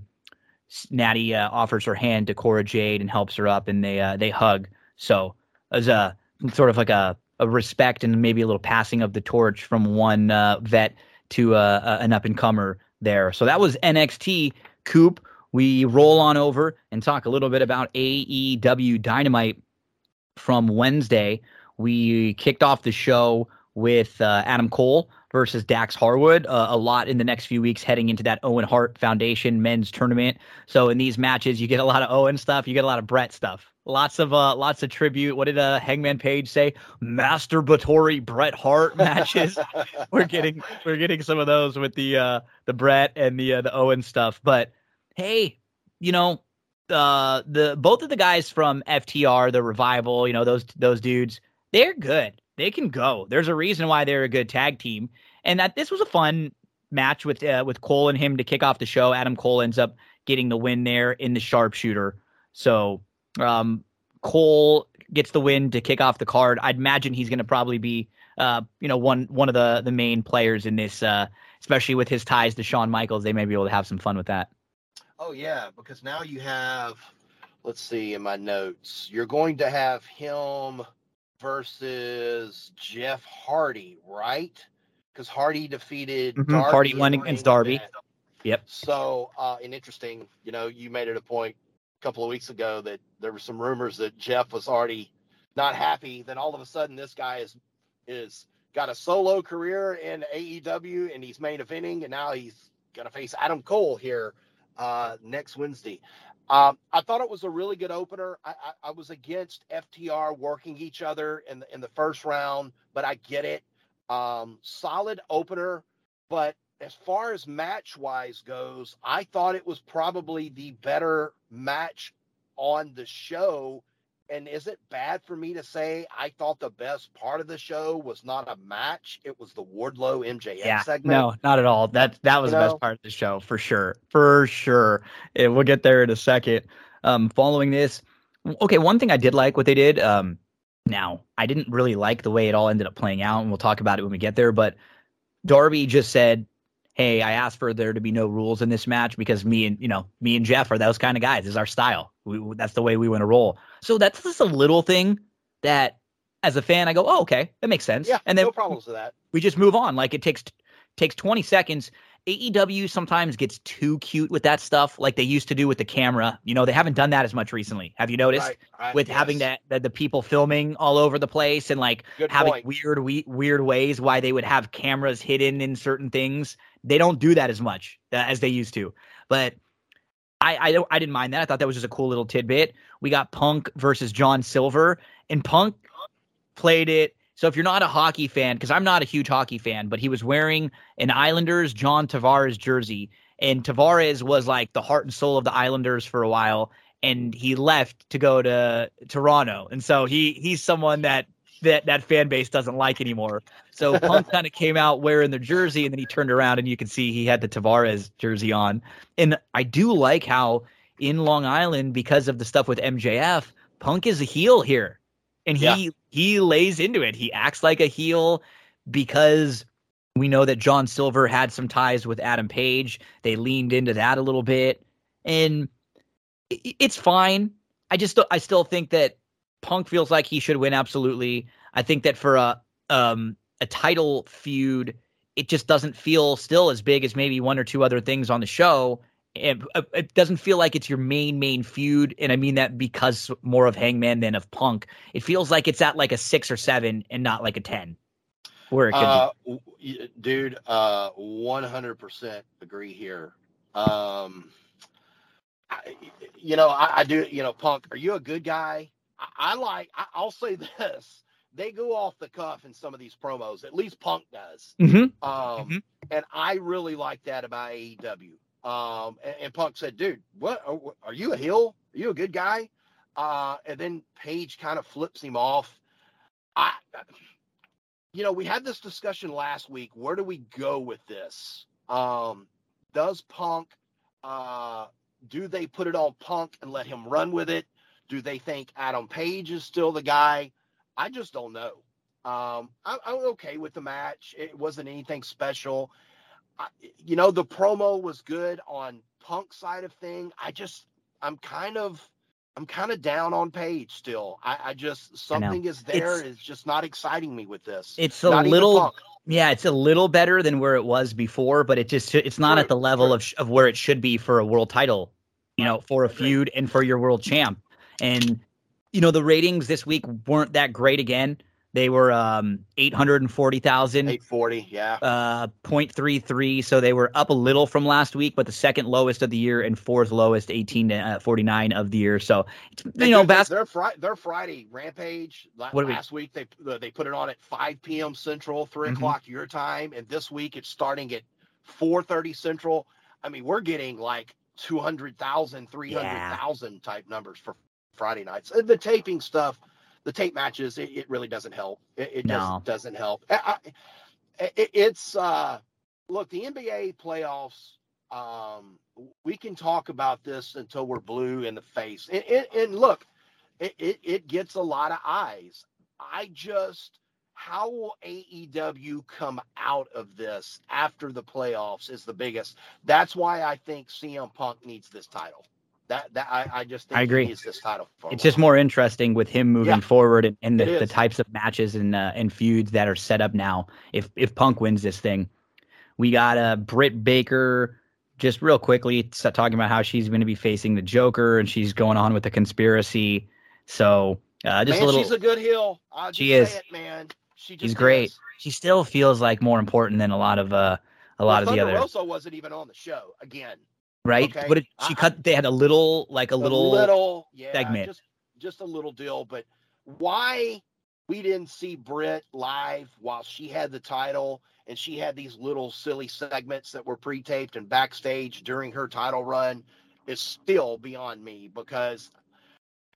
Natty uh, offers her hand to Cora Jade and helps her up, and they uh, they hug. So as a sort of like a, a respect and maybe a little passing of the torch from one uh, vet to uh, an up and comer there. So that was NXT. Coop. We roll on over and talk a little bit about AEW Dynamite from Wednesday. We kicked off the show with uh, Adam Cole versus Dax Harwood uh, a lot in the next few weeks heading into that Owen Hart Foundation men's tournament. So in these matches, you get a lot of Owen stuff, you get a lot of Bret stuff. Lots of uh, lots of tribute. What did uh, Hangman Page say? Masturbatory Bret Hart matches. we're getting we're getting some of those with the uh, the Bret and the uh, the Owen stuff. But hey, you know, uh, the both of the guys from FTR, the Revival, you know those those dudes, they're good they can go. There's a reason why they're a good tag team, and that this was a fun match with uh, with Cole and him to kick off the show. Adam Cole ends up getting the win there in the sharpshooter. So um, Cole gets the win to kick off the card. I'd imagine he's going to probably be, uh, you know, one one of the the main players in this, uh, especially with his ties to Shawn Michaels. They may be able to have some fun with that. Oh yeah, because now you have, let's see in my notes, you're going to have him versus Jeff Hardy, right? Because Hardy defeated Mhm, Darby Hardy won against Darby. Yep. So, uh, and interesting, you know, you made it a point a couple of weeks ago that there were some rumors that Jeff was already not happy. Then all of a sudden, this guy is is got a solo career in AEW and he's main eventing, and now he's gonna face Adam Cole here uh, next Wednesday. Um, I thought it was a really good opener. I, I, I was against FTR working each other in the, in the first round, but I get it. Um, solid opener, but as far as match wise goes, I thought it was probably the better match on the show. And is it bad for me to say I thought the best part of the show was not a match? It was the Wardlow MJF Yeah, segment. no, not at all. That that was You the know? best part of the show for sure, for sure. And we'll get there in a second. Um, following this, okay, one thing I did like what they did. Um, now I didn't really like the way it all ended up playing out, and we'll talk about it when we get there. But Darby just said, "Hey, I asked for there to be no rules in this match because me and you know me and Jeff are those kind of guys. This is our style. We, that's the way we want to roll. So that's just a little thing that, as a fan, I go, oh, okay, that makes sense. Yeah, and then no problems with that. we just move on. Like it takes takes 20 seconds. AEW sometimes gets too cute with that stuff, like they used to do with the camera. You know, they haven't done that as much recently. Have you noticed? Right, right, With having that the, the people filming all over the place and like Good having point. weird we, weird ways why they would have cameras hidden in certain things. They don't do that as much uh, as they used to. But I I I didn't mind that. I thought that was just a cool little tidbit. We got Punk versus John Silver, and Punk played it. So if you're not a hockey fan, because I'm not a huge hockey fan, but he was wearing an Islanders John Tavares jersey, and Tavares was like the heart and soul of the Islanders for a while, and he left to go to Toronto, and so he he's someone that that that fan base doesn't like anymore. So Punk kind of came out wearing the jersey, and then he turned around, and you can see he had the Tavares jersey on. And I do like how in Long Island, because of the stuff with MJF, Punk is a heel here, and he Yeah. he lays into it. He acts like a heel because we know that John Silver had some ties with Adam Page. They leaned into that a little bit, and it's fine. I just I still think that Punk feels like he should win. Absolutely, I think that for a um a title feud, it just doesn't feel still as big as maybe one or two other things on the show. It, uh, it doesn't feel like it's your main main feud, and I mean that because more of Hangman than of Punk. It feels like it's at like a six or seven and not like a ten, where it could Uh, y- dude, uh, 100% agree here. Um, I, you know, I, I do, you know, Punk, are you a good guy? I, I like, I, I'll say this. They go off the cuff in some of these promos. At least Punk does. be. hmm Um, Mhm. and I really like that about AEW. Um, and, and Punk said, dude, what are, are you a heel? Are you a good guy? Uh, and then Page kind of flips him off. I, you know, we had this discussion last week. Where do we go with this? Um, does Punk, uh, do they put it on Punk and let him run with it? Do they think Adam Page is still the guy? I just don't know. Um, I, I'm okay with the match. It wasn't anything special. I, you know, the promo was good on Punk side of thing. I just, I'm kind of, I'm kind of down on Page still. I, I just something is there. It's- It's just not exciting me with this. It's a Not little Yeah, it's a little better than where it was before, but it just it's not at the level of of where it should be for a world title, you know, for a feud and for your world champ. And you know, the ratings this week weren't that great again. They were um 840,000 840. Yeah. uh 0.33 so they were up a little from last week but the second lowest of the year and fourth lowest 18 to uh, 49 of the year so it's, you know Dude, their- bas- their, Fri- their Friday Rampage la- What do we- last week they uh, they put it on at 5 p.m. Central, 3 Mhm. o'clock your time, and this week it's starting at 4:30 Central. I mean, we're getting like 200,000, 300,000 type numbers for Friday nights. Uh, The taping stuff, the tape matches, it, it really doesn't help. It, it No. doesn't doesn't help. I, I, it, it's uh, look the NBA playoffs. Um, we can talk about this until we're blue in the face. And, and, and look, it, it gets a lot of eyes. I just how will AEW come out of this after the playoffs is the biggest. That's why I think CM Punk needs this title. That that I, I just think I agree. he needs this title. For it's just more interesting with him moving Yeah. forward and, and the, the types of matches and uh, and feuds that are set up now. If if Punk wins this thing, we got uh, Britt Baker. Just real quickly, talking about how she's going to be facing the Joker and she's going on with the conspiracy. So uh, just man, a little. she's a good heel. She say is. it, man. She just She's great. is. she still feels like more important than a lot of uh a lot well, of the Thunder other Rosa wasn't even on the show again. Right. okay. What did she I- cut? They had a little like a a little, little yeah, segment. just just a little deal. But why we didn't see Britt live while she had the title and she had these little silly segments that were pre-taped and backstage during her title run is still beyond me because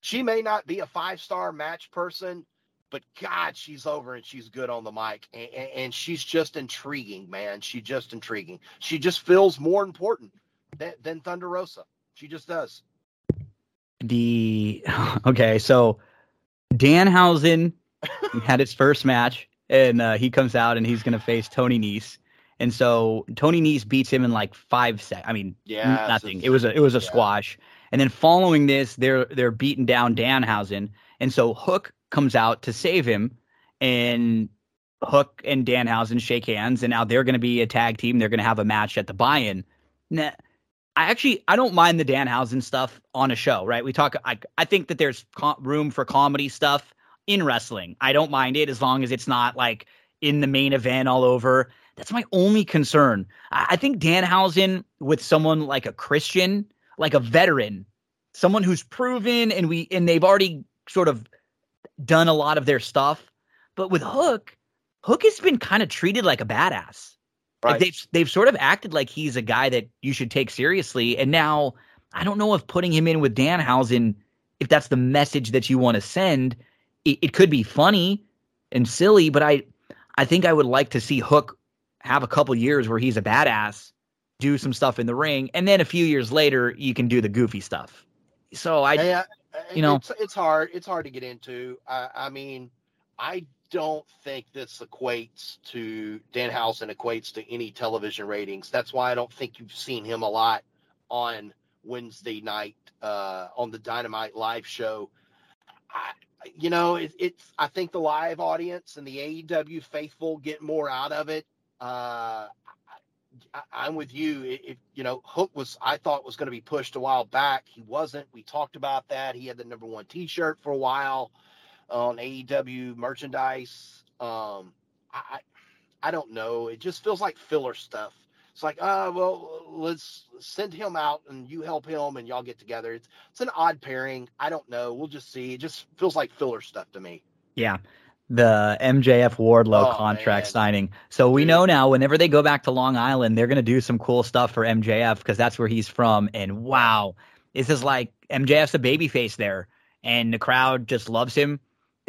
she may not be a five-star match person. But God, she's over and she's good on the mic, and, and, and she's just intriguing, man. She's just intriguing. She just feels more important than, than Thunder Rosa. She just does. the okay, so Danhausen had his first match, and uh, he comes out and he's gonna face Tony Nese, and so Tony Nese beats him in like five seconds. I mean, Yeah, nothing. It was a it was a yeah. squash, and then following this, they're they're beating down Danhausen, and so Hook comes out to save him, and Hook and Danhausen shake hands, and now they're going to be a tag team. They're going to have a match at the buy-in. Nah, I actually I don't mind the Danhausen stuff on a show, right? We talk. I I think that there's co- room for comedy stuff in wrestling. I don't mind it as long as it's not like in the main event all over. That's my only concern. I, I think Danhausen with someone like a Christian, like a veteran, someone who's proven and we and they've already sort of done a lot of their stuff. But with Hook, Hook has been kind of treated like a badass. Like they've they've sort of acted like he's a guy that you should take seriously. And now I don't know if putting him in with Danhausen, if that's the message that you want to send, it, it could be funny and silly, but I I think I would like to see Hook have a couple years where he's a badass, do some stuff in the ring, and then a few years later you can do the goofy stuff. So I yeah, you know- it's, it's hard. It's hard to get into. I, I mean, I don't think this equates to Danhausen equates to any television ratings. That's why I don't think you've seen him a lot on Wednesday night uh, on the Dynamite live show. I, you know, it, it's. I think the live audience and the AEW faithful get more out of it. Uh, I, I'm with you. It, you know, Hook was I thought was going to be pushed a while back. He wasn't. We talked about that. He had the number one T-shirt for a while on AEW merchandise. Um, I I I don't know. It just feels like filler stuff. It's like, uh, well, let's send him out and you help him and y'all get together. It's it's an odd pairing. I don't know. We'll just see. It just feels like filler stuff to me. Yeah. The MJF Wardlow Oh, contract man. signing. So we Dude. know now whenever they go back to Long Island, they're going to do some cool stuff for MJF because that's where he's from. And wow, this is like MJF's a babyface there, and the crowd just loves him.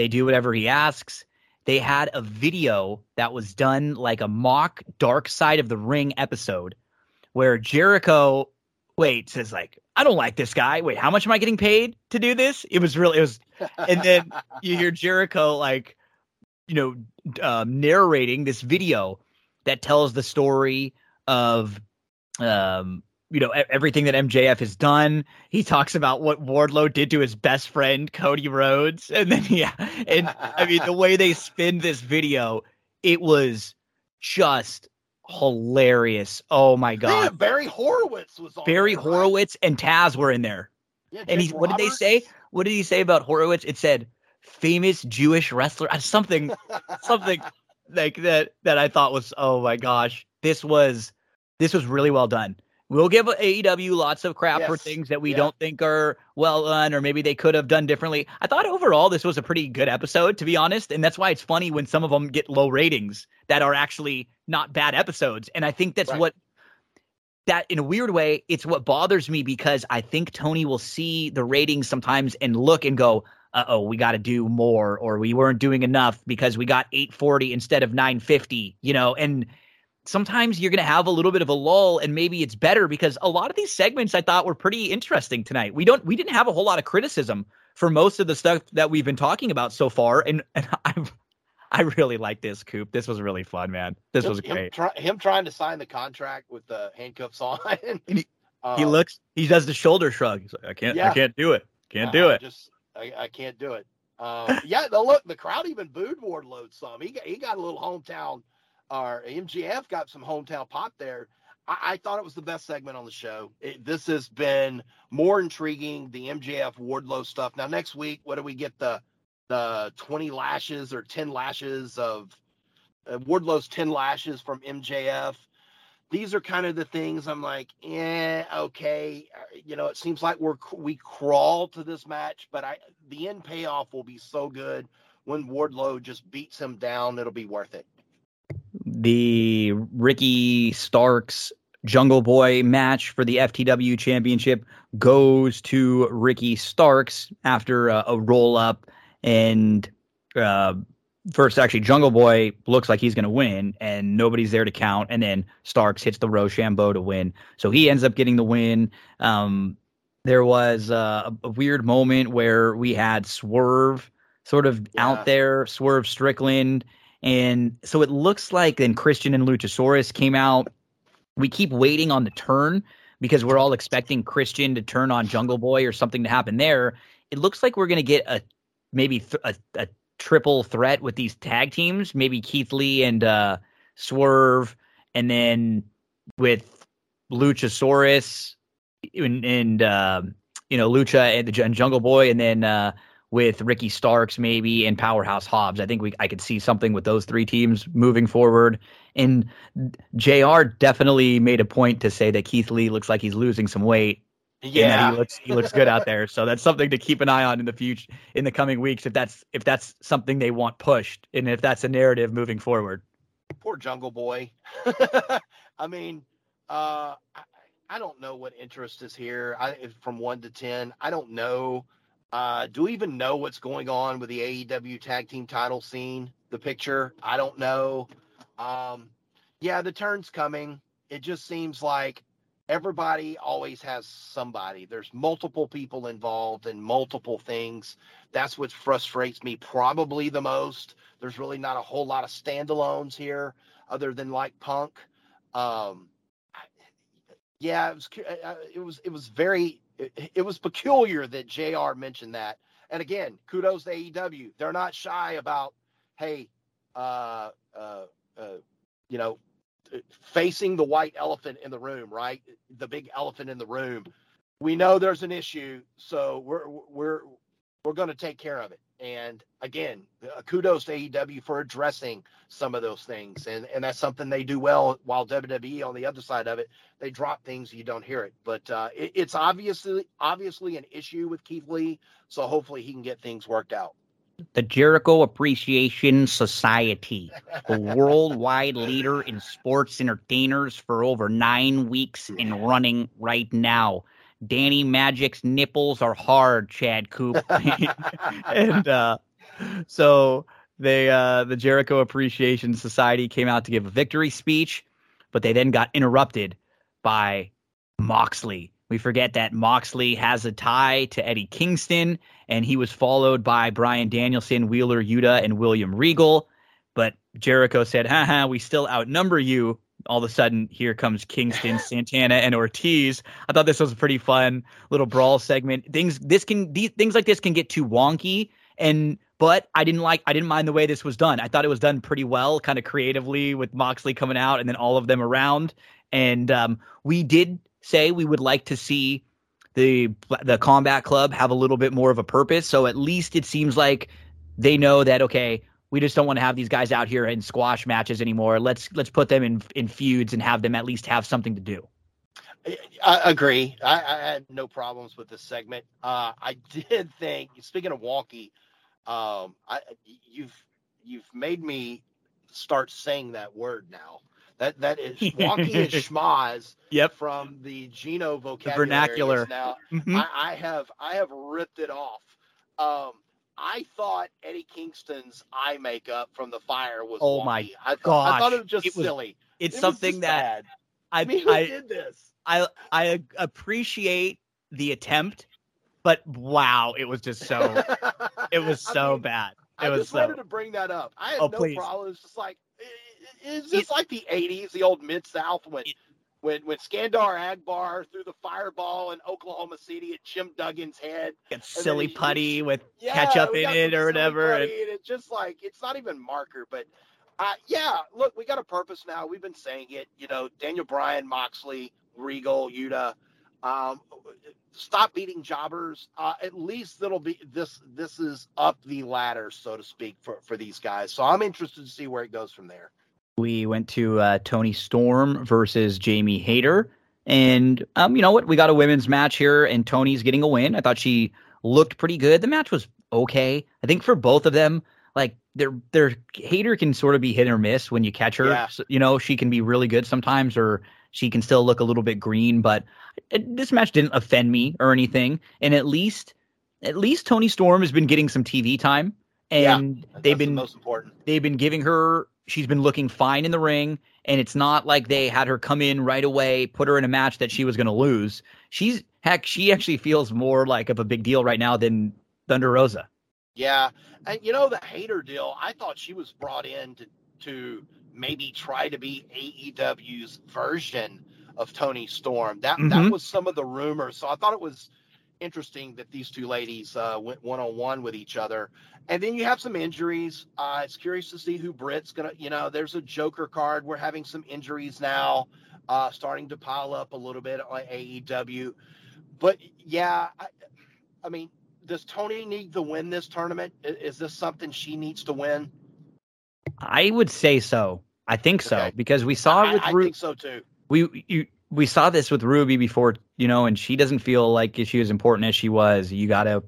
They do whatever he asks. They had a video that was done like a mock Dark Side of the Ring episode where Jericho wait says like, I don't like this guy. Wait, how much am I getting paid to do this? It was really it was And then you hear Jericho like, you know, um, narrating this video that tells the story of, um, you know, everything that MJF has done. He talks about what Wardlow did to his best friend Cody Rhodes, and then yeah, and I mean the way they spin this video, it was just hilarious. Oh my Yeah, god, Barry Horowitz was on. Barry there, right? Horowitz and Taz were in there. Yeah, And he, what did they say? What did he say about Horowitz? It said famous Jewish wrestler, something, something like that. That I thought was, oh my gosh, this was, this was really well done. We'll give AEW lots of crap for things that we Yeah. don't think are well done, or maybe they could have done differently. I thought overall this was a pretty good episode, to be honest, and that's why it's funny when some of them get low ratings that are actually not bad episodes. And I think that's Right. what that in a weird way, it's what bothers me because I think Tony will see the ratings sometimes and look and go, uh oh, we got to do more, or we weren't doing enough because we got 840 instead of 950, you know, and sometimes you're going to have a little bit of a lull and maybe it's better because a lot of these segments I thought were pretty interesting tonight. We don't we didn't have a whole lot of criticism for most of the stuff that we've been talking about so far and and I I really like this coop. This was really fun, man. This was him, great. Try, him trying to sign the contract with the handcuffs on. he, uh, he looks he does the shoulder shrug. He's like, I can't yeah. I can't do it. Can't do it. Just I, I can't do it. Um, yeah, the look, the crowd even booed Wardlow some. He got, he got a little hometown, or MJF got some hometown pop there. I, I thought it was the best segment on the show. It, this has been more intriguing, the MJF Wardlow stuff. Now next week, what do we get? The the twenty lashes or ten lashes of uh, Wardlow's ten lashes from MJF these are kind of the things I'm like, yeah, okay. Uh, you know, it seems like we're we crawl to this match, but I the end payoff will be so good when Wardlow just beats him down. It'll be worth it. The Ricky Starks Jungle Boy match for the FTW Championship goes to Ricky Starks after a, a roll up and uh, first actually Jungle Boy looks like he's going to win and nobody's there to count and then Starks hits the Roshambo to win. So he ends up getting the win. Um, there was uh, a, a, weird moment where we had Swerve sort of yeah. out there, Swerve Strickland and so it looks like then Christian and Luchasaurus came out. We keep waiting on the turn because we're all expecting Christian to turn on Jungle Boy or something to happen there. It looks like we're going to get a maybe th- a, a triple threat with these tag teams, maybe Keith Lee and uh, Swerve, and then with Luchasaurus and, and uh, you know Lucha and the and Jungle Boy, and then uh, with Ricky Starks maybe and Powerhouse Hobbs. I think we I could see something with those three teams moving forward. And Jr. definitely made a point to say that Keith Lee looks like he's losing some weight yeah, he looks he looks good out there. So that's something to keep an eye on in the future, in the coming weeks. If that's if that's something they want pushed, and if that's a narrative moving forward. Poor Jungle Boy. I mean, uh, I, I, don't know what interest is here. I, from one to ten, I don't know. Uh, do we even know what's going on with the AEW tag team title scene? The picture, I don't know. Um, yeah, the turn's coming. It just seems like everybody always has somebody. There's multiple people involved in multiple things. That's what frustrates me probably the most. There's really not a whole lot of standalones here other than like Punk. Um, yeah, it was uh, uh, it was it was very it, it was peculiar that JR mentioned that. And again, kudos to AEW. They're not shy about hey, uh, uh, uh, you know, facing the white elephant in the room, right? The big elephant in the room. We know there's an issue, so we're we're we're going to take care of it. And again, uh, kudos to AEW for addressing some of those things, and and that's something they do well. While WWE on the other side of it, they drop things you don't hear it. But uh, it, it's obviously obviously an issue with Keith Lee, so hopefully he can get things worked out the Jericho Appreciation Society, a worldwide leader in sports entertainers for over nine weeks in running right now. Daddy Magic's nipples are hard, Chad Coop. and uh, so they uh, the Jericho Appreciation Society came out to give a victory speech, but they then got interrupted by Moxley we forget that Moxley has a tie to Eddie Kingston, and he was followed by Bryan Danielson, Wheeler Yuta, and William Regal. But Jericho said, haha, we still outnumber you. All of a sudden, here comes Kingston, Santana, and Ortiz. I thought this was a pretty fun little brawl segment. Things this can these things like this can get too wonky, and but I didn't like I didn't mind the way this was done. I thought it was done pretty well, kind of creatively with Moxley coming out and then all of them around. And um, we did say we would like to see the the combat club have a little bit more of a purpose. So at least it seems like they know that okay, we just don't want to have these guys out here in squash matches anymore. Let's let's put them in in feuds and have them at least have something to do. I agree. I, I had no problems with this segment. Uh, I did think, speaking of wonky, um, I, you've you've made me start saying that word now. That that is wonky and schmaz yep. from the Gino vocabulary. The vernacular. Now mm-hmm. I, I, have I have ripped it off. Um, I thought Eddie Kingston's eye makeup from the fire was oh wonky. my I god! I thought it was just it silly. it's It something that bad. I I mean, I, did this? I I appreciate the attempt, but wow, it was just so it was I so mean, bad. It I was just so wanted to bring that up. I had Oh, no please. problem. It's just like it- it's just like the '80s, the old Mid South when It- when when Skandor Akbar threw the fireball in Oklahoma City at Jim Duggan's head. got silly he- putty with Yeah, ketchup in it or whatever. and- And it's just like it's not even marker, but uh, yeah. Look, we got a purpose now. We've been saying it. You know, Daniel Bryan, Moxley, Regal, Yuta. Um, stop beating jobbers. Uh, at least it'll be this. This is up the ladder, so to speak, for for these guys. So I'm interested to see where it goes from there. We went to uh, Toni Storm versus Jamie Hayter. And um, you know what? We got a women's match here, and Toni's getting a win. I thought she looked pretty good. The match was okay. I think for both of them, like their their Hayter can sort of be hit or miss when you catch her. Yeah. So, you know, she can be really good sometimes, or she can still look a little bit green. But it, this match didn't offend me or anything. And at least, at least Toni Storm has been getting some TV time, and That's they've the been most important. they've been giving her she's been looking fine in the ring and it's not like they had her come in right away put her in a match that she was going to lose she's heck she actually feels more like of a big deal right now than thunder rosa Yeah, and you know the Hayter deal. I thought she was brought in to to maybe try to be AEW's version of Toni Storm. That that Mhm. was some of the rumors. So I thought it was interesting that these two ladies uh, went one on one with each other. And then you have some injuries. Uh, it's curious to see who Britt's gonna. You know, there's a Joker card. We're having some injuries now, uh, starting to pile up a little bit on AEW. But yeah, I, I mean, does Toni need to win this tournament? I- Is this something she needs to win? i would say so i think so Okay. because we saw it I, with I Ru- think so too. we you, we saw this with ruby before you know and she doesn't feel like she was important as she was you gotta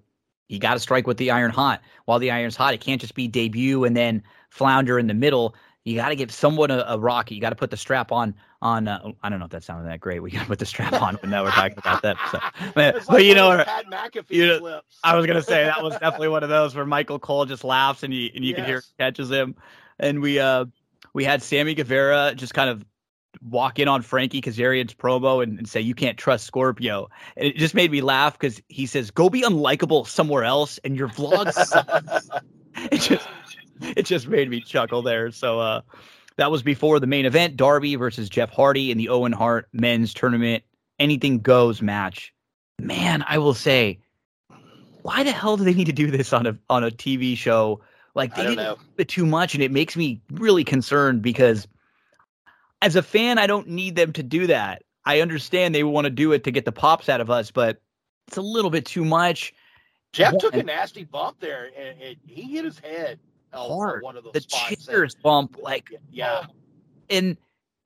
you gotta strike with the iron hot while the iron's hot it can't just be debut and then flounder in the middle you got to give someone a, a rocket. You got to put the strap on. On uh, I don't know if that sounded that great. We got to put the strap on, but now we're talking about that. So, but, It's but you know, Pat McAfee you know. I was gonna say that was definitely one of those where Michael Cole just laughs and you and you can hear catches him, and we uh we had Sammy Guevara just kind of walk in on Frankie Kazarian's promo and, and say you can't trust Scorpio, and it just made me laugh because he says go be unlikable somewhere else, and your vlog sucks." it just it just made me chuckle there. So uh that was before the main event, Darby versus Jeff Hardy in the Owen Hart men's tournament. Anything goes match. Man, I will say, why the hell do they need to do this on a on a TV show? Like they don't did know. it too much, and it makes me really concerned because as a fan, I don't need them to do that. I understand they want to do it to get the pops out of us, but it's a little bit too much. Jeff took a nasty bump there, and, and he hit his head on Hard. one of those The spots. chairs bump like yeah, and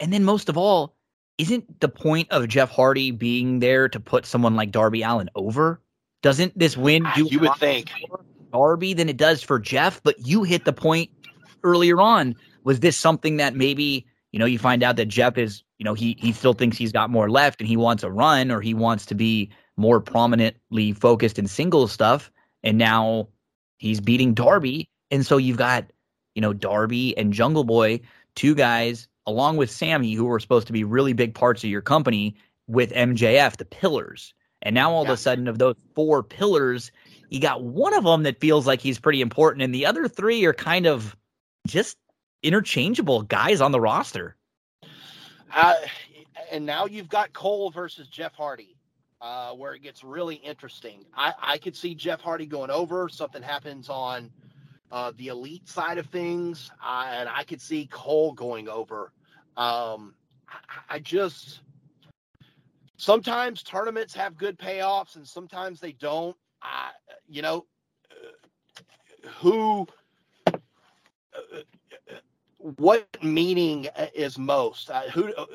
and then most of all, isn't the point of Jeff Hardy being there to put someone like Darby Allin over? Doesn't this win Ah, do you would think. Darby than it does for Jeff? But you hit the point earlier on. Was this something that maybe you know you find out that Jeff is you know he he still thinks he's got more left and he wants a run or he wants to be more prominently focused in singles stuff. And now he's beating Darby. And so you've got you know Darby and Jungle Boy two guys along with Sammy who were supposed to be really big parts of your company with MJF the pillars. And now all Yeah. of a sudden of those four pillars you got one of them that feels like he's pretty important and the other three are kind of just interchangeable guys on the roster Uh, and now you've got Cole versus Jeff Hardy, uh, where it gets really interesting. I, I could see Jeff Hardy going over. Something happens on uh, the elite side of things, uh, and I could see Cole going over. Um, I, I just sometimes tournaments have good payoffs, and sometimes they don't. I, you know, who what meaning uh, is most? Uh, who uh,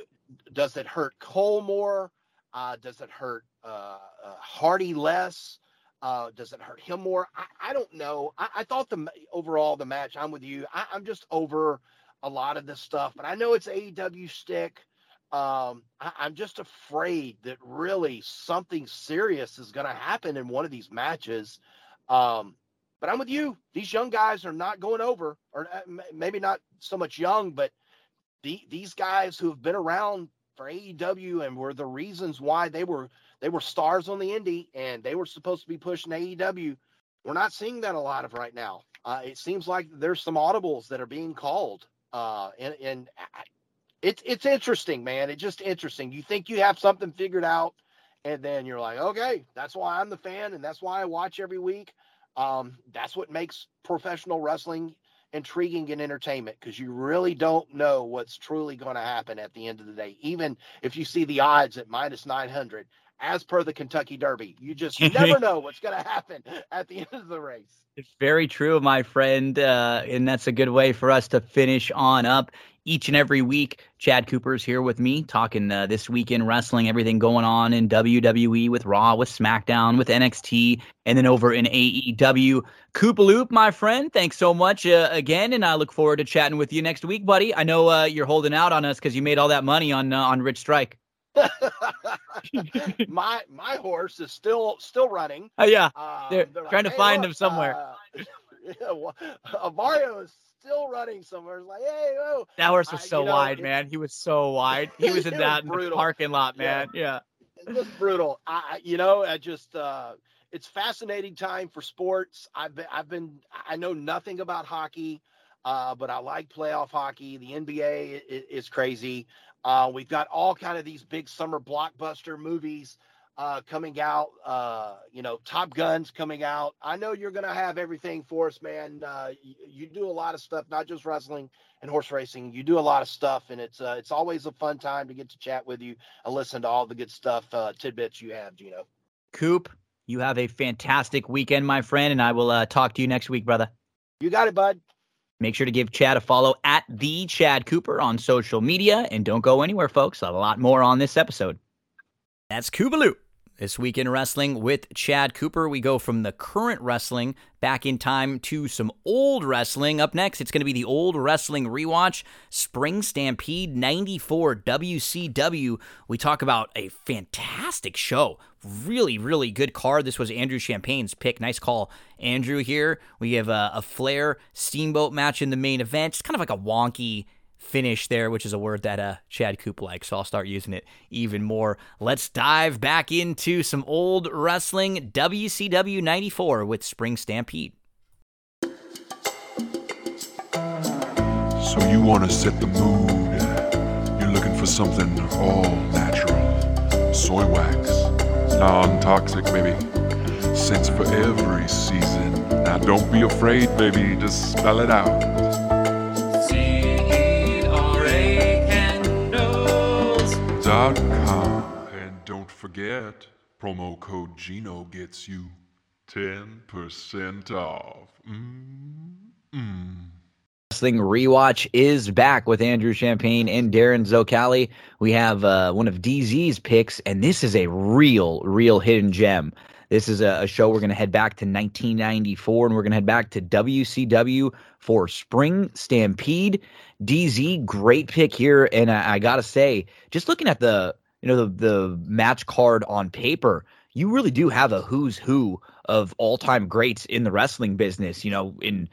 does it hurt Cole more? Uh, does it hurt uh, uh, Hardy less? Uh, does it hurt him more? I, I don't know. I, I thought the overall the match. I'm with you. I, I'm just over a lot of this stuff, but I know it's AEW stick. Um, I, I'm just afraid that really something serious is going to happen in one of these matches. Um, but I'm with you. These young guys are not going over, or maybe not so much young, but the, these guys who have been around for AEW and were the reasons why they were they were stars on the indie and they were supposed to be pushing AEW. We're not seeing that a lot of right now. Uh, it seems like there's some audibles that are being called, uh, and, and it's it's interesting, man. It's just interesting. You think you have something figured out, and then you're like, okay, that's why I'm the fan, and that's why I watch every week. Um, that's what makes professional wrestling intriguing and entertainment because you really don't know what's truly going to happen at the end of the day. Even if you see the odds at minus 900, as per the Kentucky Derby, you just never know what's going to happen at the end of the race. It's very true, my friend. Uh, and that's a good way for us to finish on up each and every week. Chad Cooper's here with me talking uh, this weekend wrestling, everything going on in WWE with Raw, with SmackDown, with NXT, and then over in AEW. Loop, my friend, thanks so much uh, again, and I look forward to chatting with you next week, buddy. I know uh, you're holding out on us because you made all that money on uh, on Rich Strike. my my horse is still still running. Oh yeah, um, they're, they're, trying like, to hey, find look, him somewhere. Uh, yeah, well, Avario is still running somewhere. It's like, hey, oh. That horse was so wide, it, man. He was so wide. He was in that was parking lot, man. Yeah. yeah. It brutal. I, you know, I just, uh, it's fascinating time for sports. I've been, I've been, I know nothing about hockey, uh, but I like playoff hockey. The NBA is, is crazy. Uh, we've got all kind of these big summer blockbuster movies uh, coming out. Uh, you know, Top Guns coming out. I know you're going to have everything for us, man. Uh, you, you, do a lot of stuff, not just wrestling and horse racing. You do a lot of stuff, and it's uh, it's always a fun time to get to chat with you and listen to all the good stuff, uh, tidbits you have, Gino. Coop, you have a fantastic weekend, my friend, and I will uh, talk to you next week, brother. You got it, bud. Make sure to give Chad a follow at the Chad Cooper on social media, and don't go anywhere, folks. A lot more on this episode. That's Kubaloo. This week in wrestling with Chad Cooper, we go from the current wrestling back in time to some old wrestling. Up next, it's going to be the old wrestling rewatch, Spring Stampede 94 WCW. We talk about a fantastic show. Really, really good card. This was Andrew Champagne's pick. Nice call, Andrew, here. We have a, a Flair Steamboat match in the main event. It's kind of like a wonky finish there, which is a word that uh, Chad Coop likes. So I'll start using it even more. Let's dive back into some old wrestling WCW 94 with Spring Stampede. So you want to set the mood. You're looking for something all natural. Soy wax, non toxic, maybe. Scents for every season. Now don't be afraid, baby, just spell it out. And don't forget, promo code Gino gets you 10% off. Mm-mm. Wrestling Rewatch is back with Andrew Champagne and Darren Zocali. We have uh, one of DZ's picks, and this is a real, real hidden gem. This is a, a show we're going to head back to 1994, and we're going to head back to WCW for Spring Stampede. DZ, great pick here, and I, I got to say, just looking at the you know the the match card on paper, you really do have a who's who of all time greats in the wrestling business. You know, in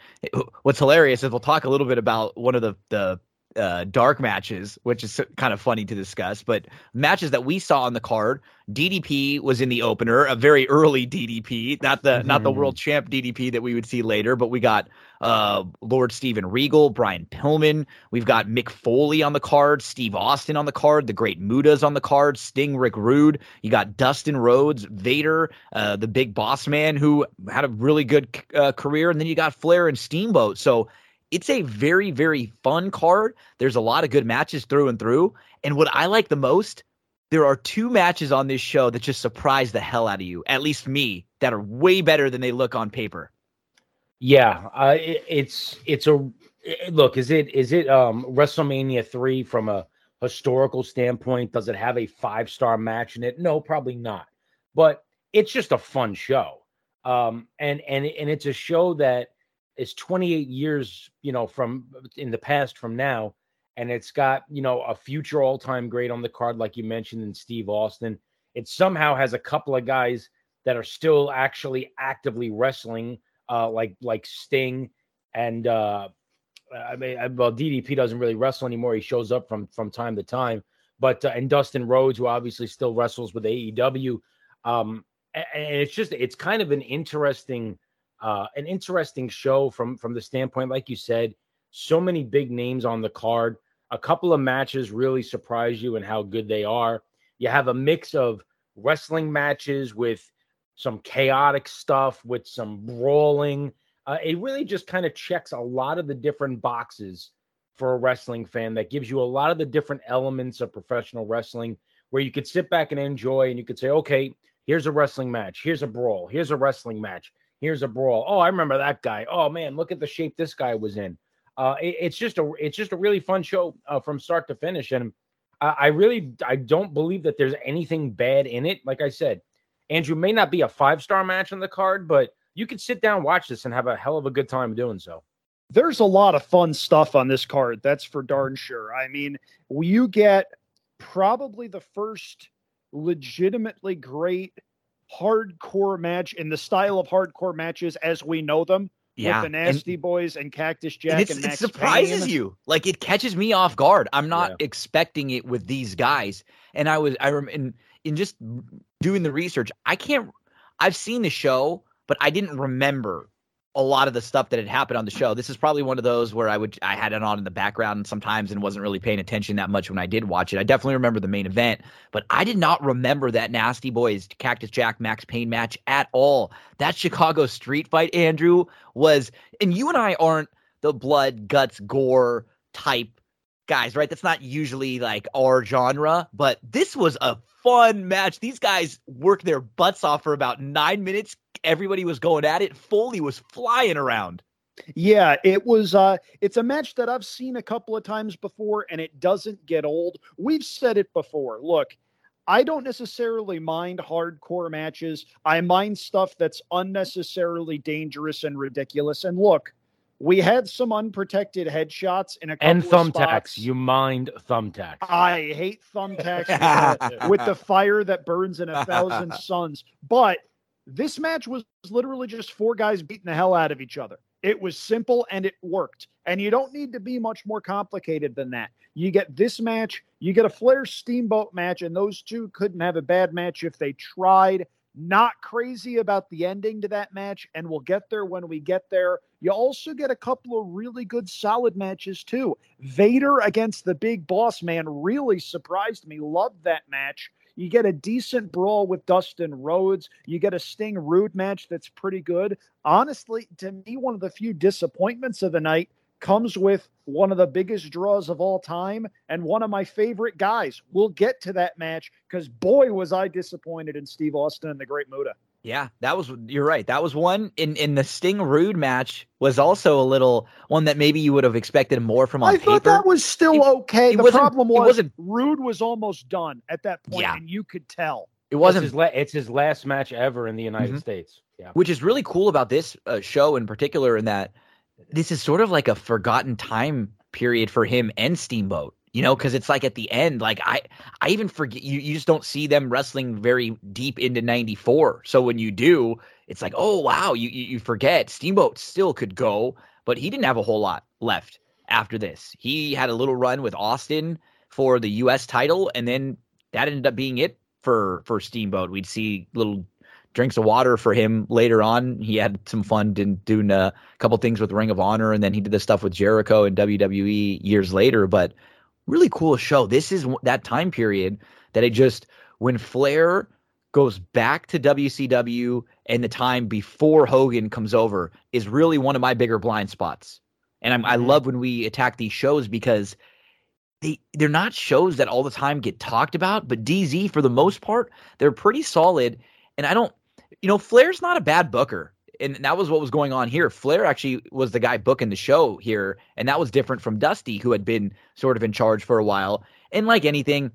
what's hilarious is we'll talk a little bit about one of the the uh, dark matches, which is kind of funny to discuss. But matches that we saw on the card, DDP was in the opener, a very early DDP, not the mm-hmm. not the world mm-hmm. champ DDP that we would see later. But we got uh, Lord Steven Regal, Brian Pillman. We've got Mick Foley on the card, Steve Austin on the card, the Great Mutas on the card, Sting, Rick Rude. You got Dustin Rhodes, Vader, uh, the Big Boss Man, who had a really good uh, career, and then you got Flair and Steamboat. So it's a very, very fun card. There's a lot of good matches through and through. And what I like the most, there are two matches on this show that just surprise the hell out of you, at least me, that are way better than they look on paper. Yeah, uh, it, it's it's a it, look. Is it is it um WrestleMania three from a historical standpoint? Does it have a five star match in it? No, probably not. But it's just a fun show. Um, and and and it's a show that is 28 years, you know, from in the past from now, and it's got you know a future all-time great on the card, like you mentioned, in Steve Austin. It somehow has a couple of guys that are still actually actively wrestling, uh, like like Sting and uh, I mean, well, DDP doesn't really wrestle anymore. He shows up from from time to time, but uh, and Dustin Rhodes, who obviously still wrestles with AEW, um, and it's just it's kind of an interesting uh, an interesting show from from the standpoint, like you said, so many big names on the card. A couple of matches really surprise you and how good they are. You have a mix of wrestling matches with some chaotic stuff, with some brawling. Uh, it really just kind of checks a lot of the different boxes for a wrestling fan that gives you a lot of the different elements of professional wrestling where you could sit back and enjoy and you could say, okay, here's a wrestling match, here's a brawl, here's a wrestling match, here's a brawl. Oh, I remember that guy. Oh man, look at the shape this guy was in. Uh, it, it's just a it's just a really fun show uh, from start to finish, and I, I really I don't believe that there's anything bad in it. Like I said, Andrew may not be a five star match on the card, but you could sit down, watch this, and have a hell of a good time doing so. There's a lot of fun stuff on this card. That's for darn sure. I mean, you get probably the first legitimately great hardcore match in the style of hardcore matches as we know them. Yeah, with the Nasty and, Boys and Cactus Jack and, and, it surprises Payne. you. Like it catches me off guard. I'm not Yeah. expecting it with these guys. And I was I rem in in just doing the research. I can't. I've seen the show, but I didn't remember a lot of the stuff that had happened on the show. This is probably one of those where I would I had it on in the background sometimes and wasn't really paying attention that much when I did watch it. I definitely remember the main event, but I did not remember that Nasty Boys Cactus Jack Maxx Payne match at all. That Chicago street fight, Andrew, was and you and I aren't the blood, guts, gore type guys, right? That's not usually like our genre, but this was a fun match. These guys worked their butts off for about nine minutes. Everybody was going at it. Foley was flying around. Yeah, it was uh it's a match that I've seen a couple of times before and it doesn't get old. We've said it before. Look, I don't necessarily mind hardcore matches. I mind stuff that's unnecessarily dangerous and ridiculous. And look, we had some unprotected headshots in a couple And thumbtacks. You mind thumbtacks. I hate thumbtacks with the- with the fire that burns in a thousand suns. But this match was literally just four guys beating the hell out of each other. It was simple and it worked. And you don't need to be much more complicated than that. You get this match, you get a Flair Steamboat match, and those two couldn't have a bad match if they tried. Not crazy about the ending to that match, and we'll get there when we get there. You also get a couple of really good, solid matches, too. Vader against the big boss man really surprised me. Loved that match. You get a decent brawl with Dustin Rhodes. You get a Sting Rude match that's pretty good. Honestly, to me, one of the few disappointments of the night comes with one of the biggest draws of all time and one of my favorite guys. We'll get to that match because boy was I disappointed in Steve Austin and the Great Muta. Yeah, that was you're right. That was one in in the Sting Rude match was also a little one that maybe you would have expected more from on I paper. thought that was still It- okay. it the wasn't- problem it was wasn't- Rude was almost done at that point, Yeah. and you could tell. it wasn't his, la- it's his last match ever in the United Mhm. States. Yeah. which is really cool about this uh, show in particular in that this is sort of like a forgotten time period for him and steamboat you know because it's like at the end like i i even forget you, you just don't see them wrestling very deep into 94 so when you do it's like oh wow you you, forget. Steamboat still could go but he didn't have a whole lot left after this. He had a little run with austin for the us title and then that ended up being it for for steamboat. We'd see little drinks of water for him later on. He had some fun in doing a uh, couple things with Ring of Honor, and then he did the stuff with Jericho and WWE years later. But really cool show. This is that time period that it just when Flair goes back to WCW and the time before Hogan comes over is really one of my bigger blind spots. And I'm, I mm-hmm. love when we attack these shows because they they're not shows that all the time get talked about, but DZ for the most part they're pretty solid. And I don't, you know, Flair's not a bad booker. And that was what was going on here. Flair actually was the guy booking the show here. And that was different from Dusty, who had been sort of in charge for a while. And like anything,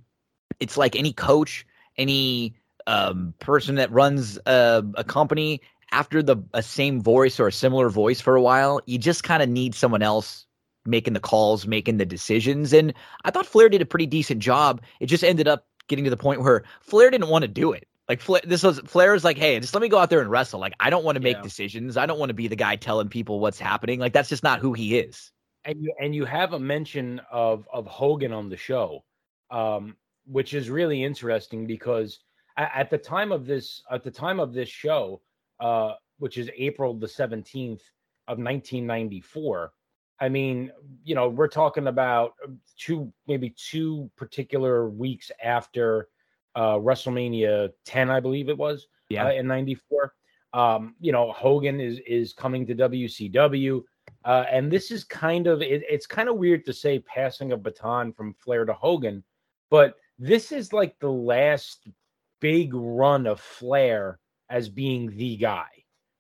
it's like any coach, any um, person that runs a, a company after the same voice or a similar voice for a while, you just kind of need someone else making the calls, making the decisions. And I thought Flair did a pretty decent job. It just ended up getting to the point where Flair didn't want to do it. Like Flair, this was Flair's like, hey, just let me go out there and wrestle. Like I don't want to make Yeah. decisions. I don't want to be the guy telling people what's happening. Like that's just not who he is. and you and you have a mention of of Hogan on the show, um, which is really interesting because at, at, the time of this at the time of this show, uh, which is April the seventeenth of 1994. I mean, you know, we're talking about two maybe two particular weeks after uh, WrestleMania 10, I believe it was, yeah, uh, in '94. Um, you know, Hogan is is coming to WCW. Uh, and this is kind of it, it's kind of weird to say passing a baton from Flair to Hogan, but this is like the last big run of Flair as being the guy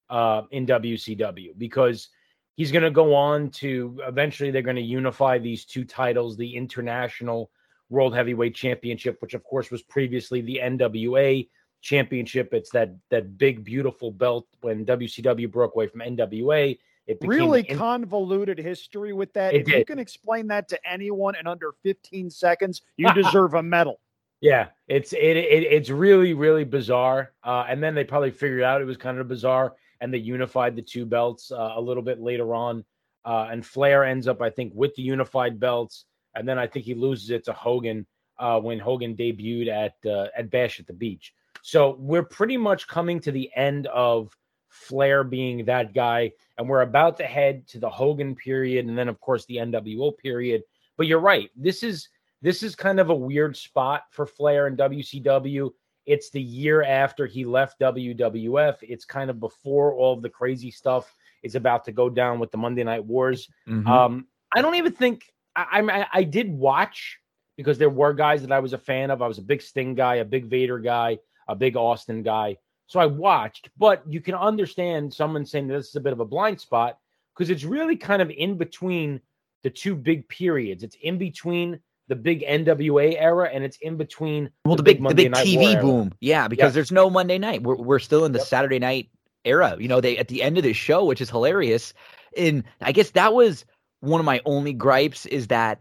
uh, in WCW because he's going to go on to eventually they're going to unify these two titles, the International World Heavyweight Championship, which of course was previously the NWA Championship. It's that that big beautiful belt when WCW broke away from NWA it really convoluted history with that. It if did. you can explain that to anyone in under 15 seconds, you deserve a medal. Yeah, it's it, it it's really really bizarre. Uh, and then they probably figured out it was kind of bizarre, and they unified the two belts uh, a little bit later on. Uh, and Flair ends up, I think, with the unified belts, and then I think he loses it to Hogan uh, when Hogan debuted at uh, at Bash at the Beach. So we're pretty much coming to the end of Flair being that guy. And we're about to head to the Hogan period and then of course the NWO period. But you're right. This is this is kind of a weird spot for Flair and WCW. It's the year after he left WWF. It's kind of before all of the crazy stuff is about to go down with the Monday Night Wars. Mm-hmm. Um, I don't even think I, I I did watch because there were guys that I was a fan of. I was a big Sting guy, a big Vader guy, a big Austin guy. So I watched, but you can understand someone saying this is a bit of a blind spot because it's really kind of in between the two big periods. It's in between the big NWA era and it's in between well the, the big, the big TV boom. Yeah, because there's no Monday night. We're we're still in the yep. Saturday night era. You know, they at the end of the show, which is hilarious. And I guess that was one of my only gripes is that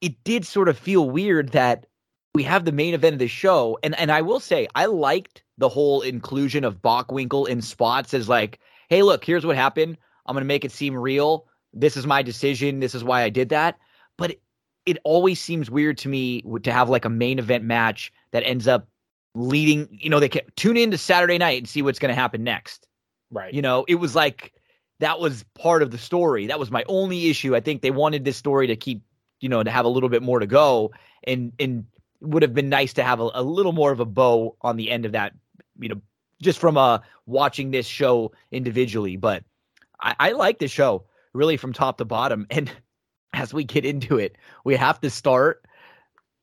it did sort of feel weird that we have the main event of the show. And and I will say I liked the whole inclusion of Bockwinkel in spots as like, hey, look, here's what happened. I'm gonna make it seem real. This is my decision. This is why I did that. But it, it always seems weird to me to have like a main event match that ends up leading. You know, they can tune in to Saturday night and see what's gonna happen next. Right. You know, it was like that was part of the story. That was my only issue. I think they wanted this story to keep, you know, to have a little bit more to go, and and would have been nice to have a, a little more of a bow on the end of that you know, just from uh watching this show individually. But I, I like the show really from top to bottom. And as we get into it, we have to start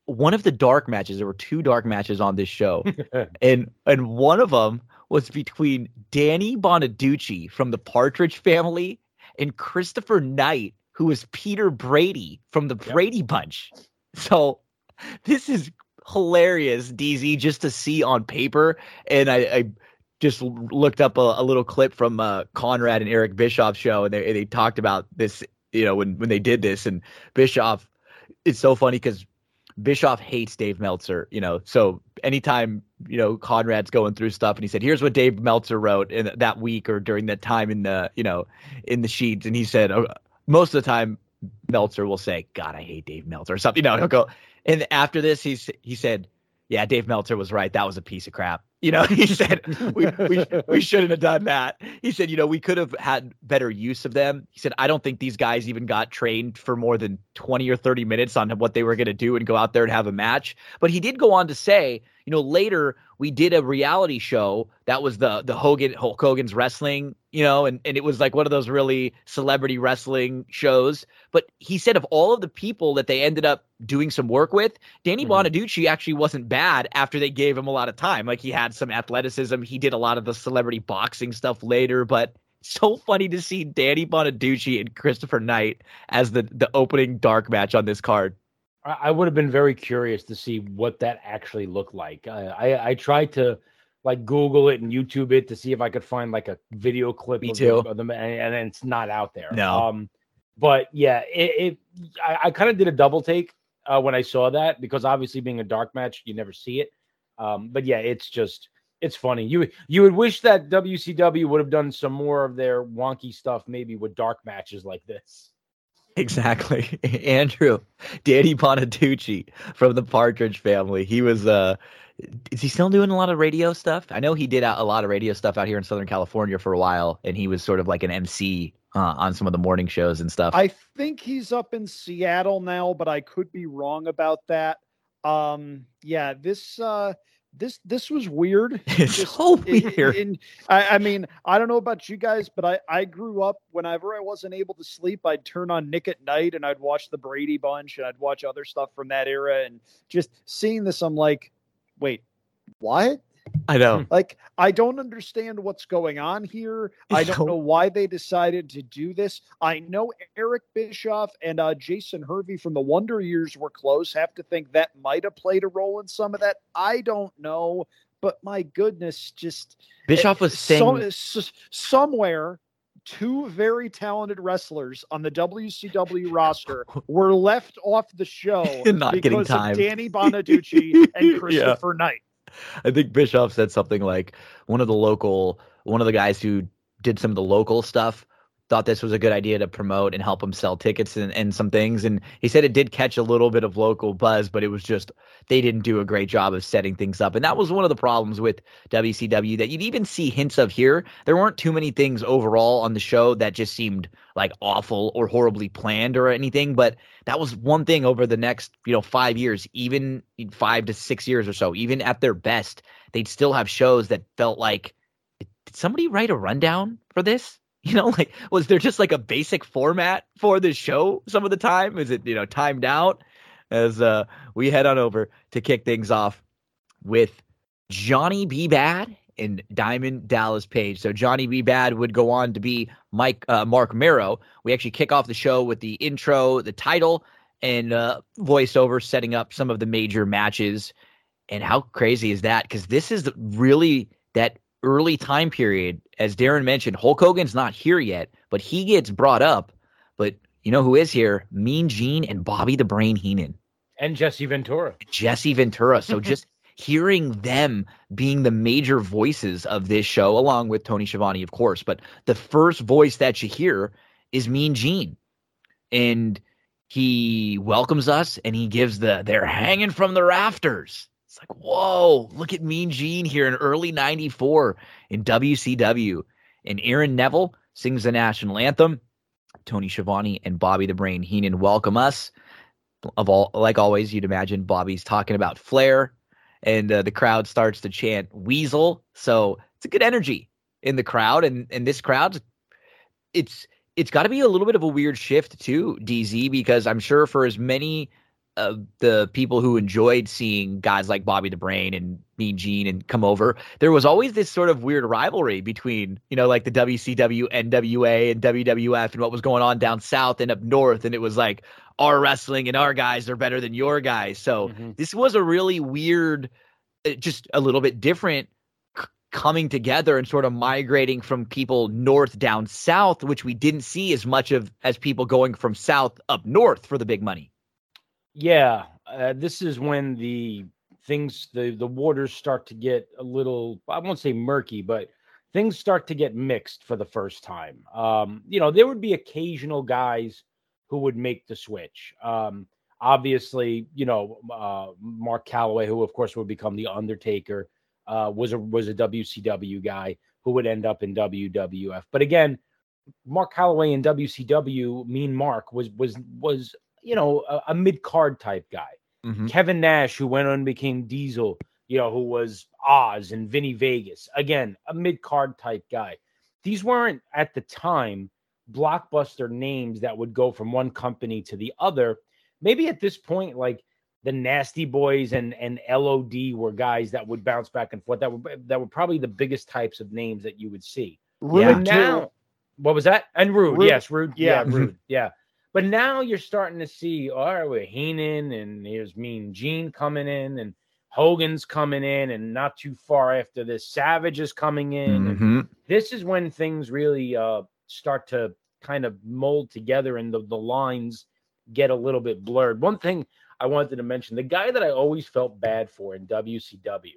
one of the dark matches. There were two dark matches on this show, and and one of them was between Danny Bonaduce from the Partridge Family and Christopher Knight, who was Peter Brady from the Brady. Bunch. So this is hilarious, DZ, just to see on paper. And I, I just looked up a, a little clip from uh, Conrad and Eric Bischoff's show, and they they talked about this. You know, when when they did this, and Bischoff, it's so funny because Bischoff hates Dave Meltzer. You know, so anytime you know Conrad's going through stuff, and he said, "Here's what Dave Meltzer wrote in that week or during that time in the you know in the sheets," and he said, oh, most of the time Meltzer will say, "God, I hate Dave Meltzer," or something. You know, he'll go, and after this, he's he said, "Yeah, Dave Meltzer was right. That was a piece of crap." You know, he said we we we shouldn't have done that. He said, you know, we could have had better use of them. He said, I don't think these guys even got trained for more than 20 or 30 minutes on what they were going to do and go out there and have a match. But he did go on to say, you know, later we did a reality show that was the the Hogan Hulk Hogan's wrestling, you know, and, and it was like one of those really celebrity wrestling shows. But he said of all of the people that they ended up doing some work with, Danny mm-hmm. Bonaduce actually wasn't bad after they gave him a lot of time. Like he had some athleticism. He did a lot of the celebrity boxing stuff later, but so funny to see Danny Bonaduce and Christopher Knight as the the opening dark match on this card. I would have been very curious to see what that actually looked like. I, I, I tried to like Google it and YouTube it to see if I could find like a video clip Me of, too. of them, and, and, it's not out there. No. Um, but yeah, it, it I, I kind of did a double take uh, when I saw that because obviously being a dark match, you never see it. Um, but yeah, it's just it's funny. You you would wish that WCW would have done some more of their wonky stuff, maybe with dark matches like this. Exactly. Andrew, Danny Bonaduce from the Partridge family. He was uh is he still doing a lot of radio stuff? I know he did a lot of radio stuff out here in Southern California for a while, and he was sort of like an MC uh, on some of the morning shows and stuff. I think he's up in Seattle now, but I could be wrong about that. Um, yeah, this uh, this this was weird. It's Just so weird. in- I, I mean, I don't know about you guys, but I I grew up whenever I wasn't able to sleep, I'd turn on Nick at Night and I'd watch the Brady Bunch and I'd watch other stuff from that era, and just seeing this, I'm like, wait, what? I know. Like, I don't understand what's going on here. I don't know why they decided to do this. I know Eric Bischoff and uh, Jason Hervey from the Wonder Years were close. Have to think that might have played a role in some of that. I don't know, but my goodness, just Bischoff was saying some, somewhere. Two very talented wrestlers on the WCW roster were left off the show Not getting because time. of Danny Bonaduce and Christopher Knight. I think Bischoff said something like one of the local, one of the guys who did some of the local stuff thought this was a good idea to promote and help him sell tickets and, and some things. And he said it did catch a little bit of local buzz, but it was just they didn't do a great job of setting things up. And that was one of the problems with WCW that you'd even see hints of here. There weren't too many things overall on the show that just seemed like awful or horribly planned or anything, but that was one thing over the next, you know, five years, even five to six years or so, even at their best, they'd still have shows that felt like, did somebody write a rundown for this? You know, like, was there just like a basic format for this show some of the time? Is it, you know, timed out? As uh, we head on over to kick things off with Johnny B. Bad and Diamond Dallas Page. So Johnny B. Bad would go on to be Mike uh, Marc Mero. We actually kick off the show with the intro, the title, and uh, voiceover setting up some of the major matches. And how crazy is that? Because this is really that early time period. As Darren mentioned, Hulk Hogan's not here yet, but he gets brought up. But you know who is here? Mean Gene and Bobby the Brain Heenan. And Jesse Ventura. Jesse Ventura. So just hearing them being the major voices of this show, along with Tony Schiavone, of course, but the first voice that you hear is Mean Gene. And he welcomes us and he gives the they're hanging from the rafters. It's like, whoa, look at Mean Gene here in early 94 in WCW. And Aaron Neville sings the national anthem. Tony Schiavone and Bobby the Brain Heenan welcome us of all like always you'd imagine bobby's talking about flair and uh, the crowd starts to chant weasel so it's a good energy in the crowd and and this crowd it's it's got to be a little bit of a weird shift too dz because i'm sure for as many of the people who enjoyed seeing guys like bobby the brain and mean gene and come over there was always this sort of weird rivalry between you know like the wcw nwa and wwf and what was going on down south and up north and it was like our wrestling and our guys are better than your guys. So Mhm. this was a really weird, uh, just a little bit different c- coming together and sort of migrating from people north down south, which we didn't see as much of as people going from south up north for the big money. Yeah, uh, this is when the things the the waters start to get a little I won't say murky, but things start to get mixed for the first time. Um, you know, there would be occasional guys who would make the switch. Um, obviously, you know, uh, Mark Calaway, who of course would become the Undertaker, uh, was a was a WCW guy who would end up in WWF. But again, Mark Calaway in WCW, Mean Mark was was was you know a, a mid card type guy. Mm-hmm. Kevin Nash, who went on and became Diesel, you know, who was Oz and Vinny Vegas. Again, a mid card type guy. These weren't at the time blockbuster names that would go from one company to the other. Maybe at this point, like the Nasty Boys and and LOD were guys that would bounce back and forth. That were that were probably the biggest types of names that you would see. Yeah. Now, what was that? And Rude, Rude. yes, Rude, yeah, Yeah. Rude, yeah. But now you're starting to see, all right, we're Heenan and here's Mean Gene coming in and Hogan's coming in, and not too far after this, Savage is coming in. Mhm. this is when things really uh, start to kind of mold together and the, the lines get a little bit blurred. One thing I wanted to mention the guy that I always felt bad for in WCW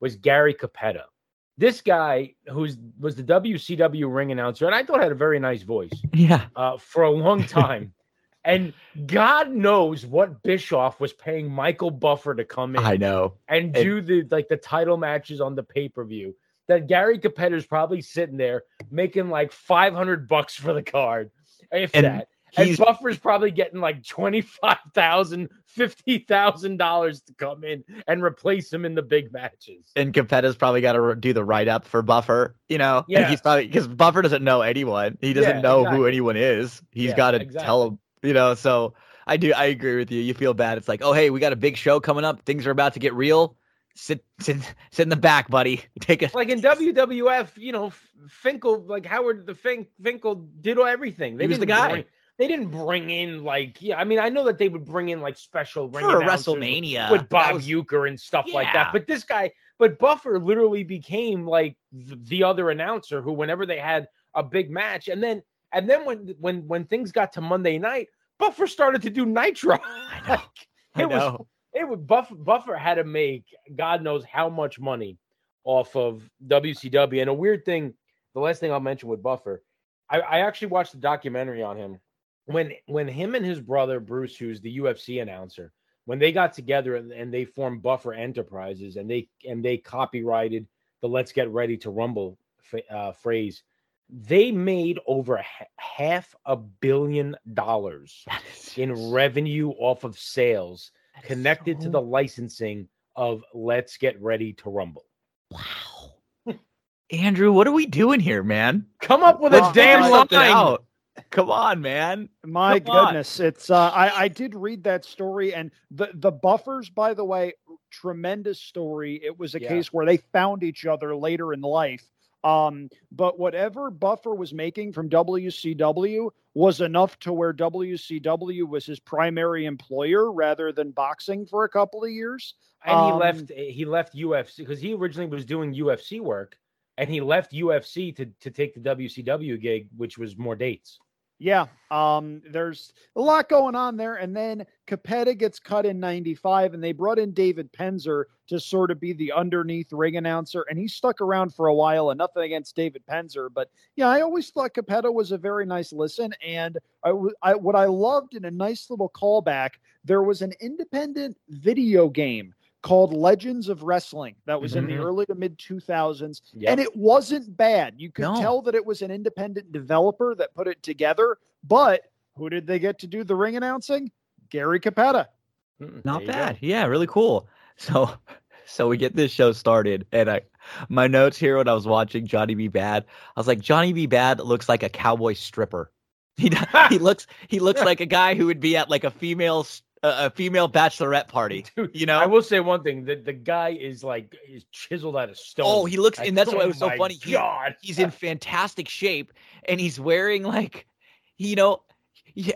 was Gary Cappetta. This guy, who's was the WCW ring announcer, and I thought had a very nice voice Yeah. uh, for a long time. And God knows what Bischoff was paying Michael Buffer to come in I know. and And- do the like the title matches on the pay per view. That Gary Cappetta is probably sitting there making like five hundred bucks for the card, if And that. And Buffer's probably getting like $25,000, $50,000 to come in and replace him in the big matches. And Cappetta's probably got to do the write up for Buffer, you know? And Yeah. he's probably because Buffer doesn't know anyone. He doesn't Yeah, know who anyone is. He's Yeah, got to exactly. tell him, you know? So I do. I agree with you. You feel bad. It's like, oh, hey, we got a big show coming up. Things are about to get real. Sit, sit, sit in the back, buddy. Take a. Like in WWF, you know, Finkel, like Howard the Fink, Finkel did everything. They He was the guy. They didn't bring in like, yeah, I mean, I know that they would bring in like special ring For WrestleMania, with Bob was- Uecker and stuff like that. But this guy, but Buffer literally became like th- the other announcer who, whenever they had a big match, and then and then when when when things got to Monday night, Buffer started to do Nitro. I know. I it was know. it would Buffer Buffer had to make God knows how much money off of WCW. And a weird thing, the last thing I'll mention with Buffer, I, I actually watched the documentary on him when when him and his brother Bruce, who's the UFC announcer, when they got together and, and they formed Buffer Enterprises and they and they copyrighted the "Let's Get Ready to Rumble" uh, phrase. They made over ha- half a billion dollars in revenue off of sales connected to the licensing of Let's Get Ready to Rumble. Wow. Andrew, what are we doing here, man? Come up with Let's a damn something line. out. Come on, man. My Come on. goodness, it's uh, I I did read that story and the the buffers, by the way, tremendous story. It was a Yeah. case where they found each other later in life. Um, but whatever Buffer was making from WCW was enough to where WCW was his primary employer rather than boxing for a couple of years. And he Um, left he left UFC because he originally was doing UFC work and he left UFC to to take the WCW gig, which was more dates. Yeah, um, there's a lot going on there. And then Cappetta gets cut in 95, and they brought in David Penzer to sort of be the underneath ring announcer. And he stuck around for a while, and nothing against David Penzer. But yeah, I always thought Cappetta was a very nice listen. And I what I loved in a nice little callback, there was an independent video game called Legends of Wrestling that was in the Mhm. early to mid 2000s Yeah. and it wasn't bad. You could No. tell that it was an independent developer that put it together. But who did they get to do the ring announcing? Gary Cappetta. Not there you go. bad. Yeah, really cool. So so we get this show started and I my notes here when I was watching Johnny B. Bad, I was like, Johnny B. Bad looks like a cowboy stripper. He he looks he looks like a guy who would be at like a female s- a a female bachelorette party. Dude, You know? I will say one thing: that the guy is like is chiseled out of oh, stone. Oh, he looks, Like, and that's oh why it oh was so funny. He- God, he's in fantastic shape, and he's wearing like, you know,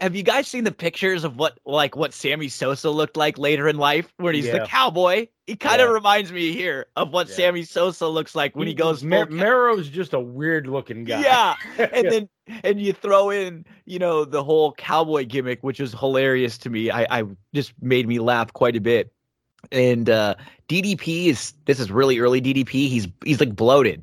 have you guys seen the pictures of what like what Sammy Sosa looked like later in life, where he's the cowboy? He kind of Yeah. reminds me here of what Yeah. Sammy Sosa looks like when he, goes Mer- Mero's just a weird looking guy. Yeah, and then and you throw in you know the whole cowboy gimmick which is hilarious to me i i just made me laugh quite a bit and uh ddp is this is really early ddp he's he's like bloated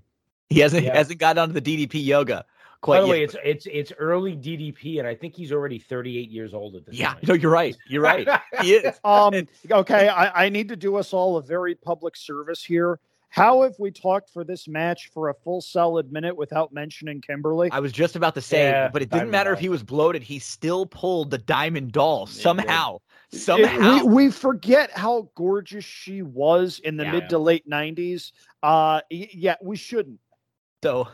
he hasn't Yeah. hasn't got onto the ddp yoga By the yet. way, it's it's it's early DDP, and I think he's already 38 years old at this yeah point. no you're right you're right he is Um, okay, I, I need to do us all a very public service here. How have we talked for this match for a full solid minute without mentioning Kimberly? i was just about to say Yeah, but it didn't matter if he was bloated he still pulled the diamond doll did. somehow It- somehow we, we forget how gorgeous she was in the Yeah. mid to late 90s. Uh, yeah, we shouldn't. So,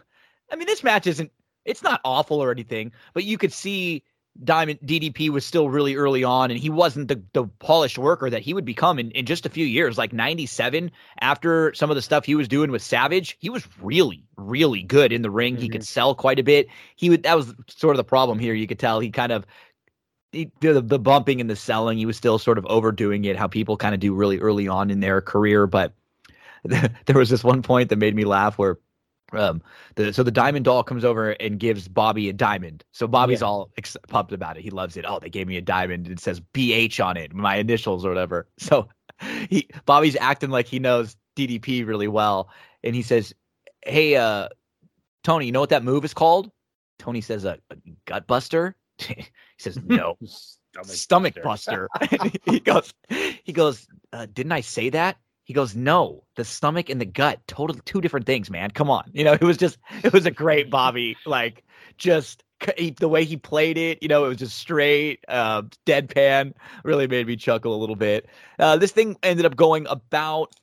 I mean, this match isn't, it's not awful or anything, but you could see Diamond DDP was still really early on and he wasn't the, the polished worker that he would become in, in just a few years. Like 97, after some of the stuff he was doing with Savage, he was really, really good in the ring. He could mm-hmm. sell quite a bit. He would, that was sort of the problem here. You could tell he kind of, he, the, the bumping and the selling, he was still sort of overdoing it, how people kind of do really early on in their career. But there was this one point that made me laugh where um the so the diamond doll comes over and gives bobby a diamond. So bobby's Yeah. all ex- pumped about it. He loves it. Oh they gave me a diamond. It says bh on it my initials or whatever. So he bobby's acting like he knows ddp really well. And he says hey uh tony you know what that move is called? Tony says a, a gut buster? He says no. Stomach buster. he goes, he goes, uh, didn't I say that? He goes, no, the stomach and the gut, totally two different things, man. Come on, you know, it was just, it was a great Bobby, like just he, the way he played it. You know, it was just straight, uh, deadpan. Really made me chuckle a little bit. Uh, this thing ended up going about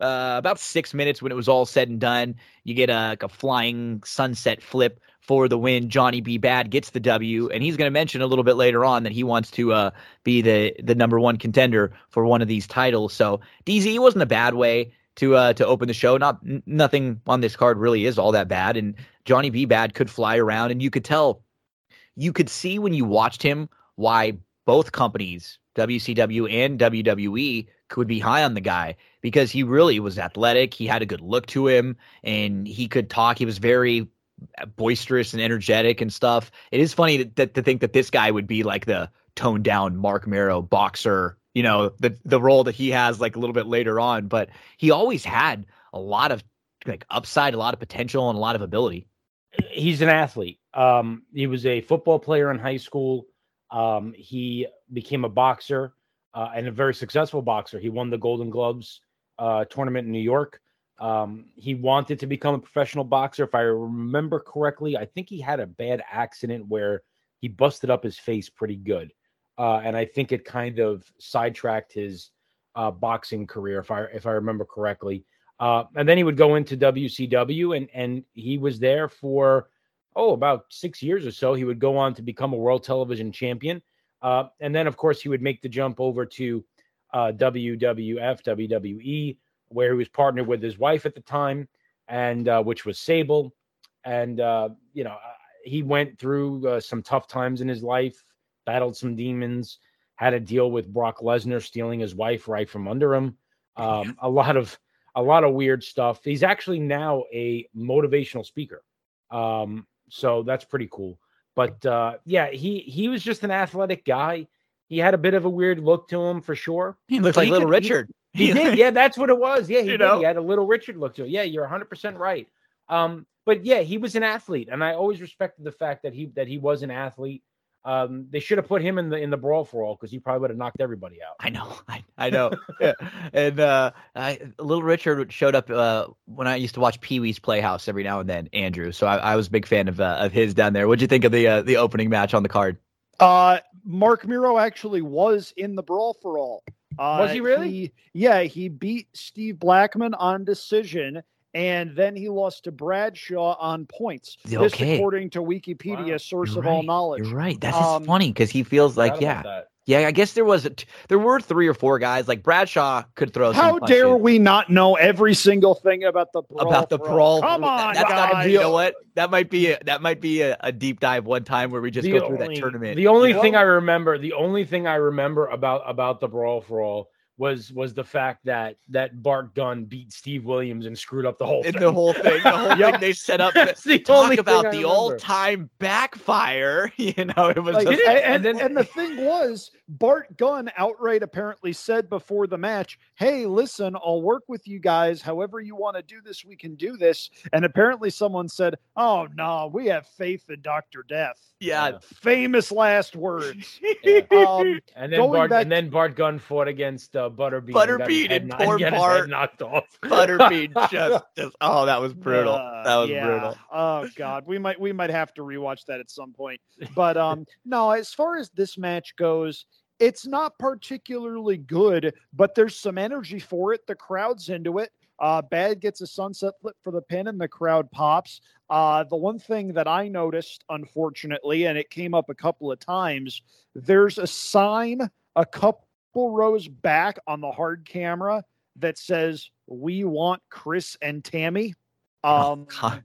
uh, about six minutes when it was all said and done. You get a, like a flying sunset flip for the win. Johnny B. Bad gets the W, and he's going to mention a little bit later on that he wants to uh, be the the number one contender for one of these titles. So DZ wasn't a bad way to uh, to open the show. Not n- nothing on this card really is all that bad, and Johnny B. Bad could fly around, and you could tell, you could see when you watched him why both companies, WCW and WWE, could be high on the guy because he really was athletic. He had a good look to him, and he could talk. He was very boisterous and energetic and stuff. It is funny that, to think that this guy would be like the toned down Marc Mero boxer, you know, the the role that he has like a little bit later on, but he always had a lot of like upside, a lot of potential and a lot of ability. He's an athlete. Um, he was a football player in high school. Um, he became a boxer uh, and a very successful boxer. He won the Golden Gloves uh, tournament in New York. Um, he wanted to become a professional boxer. If I remember correctly, I think he had a bad accident where he busted up his face pretty good. Uh, and I think it kind of sidetracked his uh, boxing career, if I if I remember correctly. Uh, and then he would go into WCW, and and he was there for oh about six years or so. He would go on to become a world television champion, uh, and then of course he would make the jump over to uh, WWF, WWE, where he was partnered with his wife at the time, and uh, which was Sable. And uh, you know, uh, he went through uh, some tough times in his life, battled some demons, had a deal with Brock Lesnar stealing his wife right from under him. Um, a lot of a lot of weird stuff. He's actually now a motivational speaker, um, so that's pretty cool. But uh, yeah, he he was just an athletic guy. He had a bit of a weird look to him for sure. He looked like He Little could- Richard. He did. Yeah, that's what it was. Yeah, he You did. know? He had a little Richard look to it. Yeah, you're 100% right. Um, but yeah, he was an athlete, and I always respected the fact that he that he was an athlete. Um, they should have put him in the in the brawl for all because he probably would have knocked everybody out. I know, I, I know. yeah. And uh, I, Little Richard showed up uh, when I used to watch Pee Wee's Playhouse every now and then. Andrew, so I, I was a big fan of uh, of his down there. What'd you think of the uh, the opening match on the card? Uh, Marc Mero actually was in the brawl for all. Uh, Was he really? he- yeah, he beat Steve Blackman on decision, and then he lost to Bradshaw on points. This, Okay. according to Wikipedia, Wow. source You're of all knowledge. You're right. That's Um, funny because he feels like yeah, that. Yeah. I guess there was a t- there were three or four guys like Bradshaw could throw. some How dare punches. we not know every single thing about the brawl about the for brawl? Come on, that's guys. be. You know what? That might be a, that might be a, a deep dive one time where we just The go through that tournament. The only you know? thing I remember, the only thing I remember about about the brawl for all was was the fact that that Bart Gunn beat Steve Williams and screwed up the whole in thing. the whole thing, the whole Yep. thing they set up. That's the talk only about the all-time backfire. You know, it was Like, just, and, And and, then- and the thing was, Bart Gunn outright apparently said before the match, Hey, listen, I'll work with you guys. However, you want to do this, we can do this. And apparently, someone said, Oh, no, we have faith in Dr. Death. yeah. Famous last words. Yeah. Um, And then Bart, back- and then Bart Gunn fought against uh, Butterbean. Butterbean and poor Bart. knocked off. Butterbean just, just oh, that was brutal. Uh, that was yeah. brutal. Oh God, we might we might have to rewatch that at some point. But um, no, as far as this match goes, it's not particularly good, but there's some energy for it. The crowd's into it. Uh, Bad gets a sunset flip for the pin, and the crowd pops. Uh, the one thing that I noticed, unfortunately, and it came up a couple of times, there's a sign a couple rows back on the hard camera that says "We want Chris and Tammy." Um, Oh,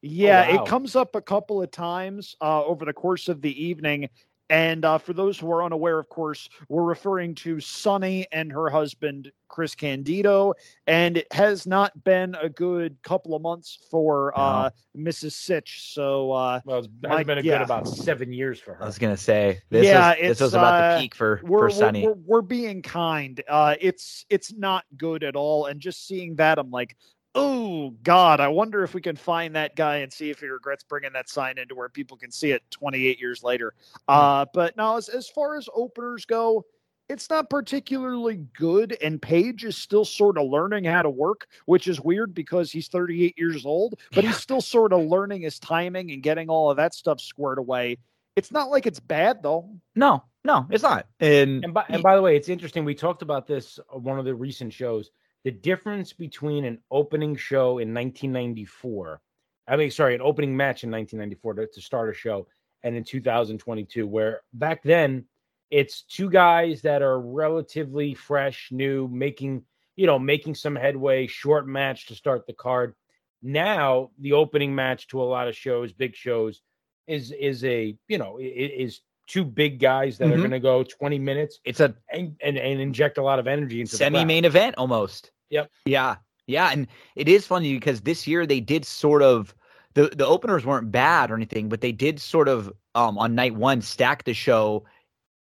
yeah, wow. it comes up a couple of times uh, over the course of the evening. And uh, for those who are unaware, of course, we're referring to Sunny and her husband, Chris Candido. And it has not been a good couple of months for uh, Mrs. Sytch. So, uh, Well, it's Mike, has been a yeah. good about seven years for her. I was gonna say this Yeah, was, this was about uh, the peak for we're, for we're, Sunny. we're, we're being kind. Uh, it's it's not good at all. And just seeing that, I'm like, Oh God, I wonder if we can find that guy and see if he regrets bringing that sign into where people can see it 28 years later. Uh, but now, as as far as openers go, it's not particularly good, and Page is still sort of learning how to work, which is weird because he's 38 years old, but he's still sort of learning his timing and getting all of that stuff squared away. It's not like it's bad though. No, no, it's not. And And by, and by the way, it's interesting. We talked about this on one of the recent shows. The difference between an opening show in 1994, I mean, sorry, an opening match in 1994 to, to start a show, and in 2022, where back then it's two guys that are relatively fresh, new, making you know making some headway, short match to start the card. Now the opening match to a lot of shows, big shows, is is a you know is two big guys that are Mhm. going to go 20 minutes it's a and, and and inject a lot of energy into semi main event almost. Yep. Yeah. Yeah. And it is funny because this year they did sort of the, the openers weren't bad or anything, but they did sort of um on night one stack the show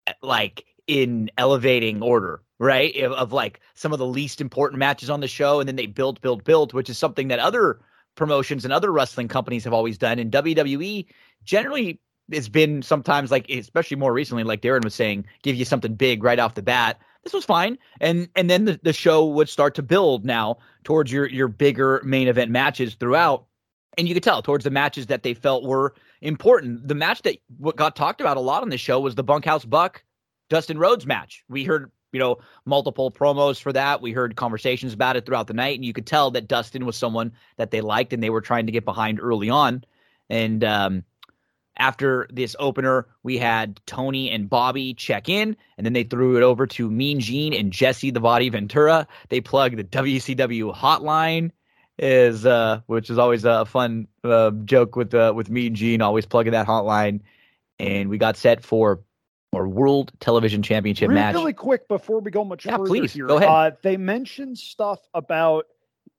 eh, like in elevating order, right? Of, of like some of the least important matches on the show, and then they built, build, built, which is something that other promotions and other wrestling companies have always done. And WWE generally has been sometimes like, especially more recently, like Darren was saying, give you something big right off the bat. This was fine, and and then the, the show would start to build now towards your your bigger main event matches throughout, and you could tell towards the matches that they felt were important. The match that what got talked about a lot on the show was the Bunkhouse Buck Dustin Rhodes match. We heard you know multiple promos for that. We heard conversations about it throughout the night, and you could tell that Dustin was someone that they liked and they were trying to get behind early on. And um, after this opener, we had Tony and Bobby check in, and then they threw it over to Mean Gene and Jesse the Body Ventura. They plugged the WCW hotline, is uh, which is always a fun uh, joke with uh, with Mean Gene, always plugging that hotline. And we got set for our World Television Championship really, match. really quick before we go much Yeah, further please, here. go ahead. Uh, they mentioned stuff about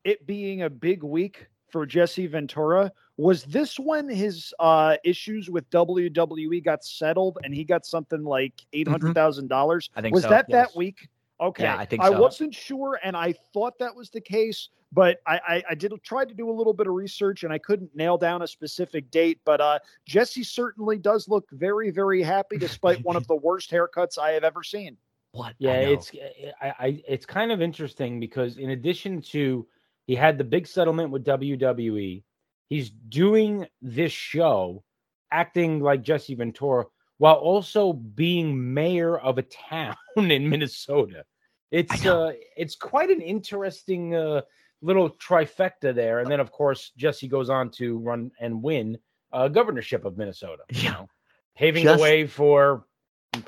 it being a big week for Jesse Ventura. Was this when his uh, issues with WWE got settled and he got something like eight hundred thousand dollars? Mm-hmm. I think was so, that yes. that week? Okay, Yeah, I think I so. wasn't sure, and I thought that was the case, but I, I, I did try to do a little bit of research, and I couldn't nail down a specific date. But uh, Jesse certainly does look very, very happy, despite one of the worst haircuts I have ever seen. what? Yeah, I it's I, I it's kind of interesting because in addition to he had the big settlement with WWE, he's doing this show, acting like Jesse Ventura, while also being mayor of a town in Minnesota. It's uh it's quite an interesting uh little trifecta there. And then of course Jesse goes on to run and win uh governorship of Minnesota. You know, paving Just- the way for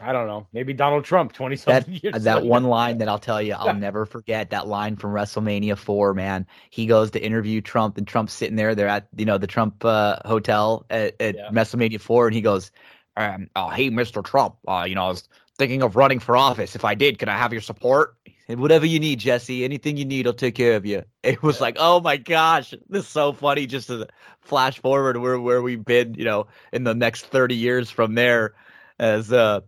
I don't know, maybe Donald Trump 20 that something years that later. one line that I'll tell you, I'll never forget that line from WrestleMania four. Man, he goes to interview Trump, and Trump's sitting there. They're at you know the Trump uh, hotel at, at Yeah. WrestleMania four, and he goes, um, "Oh, hey, Mr. Trump, uh, you know, I was thinking of running for office. If I did, can I have your support?" Said, Whatever you need, Jesse. Anything you need, I'll take care of you. It was like, oh my gosh, this is so funny. Just to flash forward where where we've been, you know, in the next thirty years from there, as uh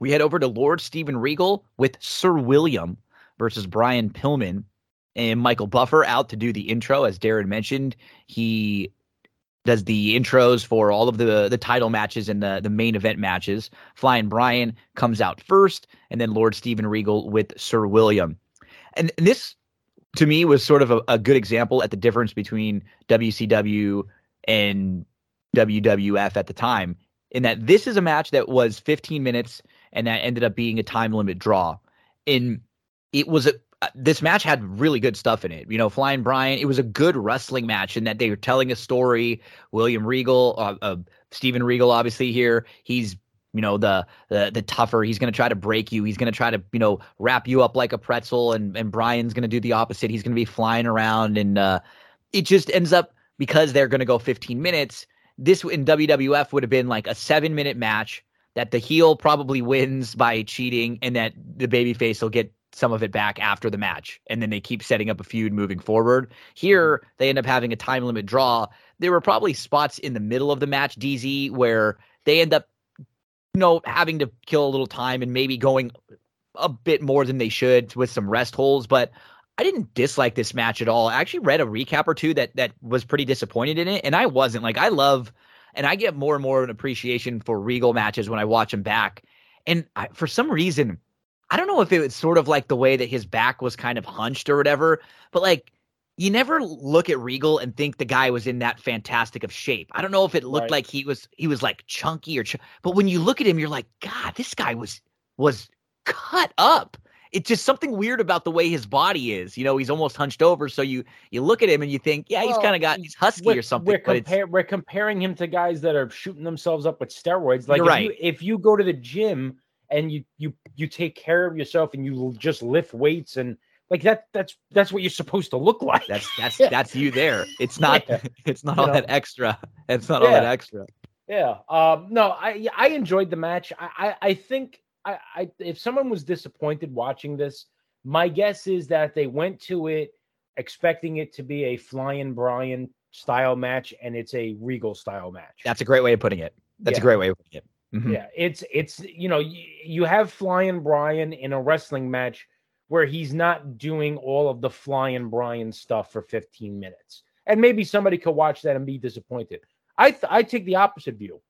we head over to Lord Steven Regal with Sir William versus Brian Pillman and Michael Buffer out to do the intro. As Darren mentioned, he does the intros for all of the the title matches and the the main event matches. Flying Brian comes out first, and then Lord Steven Regal with Sir William. And, and this to me was sort of a, a good example at the difference between WCW and WWF at the time in that this is a match that was 15 minutes and that ended up being a time limit draw. And it was a uh, this match had really good stuff in it. You know, Flying Brian, it was a good wrestling match in that they were telling a story. William Regal, uh, uh, Regal, obviously here, he's you know the the, the tougher. He's going to try to break you. He's going to try to you know wrap you up like a pretzel. And and Brian's going to do the opposite. He's going to be flying around, and uh, it just ends up because they're going to go 15 minutes. This in WWF would have been like a seven minute match that the heel probably wins by cheating, and that the babyface will get some of it back after the match, and then they keep setting up a feud moving forward. Here, mm-hmm. they end up having a time limit draw. There were probably spots in the middle of the match, DZ, where they end up, you know, having to kill a little time and maybe going a bit more than they should with some rest holes. But I didn't dislike this match at all. I actually read a recap or two that that was pretty disappointed in it, and I wasn't. Like I love, and I get more and more of an appreciation for Regal matches when I watch them back. And I, for some reason, I don't know if it was sort of like the way that his back was kind of hunched or whatever, but like you never look at Regal and think the guy was in that fantastic of shape. I don't know if it looked Right. like he was he was like chunky or ch- but when you look at him you're like god, this guy was was cut up. It's just something weird about the way his body is. You know, he's almost hunched over so you you look at him and you think, yeah, he's Well, kind of got he's husky or something, We're, but it's compar- we're comparing him to guys that are shooting themselves up with steroids. Like if right. you if you go to the gym and you you you take care of yourself and you just lift weights and like that that's that's what you're supposed to look like. that's that's Yeah. that's you there. It's not Yeah. it's not You all know. that extra. It's not all that extra. Yeah. Um, no, I I enjoyed the match. I I, I think I, I if someone was disappointed watching this, my guess is that they went to it expecting it to be a Flying Brian style match, and it's a Regal style match. That's a great way of putting it. That's a great way of putting it. Mhm. yeah. It's it's you know you, you have Flying Brian in a wrestling match where he's not doing all of the Flying Brian stuff for 15 minutes, and maybe somebody could watch that and be disappointed. I th- I take the opposite view.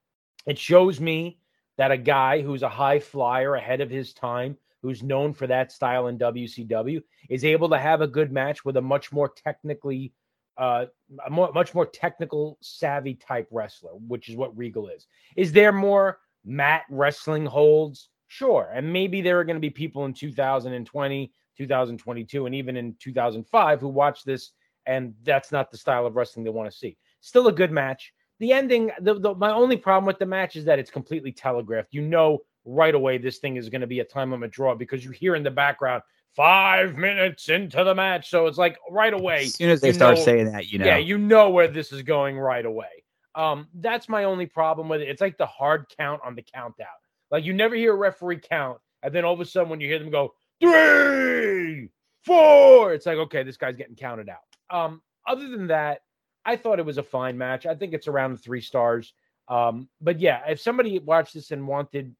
It shows me that a guy who's a high flyer ahead of his time, who's known for that style in WCW, is able to have a good match with a much more technically, uh, a more, much more technical savvy type wrestler, which is what Regal is. Is there more mat wrestling holds? Sure, and maybe there are going to be people in 2020, 2022, and even in 2005 who watch this, and that's not the style of wrestling they want to see. Still a good match the ending the, the my only problem with the match is that it's completely telegraphed. You know right away this thing is going to be a time limit draw because you hear in the background five minutes into the match. So it's like right away As soon as they start know- saying that, you know. yeah you know where this is going right away. Um that's my only problem with it. It's like the hard count on the countdown like you never hear a referee count and then all of a sudden when you hear them go three four it's like okay this guy's getting counted out. Um other than that I thought it was a fine match. I think it's around three stars. Um, but yeah, if somebody watched this and wanted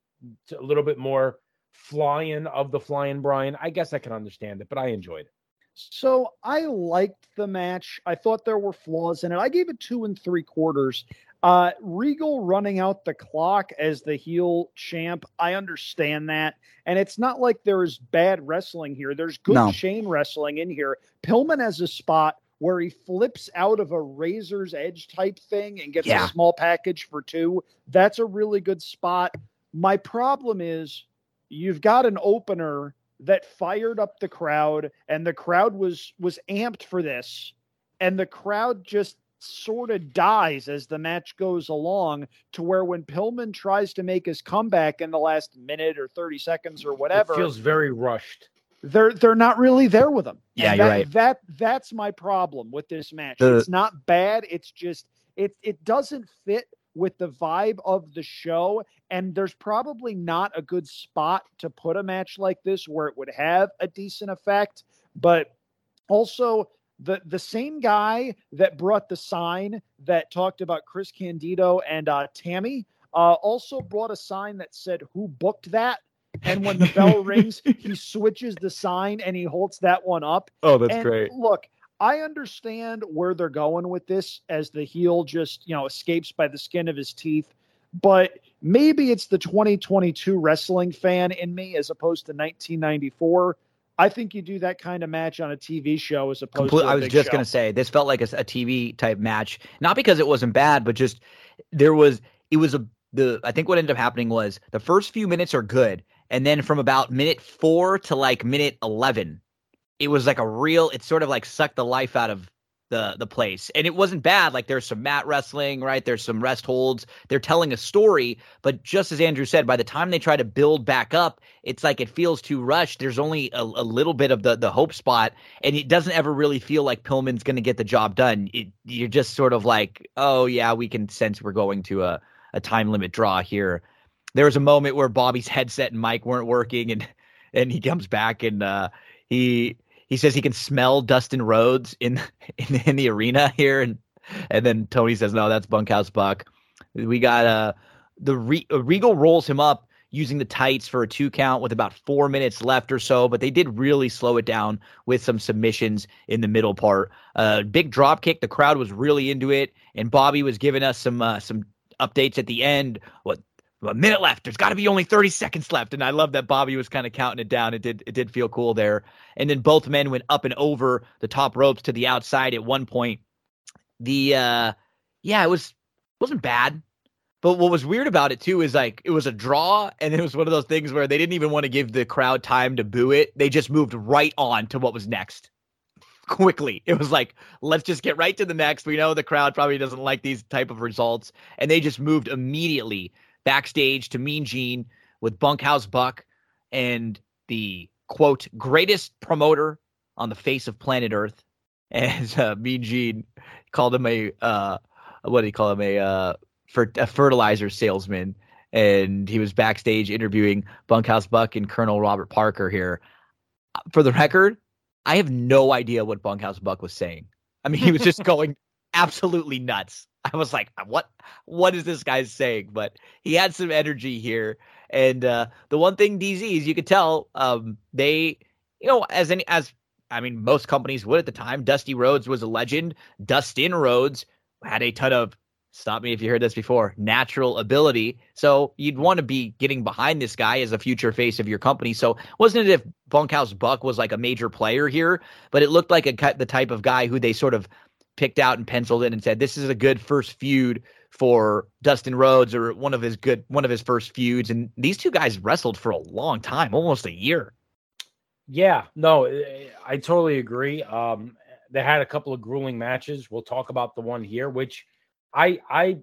to, a little bit more flying of the flying Brian, I guess I can understand it, but I enjoyed it. So I liked the match. I thought there were flaws in it. I gave it two and three quarters. Uh, Regal running out the clock as the heel champ. I understand that. And it's not like there's bad wrestling here. There's good No. chain wrestling in here. Pillman has a spot where he flips out of a razor's edge type thing and gets Yeah. a small package for two. That's a really good spot. My problem is you've got an opener that fired up the crowd and the crowd was was amped for this and the crowd just sort of dies as the match goes along to where when Pillman tries to make his comeback in the last minute or 30 seconds or whatever It feels very rushed. They're they're not really there with them. And Yeah, you're that, right. That that's my problem with this match. The- it's not bad. It's just it it doesn't fit with the vibe of the show. And there's probably not a good spot to put a match like this where it would have a decent effect. But also the the same guy that brought the sign that talked about Chris Candido and uh, Tammy uh, also brought a sign that said who booked that. And when the bell rings, he switches the sign and he holds that one up. oh, that's and Look, I understand where they're going with this as the heel just, you know, escapes by the skin of his teeth. But maybe it's the 2022 wrestling fan in me as opposed to 1994. I think you do that kind of match on a TV show as opposed Complete, to a I was just gonna say this felt like a TV type match, not because it wasn't bad, but just there was it was a the I think what ended up happening was the first few minutes are good, and then from about minute four to like minute eleven, it was like a real. It sort of like sucked the life out of the the place, and it wasn't bad. Like there's some mat wrestling, right? There's some rest holds. They're telling a story, but just as Andrew said, by the time they try to build back up, it's like it feels too rushed. There's only a, a little bit of the the hope spot, and it doesn't ever really feel like Pillman's going to get the job done. It, you're just sort of like, oh yeah, we can sense we're going to a a time limit draw here. There was a moment where Bobby's headset and mic weren't working, and and he comes back and uh, he he says he can smell Dustin Rhodes in in, in the arena here, and and then Tony says, no, that's Bunkhouse Buck. We got uh the Re- uh, Regal rolls him up. using the tights for a two count with about four minutes left or so, but they did really slow it down with some submissions in the middle part. Uh, big drop kick. The crowd was really into it, and Bobby was giving us some uh, some updates at the end. What a minute left. There's got to be only 30 seconds left, and I love that Bobby was kind of counting it down. It did it did feel cool there. And then both men went up and over the top ropes to the outside at one point. The uh, yeah, it was wasn't bad. But what was weird about it too is like it was a draw, and it was one of those things where they didn't even want to give the crowd time to boo it. They just moved right on to what was next quickly. It was like, let's just get right to the next. We know the crowd probably doesn't like these type of results, and they just moved immediately backstage to Mean Gene with Bunkhouse Buck and the quote greatest promoter on the face of planet Earth, as uh, Mean Gene called him a uh, what do you call him a uh, for a fertilizer salesman, and he was backstage interviewing Bunkhouse Buck and Colonel Robert Parker here. For the record, I have no idea what Bunkhouse Buck was saying. I mean, he was just going absolutely nuts. I was like, what what is this guy saying? But he had some energy here. And uh, the one thing DZ is you could tell um, they, you know, as any as I mean, most companies would at the time. Dusty Rhodes was a legend. Dustin Rhodes had a ton of stop me if you heard this before natural ability so you'd want to be getting behind this guy as a future face of your company so wasn't it if bunkhouse buck was like a major player here but it looked like a the type of guy who they sort of picked out and penciled in and said this is a good first feud for Dustin Rhodes or one of his good one of his first feuds and these two guys wrestled for a long time almost a year yeah no i totally agree um they had a couple of grueling matches we'll talk about the one here which I I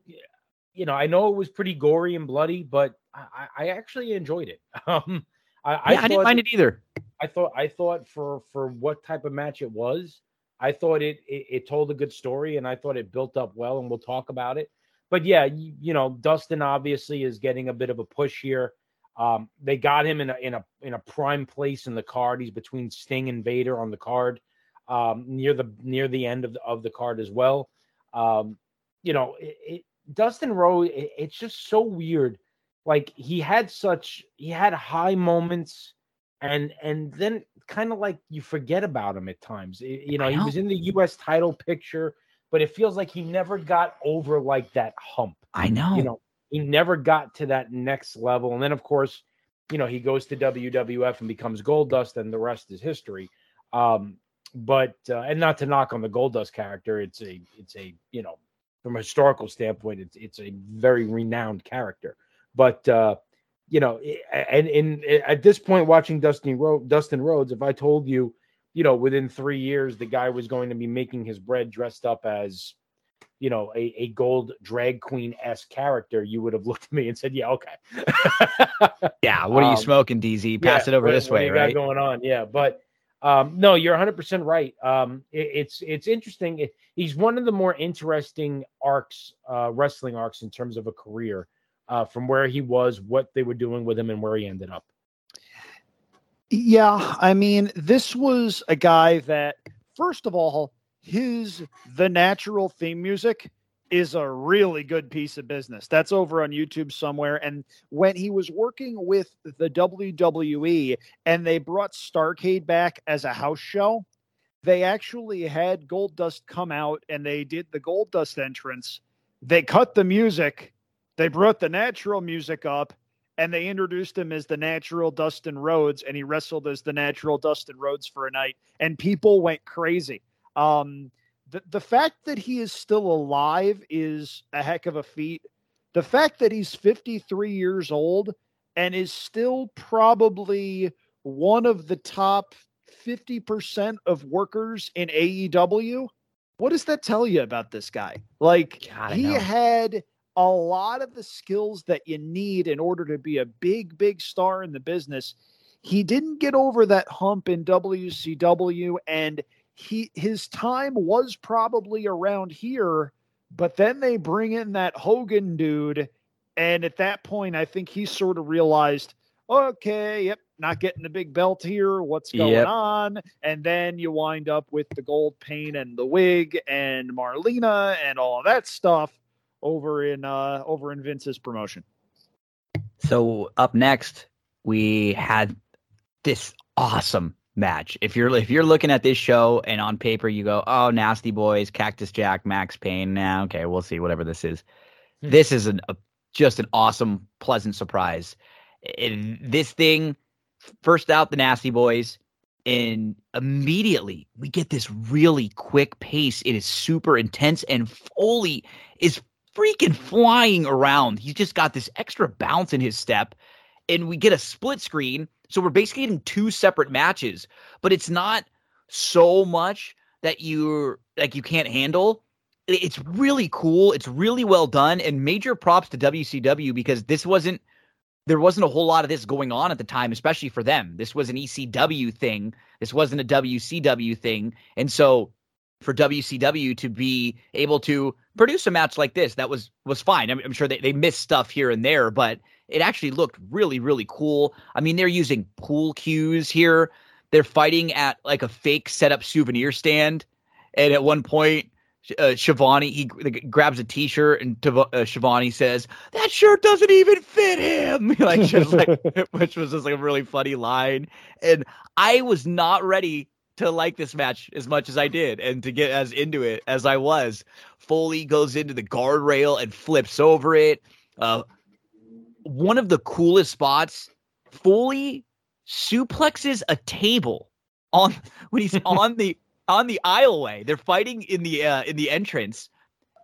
you know I know it was pretty gory and bloody, but I, I actually enjoyed it. Um, I, yeah, I, I didn't mind it either. I thought I thought for for what type of match it was, I thought it, it, it told a good story, and I thought it built up well, and we'll talk about it. But yeah, you, you know, Dustin obviously is getting a bit of a push here. Um, they got him in a in a in a prime place in the card. He's between Sting and Vader on the card, um, near the near the end of the, of the card as well. Um, you know, it, it, Dustin Rowe, it, it's just so weird. Like he had such, he had high moments, and and then kind of like you forget about him at times. you know, he was in the U.S. title picture, but it feels like he never got over like that hump. I know. You know, he never got to that next level, and then of course, you know, he goes to WWF and becomes Goldust, and the rest is history. Um, but uh, and not to knock on the Goldust character, it's a it's a you know from a historical standpoint, it's it's a very renowned character. But uh, you know, and in at this point, watching Dustin Ro- Dustin Rhodes, if I told you, you know, within three years the guy was going to be making his bread dressed up as, you know, a, a gold drag queen s character, you would have looked at me and said, "Yeah, okay." yeah, what are you um, smoking, DZ? Pass yeah, it over this way, right? What you got going on, yeah, but um, no, you're 100 percent right. Um, it, it's it's interesting. It, he's one of the more interesting arcs, uh, wrestling arcs in terms of a career, uh, from where he was, what they were doing with him, and where he ended up. Yeah, I mean, this was a guy that, first of all, his the natural theme music is a really good piece of business. That's over on YouTube somewhere. And when he was working with the WWE and they brought Starcade back as a house show, they actually had Goldust come out and they did the Goldust entrance. They cut the music, they brought the natural music up, and they introduced him as the natural Dustin Rhodes, and he wrestled as the natural Dustin Rhodes for a night, and people went crazy. Um, the, the fact that he is still alive is a heck of a feat. The fact that he's 53 years old and is still probably one of the top 50% of workers in AEW, what does that tell you about this guy? Like, God, he had a lot of the skills that you need in order to be a big, big star in the business. He didn't get over that hump in WCW and he his time was probably around here, but then they bring in that Hogan dude, and at that point, I think he sort of realized, okay, yep, not getting the big belt here. What's going yep. on? And then you wind up with the gold paint and the wig and Marlena and all of that stuff over in uh over in Vince's promotion. So up next, we had this awesome match. If you're if you're looking at this show and on paper you go, oh, Nasty Boys, Cactus Jack, Maxx Payne. Now, nah, okay, we'll see whatever this is. Hmm. This is an, a, just an awesome, pleasant surprise. It, this thing, first out the Nasty Boys, and immediately we get this really quick pace. It is super intense, and Foley is freaking flying around. He's just got this extra bounce in his step, and we get a split screen so we're basically getting two separate matches, but it's not so much that you're like you can't handle. It's really cool. It's really well done, and major props to WCW because this wasn't there wasn't a whole lot of this going on at the time, especially for them. This was an ECW thing. This wasn't a WCW thing, and so for WCW to be able to produce a match like this, that was was fine. I'm, I'm sure they, they missed stuff here and there, but it actually looked really, really cool. I mean, they're using pool cues here. They're fighting at like a fake setup souvenir stand. And at one point, uh, Schiavone, he grabs a T-shirt, and uh, Schiavone says, "That shirt doesn't even fit him." like, just like, which was just like a really funny line. And I was not ready to like this match as much as I did, and to get as into it as I was. Foley goes into the guardrail and flips over it. Uh, one of the coolest spots. Foley suplexes a table on when he's on the on the aisleway. They're fighting in the uh, in the entrance,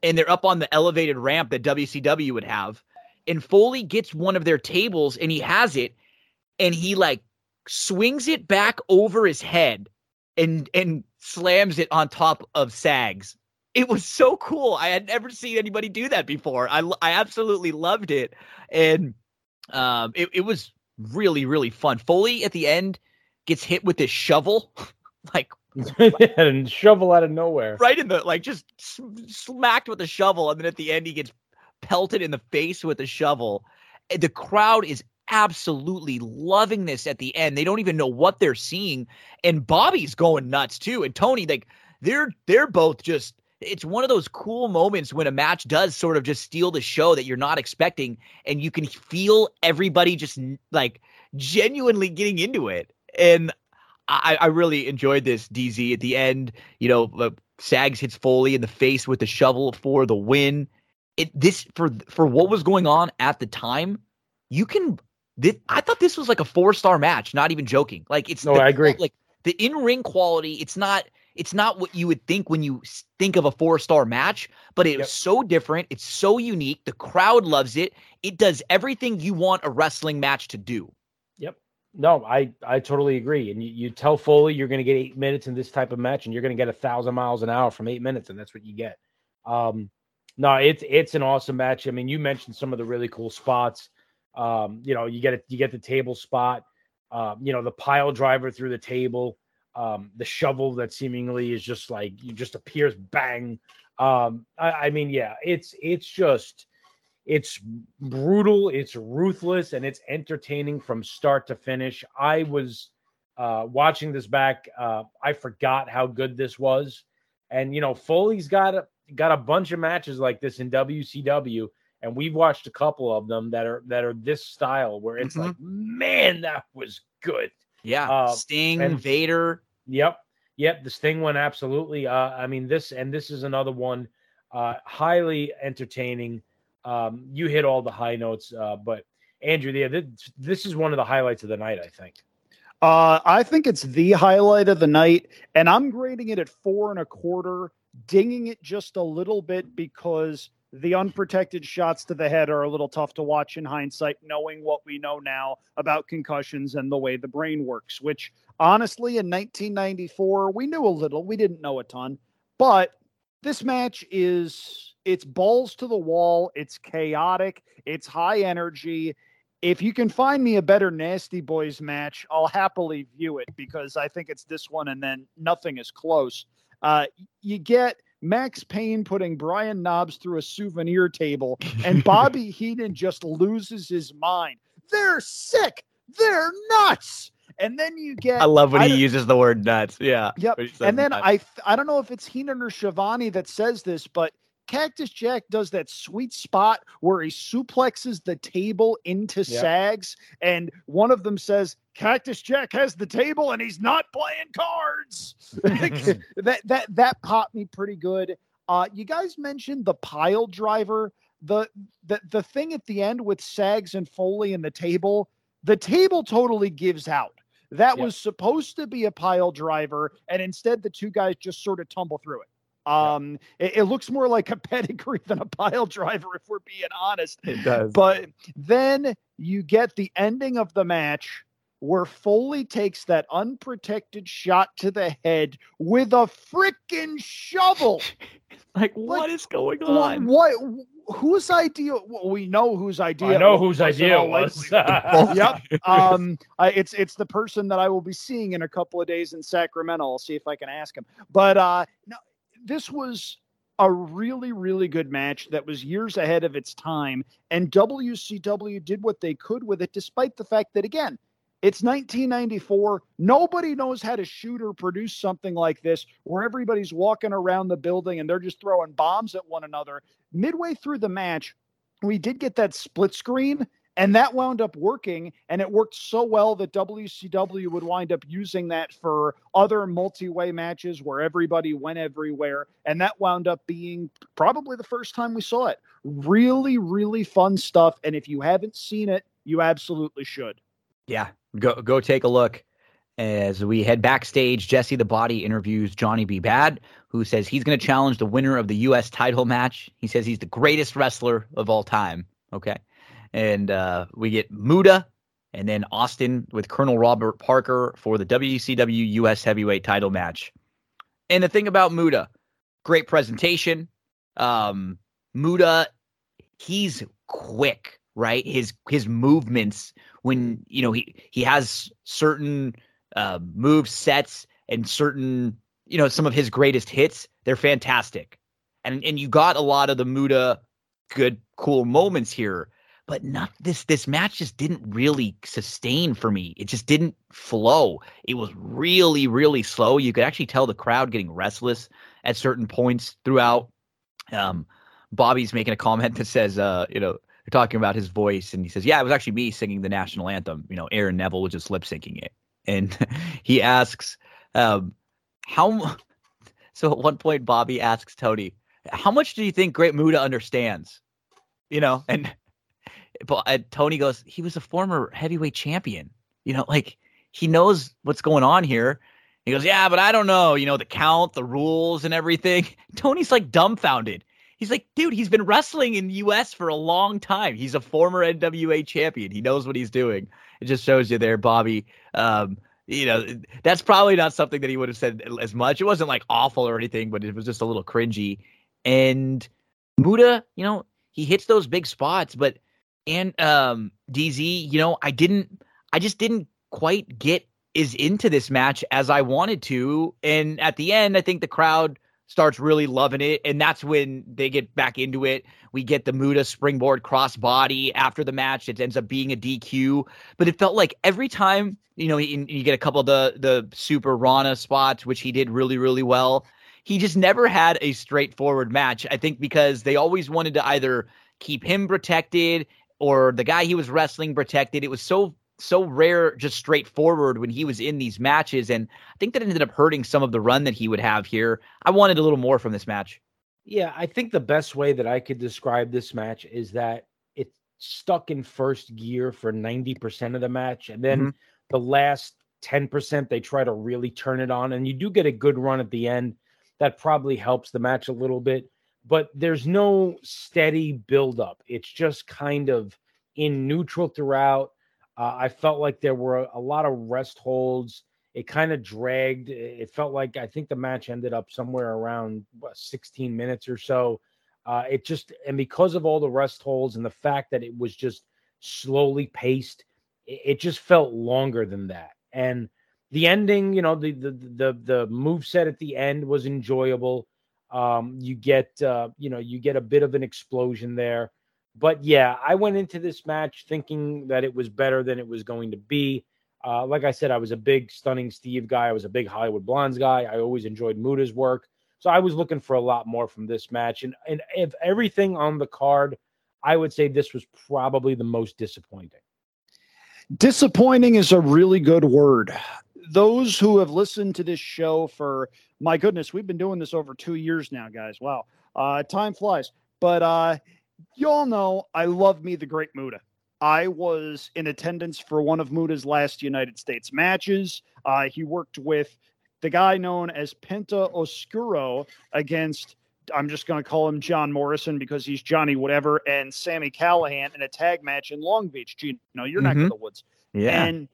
and they're up on the elevated ramp that WCW would have. And Foley gets one of their tables, and he has it, and he like swings it back over his head, and and slams it on top of Sags. It was so cool. I had never seen anybody do that before. I I absolutely loved it, and um, it it was really really fun. Foley at the end gets hit with this shovel, like and shovel out of nowhere, right in the like just smacked with a shovel, and then at the end he gets pelted in the face with a shovel. The crowd is absolutely loving this at the end. They don't even know what they're seeing, and Bobby's going nuts too, and Tony like they're they're both just it's one of those cool moments when a match does sort of just steal the show that you're not expecting and you can feel everybody just like genuinely getting into it and I, I really enjoyed this DZ at the end. You know, Sags hits Foley in the face with the shovel for the win. It this for for what was going on at the time. You can. This, I thought this was like a four star match. Not even joking. Like it's. No, the, I agree. Like the in ring quality. It's not it's not what you would think when you think of a four star match, but it's yep. so different. It's so unique. The crowd loves it. It does everything you want a wrestling match to do. Yep. No, I I totally agree. And you, you tell Foley you're going to get eight minutes in this type of match, and you're going to get a thousand miles an hour from eight minutes, and that's what you get. Um, no, it's it's an awesome match. I mean, you mentioned some of the really cool spots. Um, you know, you get it, you get the table spot. Um, you know, the pile driver through the table um, the shovel that seemingly is just like you just appears bang. Um, I, I mean, yeah, it's it's just it's brutal, it's ruthless, and it's entertaining from start to finish. I was uh, watching this back, uh, I forgot how good this was, and you know, Foley's got a got a bunch of matches like this in WCW, and we've watched a couple of them that are that are this style where it's mm-hmm. like, man, that was good. Yeah, uh, Sting, and, Vader. Yep, yep. The Sting one, absolutely. Uh, I mean, this and this is another one, uh, highly entertaining. Um, you hit all the high notes, uh, but Andrew, yeah, this, this is one of the highlights of the night. I think. Uh, I think it's the highlight of the night, and I'm grading it at four and a quarter, dinging it just a little bit because the unprotected shots to the head are a little tough to watch in hindsight, knowing what we know now about concussions and the way the brain works, which honestly, in 1994, we knew a little. We didn't know a ton. But this match is it's balls to the wall, it's chaotic, it's high energy. If you can find me a better Nasty Boys match, I'll happily view it because I think it's this one and then nothing is close. Uh, you get Maxx Payne putting Brian Knobbs through a souvenir table, and Bobby Heenan just loses his mind. They're sick. They're nuts. And then you get. I love when I he uses the word nuts. Yeah. Yep. And then nuts. I I don't know if it's Heenan or Schiavone that says this, but Cactus Jack does that sweet spot where he suplexes the table into Yep. Sags, and one of them says, Cactus Jack has the table and he's not playing cards. that that that popped me pretty good. Uh, you guys mentioned the pile driver. The, the the thing at the end with Sags and Foley and the table, the table totally gives out. That Yeah. was supposed to be a pile driver, and instead the two guys just sort of tumble through it. Um, it, it looks more like a pedigree than a pile driver, if we're being honest. It does. But then you get the ending of the match where Foley takes that unprotected shot to the head with a freaking shovel. Like, what is going on? What? Whose idea? Well, we know whose idea. I know whose idea it was. yep. Um, I, it's it's the person that I will be seeing in a couple of days in Sacramento. I'll see if I can ask him. But uh, no, this was a really really good match that was years ahead of its time, and WCW did what they could with it, despite the fact that again. It's 1994. Nobody knows how to shoot or produce something like this where everybody's walking around the building and they're just throwing bombs at one another. Midway through the match, we did get that split screen and that wound up working and it worked so well that WCW would wind up using that for other multi-way matches where everybody went everywhere and that wound up being probably the first time we saw it. Really really fun stuff and if you haven't seen it, you absolutely should. Yeah, go go take a look. As we head backstage, Jesse the Body interviews Johnny B. Bad, who says he's going to challenge the winner of the U.S. title match. He says he's the greatest wrestler of all time. Okay. And uh, we get Muta and then Austin with Colonel Robert Parker for the WCW U.S. heavyweight title match. And the thing about Muta, great presentation. Um, Muta, he's quick, right? His his movements when you know he he has certain uh, move sets and certain you know some of his greatest hits. They're fantastic, and and you got a lot of the Muta good cool moments here. But not this this match just didn't really sustain for me. It just didn't flow. It was really really slow. You could actually tell the crowd getting restless at certain points throughout. Um, Bobby's making a comment that says, uh, you know, they're talking about his voice, and he says, "Yeah, it was actually me singing the national anthem. You know, Aaron Neville was just lip syncing it." And he asks, um, "How?" So at one point, Bobby asks Tony, "How much do you think Great Muta understands?" You know, and but Tony goes, "He was a former heavyweight champion. You know, like he knows what's going on here." He goes, "Yeah, but I don't know. You know, the count, the rules, and everything." Tony's like dumbfounded. He's like, dude, he's been wrestling in the U.S. for a long time. He's a former NWA champion. He knows what he's doing. It just shows you there, Bobby. Um, you know, that's probably not something that he would have said as much. It wasn't like awful or anything, but it was just a little cringy. And Muta, you know, he hits those big spots, but and um DZ, you know, I didn't I just didn't quite get as into this match as I wanted to. And at the end, I think the crowd starts really loving it. And that's when they get back into it. We get the Muta springboard crossbody after the match. It ends up being a DQ. But it felt like every time, you know, you, you get a couple of the the super Rana spots, which he did really, really well. He just never had a straightforward match. I think because they always wanted to either keep him protected or the guy he was wrestling protected. It was so so rare, just straightforward when he was in these matches, and I think that ended up hurting some of the run that he would have here. I wanted a little more from this match. Yeah, I think the best way that I could describe this match is that it stuck in first gear for 90% of the match. And then Mhm. the last 10%, they try to really turn it on. And you do get a good run at the end. That probably helps the match a little bit. But there's no steady buildup. It's just kind of in neutral throughout. Uh, I felt like there were a, lot of rest holds. It kind of dragged. It it felt like I think the match ended up somewhere around what, 16 minutes or so. Uh, it just and because of all the rest holds and the fact that it was just slowly paced, it, it just felt longer than that. And the ending, you know, the the the the move set at the end was enjoyable. Um, you get uh, you know, you get a bit of an explosion there. But yeah, I went into this match thinking that it was better than it was going to be. Uh, like I said, I was a big Stunning Steve guy. I was a big Hollywood Blondes guy. I always enjoyed Muta's work. So I was looking for a lot more from this match, and and if everything on the card, I would say this was probably the most disappointing. Disappointing is a really good word. Those who have listened to this show for my goodness, we've been doing this over two years now, guys. Wow, uh, time flies. But uh, y'all know I love me the Great Muta. I was in attendance for one of Muta's last United States matches. Uh, he worked with the guy known as Penta Oscuro against I'm just going to call him John Morrison because he's Johnny whatever and Sammy Callahan in a tag match in Long Beach. Gee, no, you're not Mhm. in the woods. Yeah. And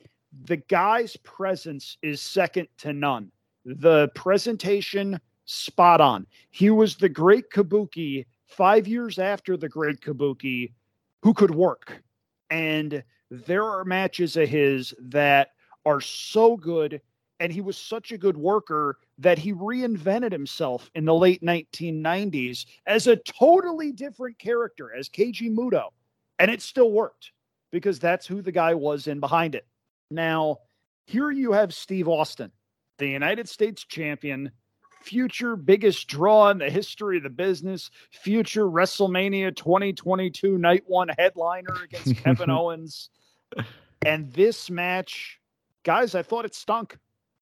the guy's presence is second to none. The presentation spot on. He was the great Kabuki 5 years after the great Kabuki who could work. And there are matches of his that are so good and he was such a good worker that he reinvented himself in the late 1990s as a totally different character as Keiji Muto. And it still worked because that's who the guy was in behind it. Now, here you have Steve Austin, the United States champion, future biggest draw in the history of the business, future WrestleMania 2022 night one headliner against Kevin Owens. And this match, guys, I thought it stunk.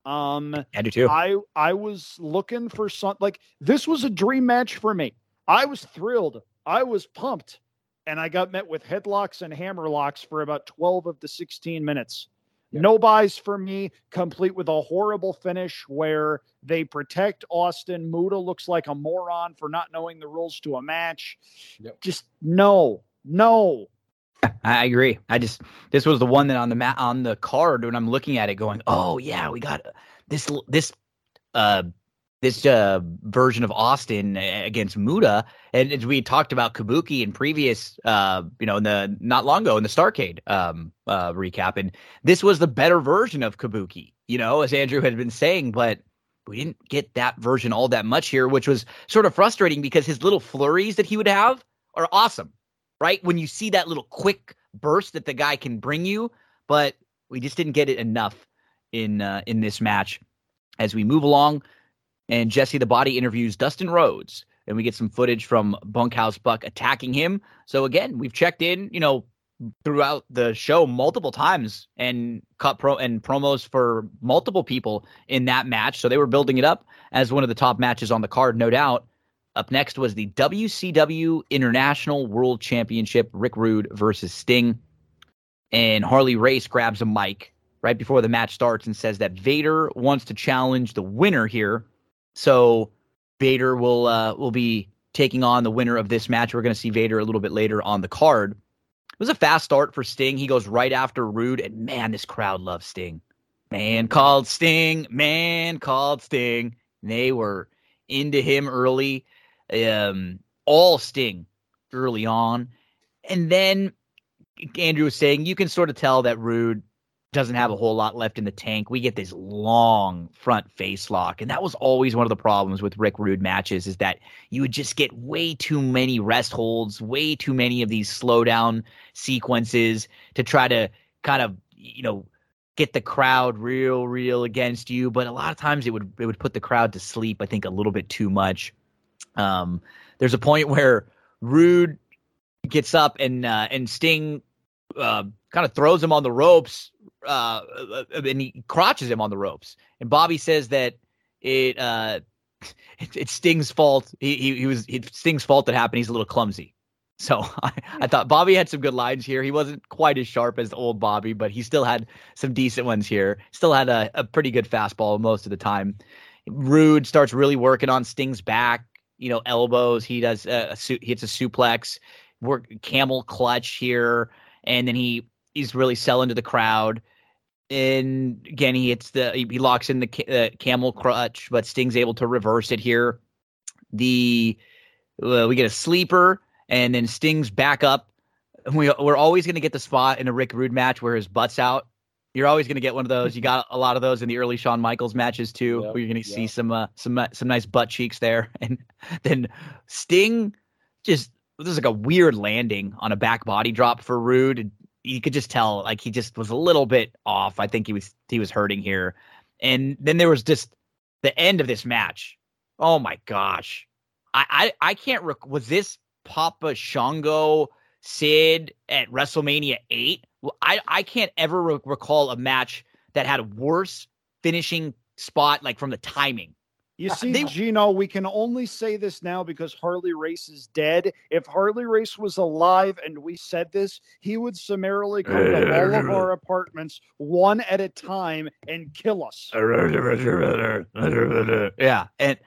Um, I do too. I I was looking for some like this was a dream match for me. I was thrilled. I was pumped, and I got met with headlocks and hammerlocks for about twelve of the sixteen minutes. No buys for me, complete with a horrible finish where they protect Austin. Muta looks like a moron for not knowing the rules to a match. Yep. Just no, no. I I agree. I just this was the one that on the mat on the card when I'm looking at it, going, "Oh yeah, we got this this uh this uh version of Austin against Muta." And as we talked about Kabuki in previous, uh, you know, in the not long ago in the Starcade um uh recap, and this was the better version of Kabuki. You know, as Andrew had been saying, but we didn't get that version all that much here, which was sort of frustrating because his little flurries that he would have are awesome right? When you see that little quick burst that the guy can bring you, but we just didn't get it enough in uh, in this match. As we move along, and Jesse the Body interviews Dustin Rhodes, and we get some footage from Bunkhouse Buck attacking him. So again, we've checked in, you know, throughout the show multiple times and cut pro and promos for multiple people in that match. So they were building it up as one of the top matches on the card, no doubt. Up next was the WCW International World Championship, Rick Rude versus Sting. And Harley Race grabs a mic right before the match starts and says that Vader wants to challenge the winner here. So Vader will uh, will be taking on the winner of this match. We're going to see Vader a little bit later on the card. It was a fast start for Sting. He goes right after Rude, and man, this crowd loves Sting. Man called Sting, man called Sting. They were into him early um, all Sting early on. And then Andrew was saying you can sort of tell that Rude doesn't have a whole lot left in the tank. We get this long front face lock. And that was always one of the problems with Rick Rude matches is that you would just get way too many rest holds, way too many of these slow down sequences to try to kind of, you know, get the crowd real, real against you. But a lot of times it would it would put the crowd to sleep, I think, a little bit too much. Um, there's a point where Rude gets up and uh, and Sting uh, kind of throws him on the ropes, uh, and he crotches him on the ropes. And Bobby says that it uh, it, it's Sting's fault. He, he he was it's Sting's fault that happened. He's a little clumsy. So I, I thought Bobby had some good lines here. He wasn't quite as sharp as old Bobby, but he still had some decent ones here. Still had a, a pretty good fastball most of the time. Rude starts really working on Sting's back, you know, elbows. He does a, a su- he hits a suplex, work camel clutch here, and then he he's really selling to the crowd. And again, he hits the he locks in the ca- uh, camel crutch, but Sting's able to reverse it here. The uh, we get a sleeper, and then Sting's back up. We we're always going to get the spot in a Rick Rude match where his butt's out. You're always going to get one of those. You got a lot of those in the early Shawn Michaels matches too, Yep, where you're going to see some uh, some uh, some nice butt cheeks there, and then Sting just this is like a weird landing on a back body drop for Rude. You could just tell like he just was a little bit off. I think he was he was hurting here, and then there was just the end of this match Oh my gosh. I I, I can't rec- was this Papa Shango Sid at WrestleMania 8? I I can't ever re- recall a match that had a worse finishing spot like from the timing. You Uh, see, they- Gino, we can only say this now because Harley Race is dead. If Harley Race was alive and we said this, he would summarily come to all of our apartments one at a time and kill us. Yeah. And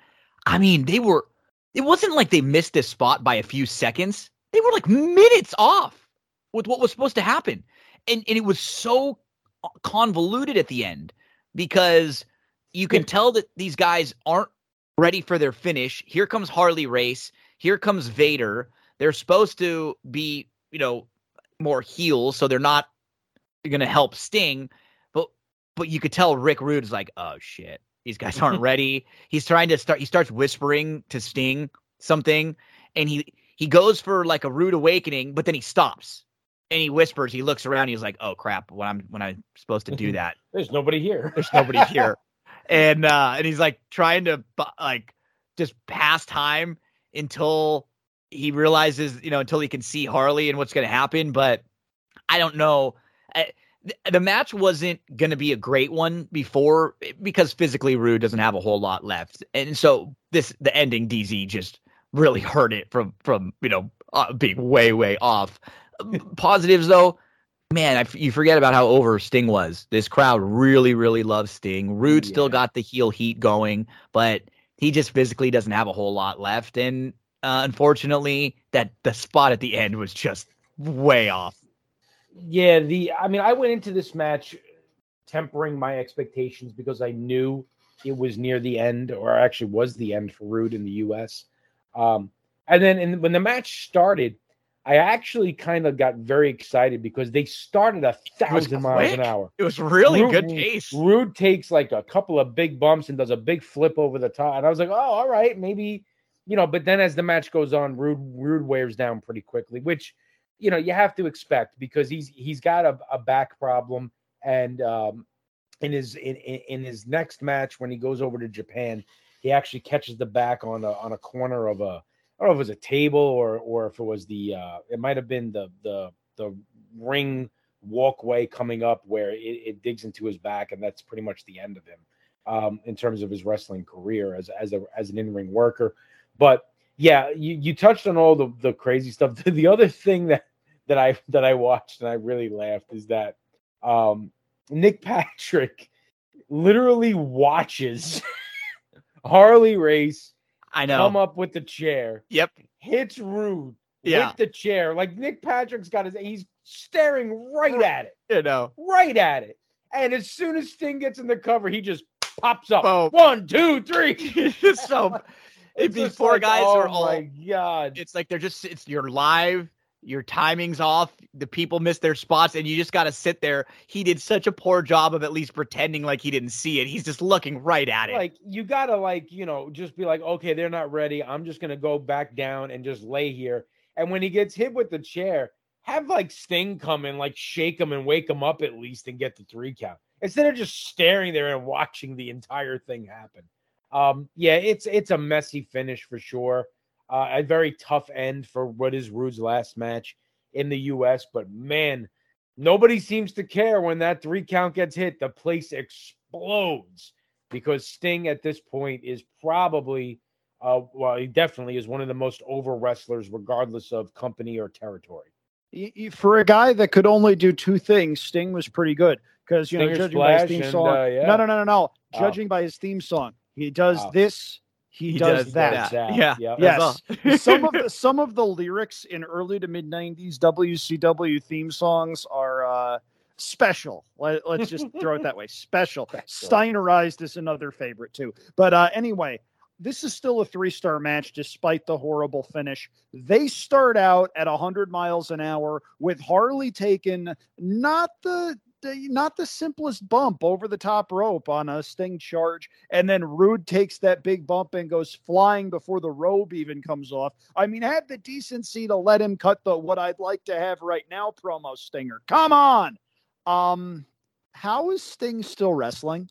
I mean, they were, it wasn't like they missed this spot by a few seconds. They were like minutes off with what was supposed to happen. And, and it was so convoluted at the end because you can tell that these guys aren't ready for their finish. Here comes Harley Race. Here comes Vader. They're supposed to be, you know, more heels, so they're not going to help Sting. But but you could tell Rick Rude is like, oh shit, these guys aren't ready. He's trying to start. He starts whispering to Sting something, and he he goes for like a rude awakening, but then he stops and he whispers. He looks around. He's like, oh crap, when I'm when I'm supposed to do that, There's nobody here. there's nobody here, and uh and he's like trying to like just pass time until he realizes, you know, until he can see Harley and what's going to happen. But I don't know. I, th- the match wasn't going to be a great one before because physically Rude doesn't have a whole lot left, and so this the ending DZ just really hurt it from from you know uh, being way way off. Positives though, man, I you forget about how over Sting was. This crowd really really loves Sting. Rude still got the heel heat going, but he just physically doesn't have a whole lot left, and uh, unfortunately, that the spot at the end was just way off. Yeah, the I mean, I went into this match tempering my expectations because I knew it was near the end, or actually was the end for Rude in the U.S. Um, and then in, when the match started, I actually kind of got very excited because they started a thousand miles an hour. It was really Rude- good pace. Rude takes like a couple of big bumps and does a big flip over the top, and I was like, oh, all right, maybe you know. But then as the match goes on, Rude Rude wears down pretty quickly, which you know you have to expect because he's he's got a, a back problem, and um, in his in, in in his next match when he goes over to Japan, he actually catches the back on a on a corner of a I don't know if it was a table or or if it was the uh, it might have been the the the ring walkway coming up where it, it digs into his back, and that's pretty much the end of him um, in terms of his wrestling career as as a as an in ring worker. But yeah, you you touched on all the the crazy stuff. The other thing that that I that I watched and I really laughed is that um, Nick Patrick literally watches Harley race I know. come up with the chair, Yep. hits Rude Yeah. with the chair. Like Nick Patrick's got his, he's staring right at it, You know. right at it. And as soon as Sting gets in the cover, he just pops up. Boom. One, two, three. so these just four like, guys oh are all my god. it's like they're just it's you're live your timing's off the people miss their spots and you just got to sit there he did such a poor job of at least pretending like he didn't see it he's just looking right at it Like you gotta like you know just be like okay they're not ready. I'm just gonna go back down and just lay here. And when he gets hit with the chair, have like Sting come and like shake him and wake him up at least and get the three count instead of just staring there and watching the entire thing happen. Um, yeah, it's it's a messy finish for sure. Uh, a very tough end for what is Rude's last match in the U.S. But man, nobody seems to care when that three count gets hit. The place explodes because Sting at this point is probably, uh, well, he definitely is one of the most over wrestlers, regardless of company or territory. For a guy that could only do two things, Sting was pretty good because you know Stinger judging by his theme and, song. uh, yeah. No, no, no, no, no. Oh. Judging by his theme song, he does Oh. this. He, He does, does that. that. Yeah. yeah. Yes. That's some of the some of the lyrics in early to mid '90s WCW theme songs are uh, special. Let, us just throw it that way. Special. Steinerized is another favorite too. But uh, anyway, this is still a three star match despite the horrible finish. They start out at 100 miles an hour with Harley taking not the the- not the simplest bump over the top rope on a sting charge and then rude takes that big bump and goes flying before the robe even comes off. I mean have the decency to let him cut the what i'd like to have right now promo stinger. Come on! Um how is sting still wrestling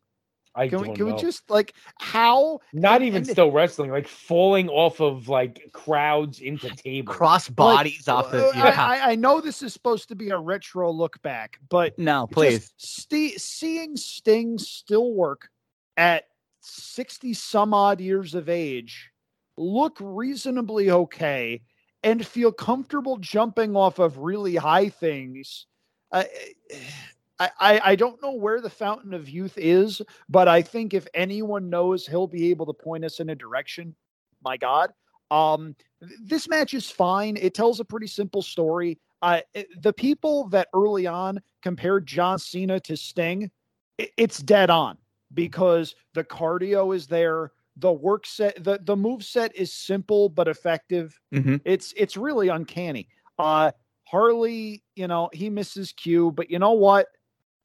I Can we don't can we just like how not even and- still wrestling, like falling off of like crowds into tables. Cross bodies off the. Uh, Yeah. I, I, I know this is supposed to be a retro look back, but no, please. just ste- seeing Sting still work at 60 some odd years of age, look reasonably okay, and feel comfortable jumping off of really high things. I, I, I I don't know where the fountain of youth is, but I think if anyone knows, he'll be able to point us in a direction. My God. Um, this match is fine. It tells a pretty simple story. Uh, it- the people that early on compared John Cena to Sting, it's dead on because the cardio is there. The work set, the the move set is simple but effective. hmm It's it's really uncanny. Uh Harley, you know, he misses Q, but you know what?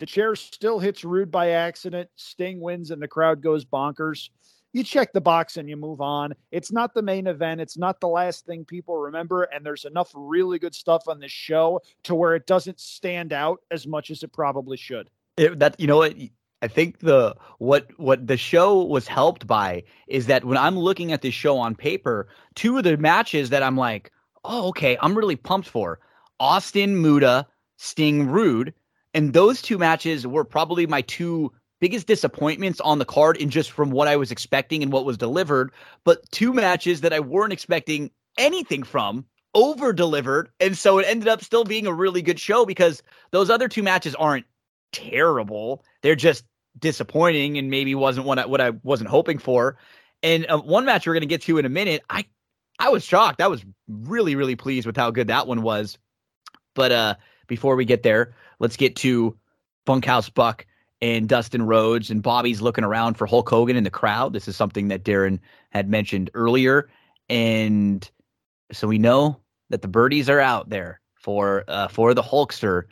The chair still hits Rude by accident. Sting wins and the crowd goes bonkers. You check the box and you move on. It's not the main event. It's not the last thing people remember. And there's enough really good stuff on this show to where it doesn't stand out as much as it probably should. It, that you know what I think the what what the show was helped by is that when I'm looking at this show on paper, two of the matches that I'm like, oh okay, I'm really pumped for Austin Muta, Sting Rude, and those two matches were probably my two biggest disappointments on the card in just from what I was expecting and what was delivered, but two matches that I weren't expecting anything from over delivered and so it ended up still being a really good show because those other two matches aren't terrible. They're just disappointing and maybe wasn't what I, what I wasn't hoping for. And uh, one match we're going to get to in a minute, I I was shocked. I was really really pleased with how good that one was. But uh before we get there, let's get to Bunkhouse Buck and Dustin Rhodes and Bobby's looking around for Hulk Hogan in the crowd. This is something that Darren had mentioned earlier and so we know that the birdies are out there for uh for the Hulkster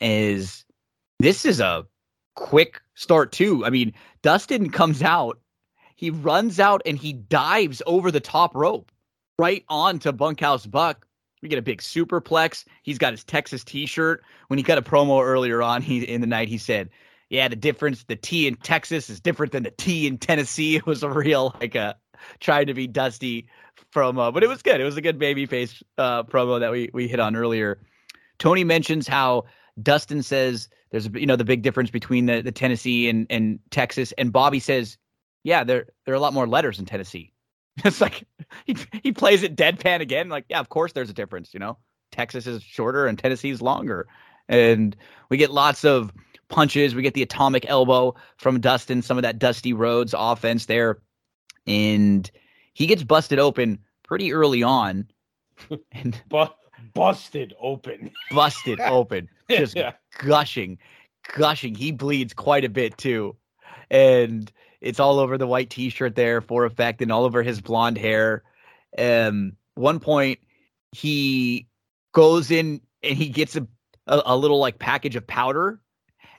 is this is a quick start too. I mean, Dustin comes out, he runs out and he dives over the top rope right onto Bunkhouse Buck. We get a big superplex. He's got his Texas t-shirt. When he cut a promo earlier on he in the night, he said, "Yeah, the difference the T in Texas is different than the T in Tennessee." It was a real like a trying to be dusty promo, but it was good. It was a good babyface uh, promo that we we hit on earlier. Tony mentions how Dustin says there's you know the big difference between the, the Tennessee and, and Texas, and Bobby says, yeah, there there are a lot more letters in Tennessee. It's like he he plays it deadpan again, like yeah, of course there's a difference. You know, Texas is shorter and Tennessee's longer, and we get lots of punches. We get the atomic elbow from Dustin, some of that Dusty Rhodes offense there, and he gets busted open pretty early on, and Bu- busted open. busted open, just Yeah. gushing, gushing. He bleeds quite a bit too, and it's all over the white T-shirt there for effect, and all over his blonde hair. Um, one point he goes in and he gets a, a a little like package of powder,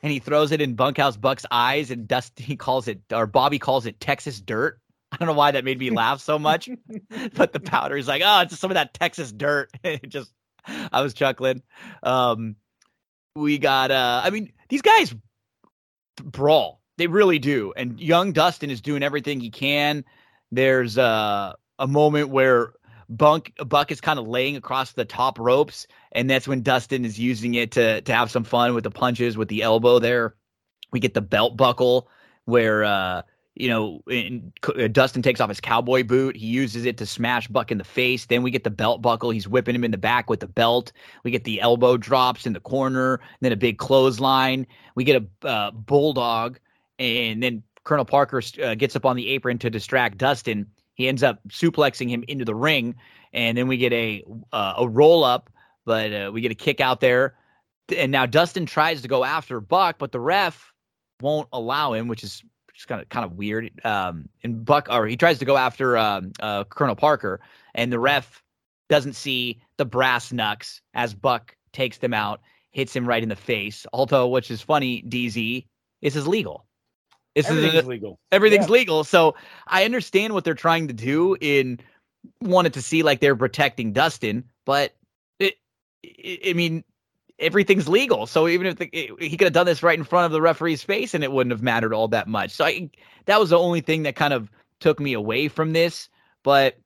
and he throws it in Bunkhouse Buck's eyes, and Dust he calls it or Bobby calls it Texas dirt. I don't know why that made me laugh so much, but the powder is like, oh, it's just some of that Texas dirt. it just, I was chuckling. Um, we got, uh, I mean, these guys brawl. They really do. And young Dustin is doing everything he can. There's uh, a moment where Bunk Buck is kind of laying across the top ropes, and that's when Dustin is using it to to have some fun with the punches with the elbow there. We get the belt buckle where uh you know, in, uh, Dustin takes off his cowboy boot. He uses it to smash Buck in the face. Then we get the belt buckle. He's whipping him in the back with the belt. We get the elbow drops in the corner, then a big clothesline. We get a uh, bulldog, and then Colonel Parker uh, gets up on the apron to distract Dustin. He ends up suplexing him into the ring, and then we get a uh, a roll up, but uh, we get a kick out there. And now Dustin tries to go after Buck, but the ref won't allow him, which is just kind of kind of weird. Um, and Buck, or he tries to go after um, uh, Colonel Parker, and the ref doesn't see the brass knucks as Buck takes them out, hits him right in the face. Although, which is funny, DZ, this is legal. This Everything's is legal. everything's legal. So I understand what they're trying to do in wanted to see like they're protecting Dustin, but it, I I mean, everything's legal. So even if the, he could have done this right in front of the referee's face and it wouldn't have mattered all that much. So I, that was the only thing that kind of took me away from this. But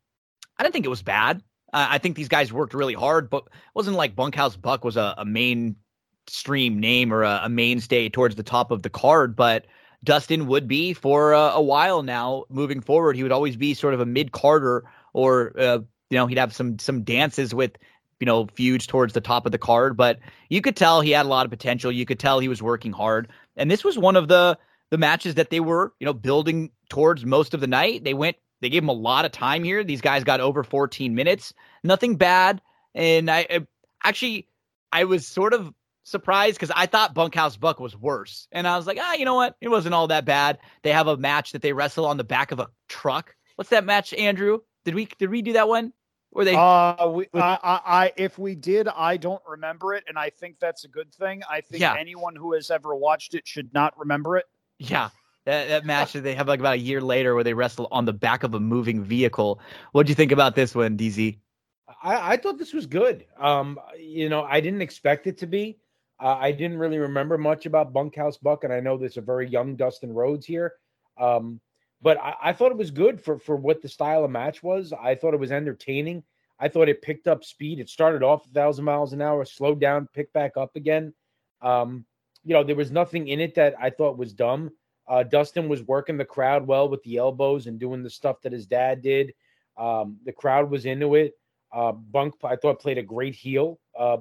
I didn't think it was bad. Uh, I think these guys worked really hard, but it wasn't like Bunkhouse Buck was a, a mainstream name or a, a, mainstay towards the top of the card. But Dustin would be for a, a while now moving forward. He would always be sort of a mid Carter or, uh, you know, he'd have some some dances with you know, feuds towards the top of the card, but you could tell he had a lot of potential. You could tell he was working hard. And this was one of the the matches that they were, you know, building towards most of the night. They went they gave him a lot of time here. These guys got over 14 minutes. Nothing bad. And I, I actually I was sort of surprised because I thought Bunkhouse Buck was worse. And I was like, ah, you know what? It wasn't all that bad. They have a match that they wrestle on the back of a truck. What's that match, Andrew? Did we did we do that one? Or they? Uh, we, I, I, I, if we did, I don't remember it, and I think that's a good thing. I think yeah. anyone who has ever watched it should not remember it. Yeah, that, that match that they have like about a year later where they wrestle on the back of a moving vehicle. What do you think about this one, DZ? I, I thought this was good. Um, you know, I didn't expect it to be. Uh, I didn't really remember much about Bunkhouse Buck, and I know there's a very young Dustin Rhodes here. Um, but I, I, thought it was good for for what the style of match was. I thought it was entertaining. I thought it picked up speed. It started off a thousand miles an hour, slowed down, picked back up again. Um, you know, there was nothing in it that I thought was dumb. Uh, Dustin was working the crowd well with the elbows and doing the stuff that his dad did. Um, the crowd was into it. Uh, Bunk, I thought, played a great heel. Uh,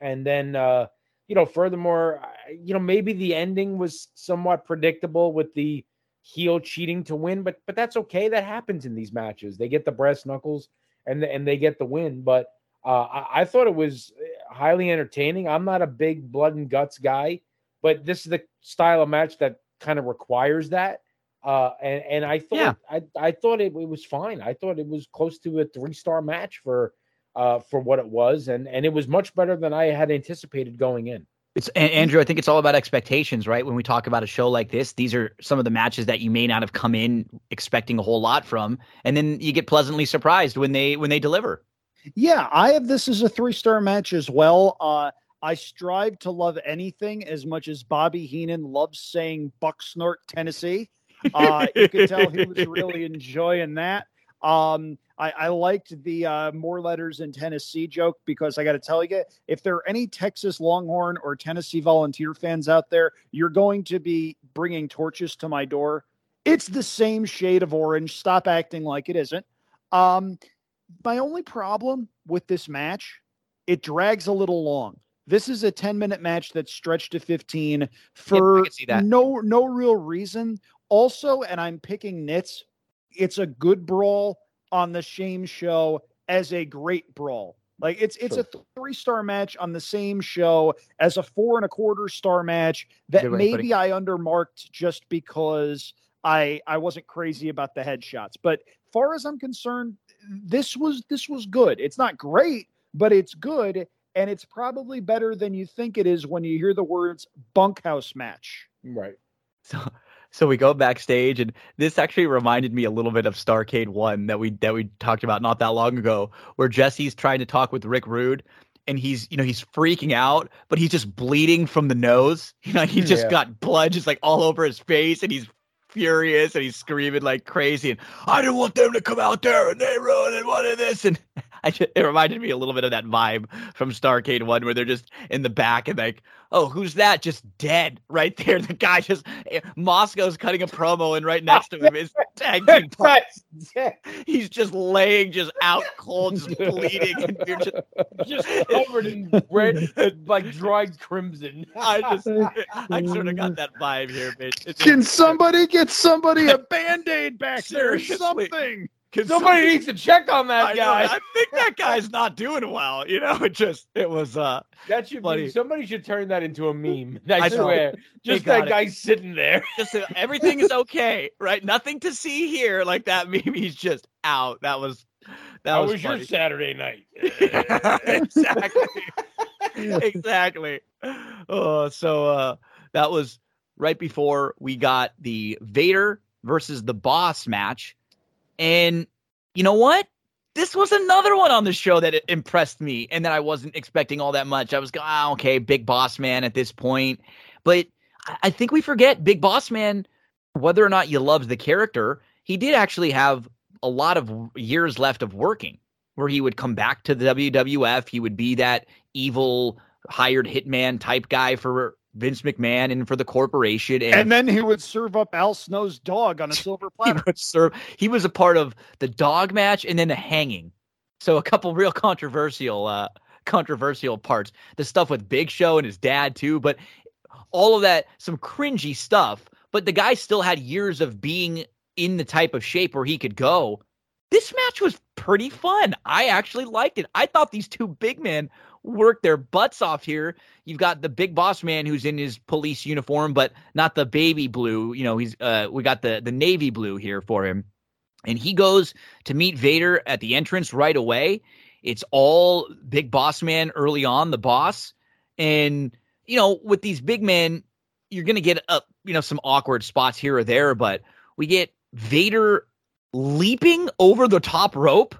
and then, uh, you know, furthermore, you know, maybe the ending was somewhat predictable with the heel cheating to win, but but that's okay. That happens in these matches. They get the brass knuckles and and they get the win. But uh, I, I, thought it was uh, highly entertaining. I'm not a big blood and guts guy, but this is the style of match that kind of requires that. Uh, and and I thought yeah. I I thought it, it was fine. I thought it was close to a three star match for uh for what it was, and and it was much better than I had anticipated going in. It's Andrew. I think it's all about expectations, right? When we talk about a show like this, these are some of the matches that you may not have come in expecting a whole lot from, and then you get pleasantly surprised when they when they deliver. Yeah, I have this as a three star match as well. Uh, I strive to love anything as much as Bobby Heenan loves saying Bucksnort, Tennessee. Uh, you could tell he was really enjoying that. Um, I, I liked the uh, more letters in Tennessee joke because I got to tell you, if there are any Texas Longhorn or Tennessee Volunteer fans out there, you're going to be bringing torches to my door. It's the same shade of orange. Stop acting like it isn't. Um, my only problem with this match, it drags a little long. This is a 10 minute match that's stretched to 15 for no no real reason. Also, and I'm picking nits, it's a good brawl on the Shame show as a great brawl. Like it's it's sure. a three star match on the same show as a four and a quarter star match that maybe I undermarked just because I I wasn't crazy about the headshots. But far as I'm concerned, this was this was good. It's not great, but it's good, and it's probably better than you think it is when you hear the words bunkhouse match. Right. So so we go backstage, and this actually reminded me a little bit of Starcade One that we that we talked about not that long ago, where Jesse's trying to talk with Rick Rude, and he's you know he's freaking out, but he's just bleeding from the nose. You know, he just yeah. got blood just like all over his face, and he's furious and he's screaming like crazy. And I didn't want them to come out there, and they ruined it. What is this? And I just, it reminded me a little bit of that vibe from Starcade One, where they're just in the back and like, oh, who's that? Just dead right there. The guy just eh, Moscow's cutting a promo, and right next to him is tag team. He's just laying, just out cold, just bleeding, and you're just just covered in red, like dried crimson. I just, I sort of got that vibe here, bitch. Can somebody get somebody a band aid back there or something? Somebody, somebody needs to check on that I guy. Know, I think that guy's not doing well. You know, it just it was uh that should funny. be somebody should turn that into a meme. I, I swear. Just that guy sitting there. Just everything is okay, right? Nothing to see here. Like that meme, he's just out. That was that How was, was your Saturday night. exactly. exactly. Oh, so uh that was right before we got the Vader versus the boss match and you know what? this was another one on the show that impressed me and that I wasn't expecting all that much. I was going, ah, okay, big boss man at this point. But I think we forget Big Boss Man, whether or not you love the character, he did actually have a lot of years left of working where he would come back to the WWF. He would be that evil hired hitman type guy for Vince McMahon and for the corporation. And, and then he would serve up Al Snow's dog on a silver platter. he serve. He was a part of the dog match and then the hanging. So a couple real controversial, uh, controversial parts. The stuff with Big Show and his dad too, but all of that, some cringy stuff. But the guy still had years of being in the type of shape where he could go. This match was pretty fun. I actually liked it. I thought these two big men work their butts off here. You've got the big boss man who's in his police uniform, but not the baby blue. You know, he's uh we got the the navy blue here for him. And he goes to meet Vader at the entrance right away. It's all big boss man early on, the boss. And, you know, with these big men, you're gonna get up, you know, some awkward spots here or there, but we get Vader leaping over the top rope,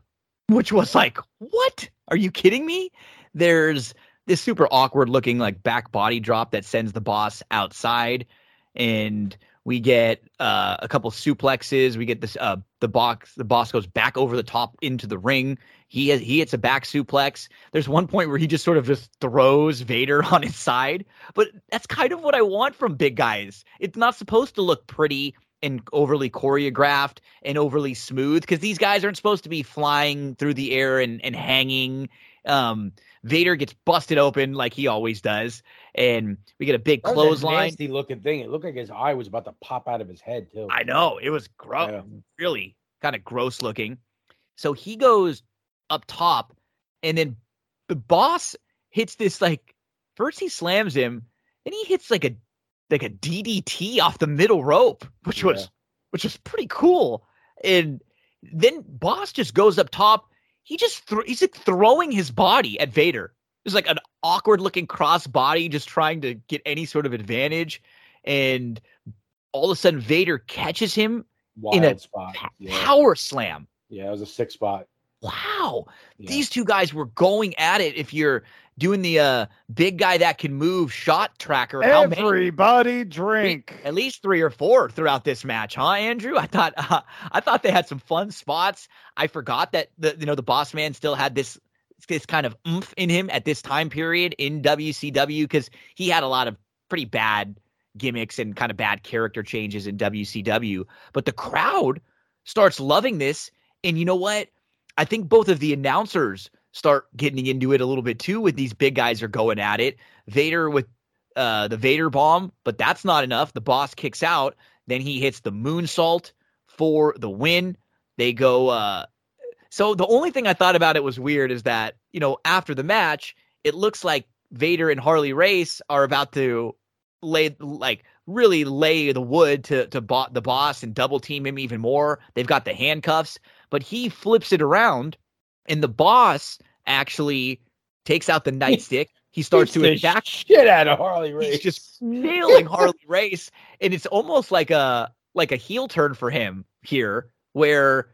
which was like, what? Are you kidding me? There's this super awkward looking like back body drop that sends the boss outside, and we get uh, a couple suplexes. We get this uh, the box the boss goes back over the top into the ring. He has, he hits a back suplex. There's one point where he just sort of just throws Vader on his side, but that's kind of what I want from big guys. It's not supposed to look pretty and overly choreographed and overly smooth because these guys aren't supposed to be flying through the air and, and hanging. Um, Vader gets busted open like he always does, and we get a big clothesline. nasty looking thing. It looked like his eye was about to pop out of his head too. I know it was gross, Yeah. really kind of gross looking. So he goes up top, and then the boss hits this like first he slams him, then he hits like a like a DDT off the middle rope, which was which was pretty cool. And then boss just goes up top. He just he's like throwing his body at Vader. It's like an awkward looking cross body, just trying to get any sort of advantage. And all of a sudden, Vader catches him Wild in a spot. Yeah. power slam. yeah, it was a six spot. Wow. Yeah. These two guys were going at it. If you're doing the uh, big guy that can move shot tracker, how many? Everybody drink. At least three or four throughout this match, huh, Andrew? I thought uh, I thought they had some fun spots. I forgot that the you know the boss man still had this this kind of oomph in him at this time period in WCW because he had a lot of pretty bad gimmicks and kind of bad character changes in WCW. But the crowd starts loving this, and you know what? I think both of the announcers start getting into it a little bit too. With these big guys are going at it. Vader with uh, the Vader bomb, but that's not enough. The boss kicks out. Then he hits the moonsault for the win. They go. Uh, so the only thing I thought about it was weird is that you know after the match, it looks like Vader and Harley Race are about to lay like really lay the wood to to bo- the boss and double team him even more. They've got the handcuffs, but he flips it around, and the boss actually takes out the nightstick. He starts to attack shit out of Harley Race. he's just nailing Harley Race, and it's almost like a like a heel turn for him here, where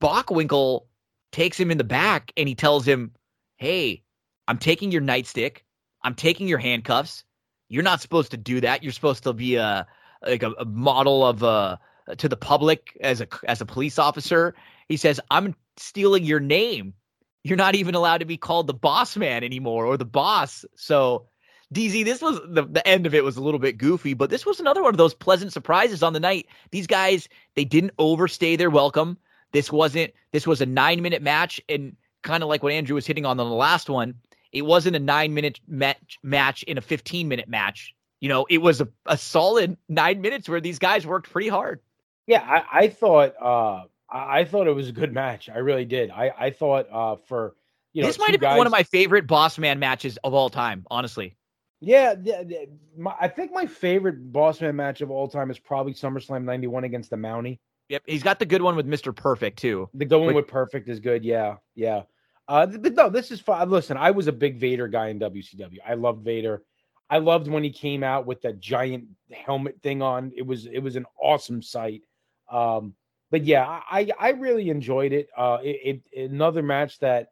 Bockwinkel takes him in the back and he tells him, "Hey, I'm taking your nightstick, I'm taking your handcuffs. You're not supposed to do that. You're supposed to be a like a, a model of uh to the public as a as a police officer." He says, "I'm stealing your name. You're not even allowed to be called the boss man anymore or the boss." So DZ, this was the, the end of it was a little bit goofy, but this was another one of those pleasant surprises on the night. These guys, they didn't overstay their welcome. This wasn't, this was a nine minute match, and kind of like what Andrew was hitting on on the last one, it wasn't a nine minute match, match in a 15 minute match. You know, it was a, a solid nine minutes where these guys worked pretty hard. Yeah, I, I thought uh I, I thought it was a good match. I really did. I, I thought uh for you know this might have been one of my favorite boss man matches of all time, honestly. Yeah, yeah, yeah, my, I think my favorite boss man match of all time is probably SummerSlam '91 against the Mountie. Yep. He's got the good one with Mr. Perfect, too. The going Wait- with Perfect is good. Yeah, yeah. Uh, but no, this is fun. Listen, I was a big Vader guy in WCW. I loved Vader. I loved when he came out with that giant helmet thing on. It was it was an awesome sight. Um, but yeah, I I really enjoyed it. Uh, it, it another match that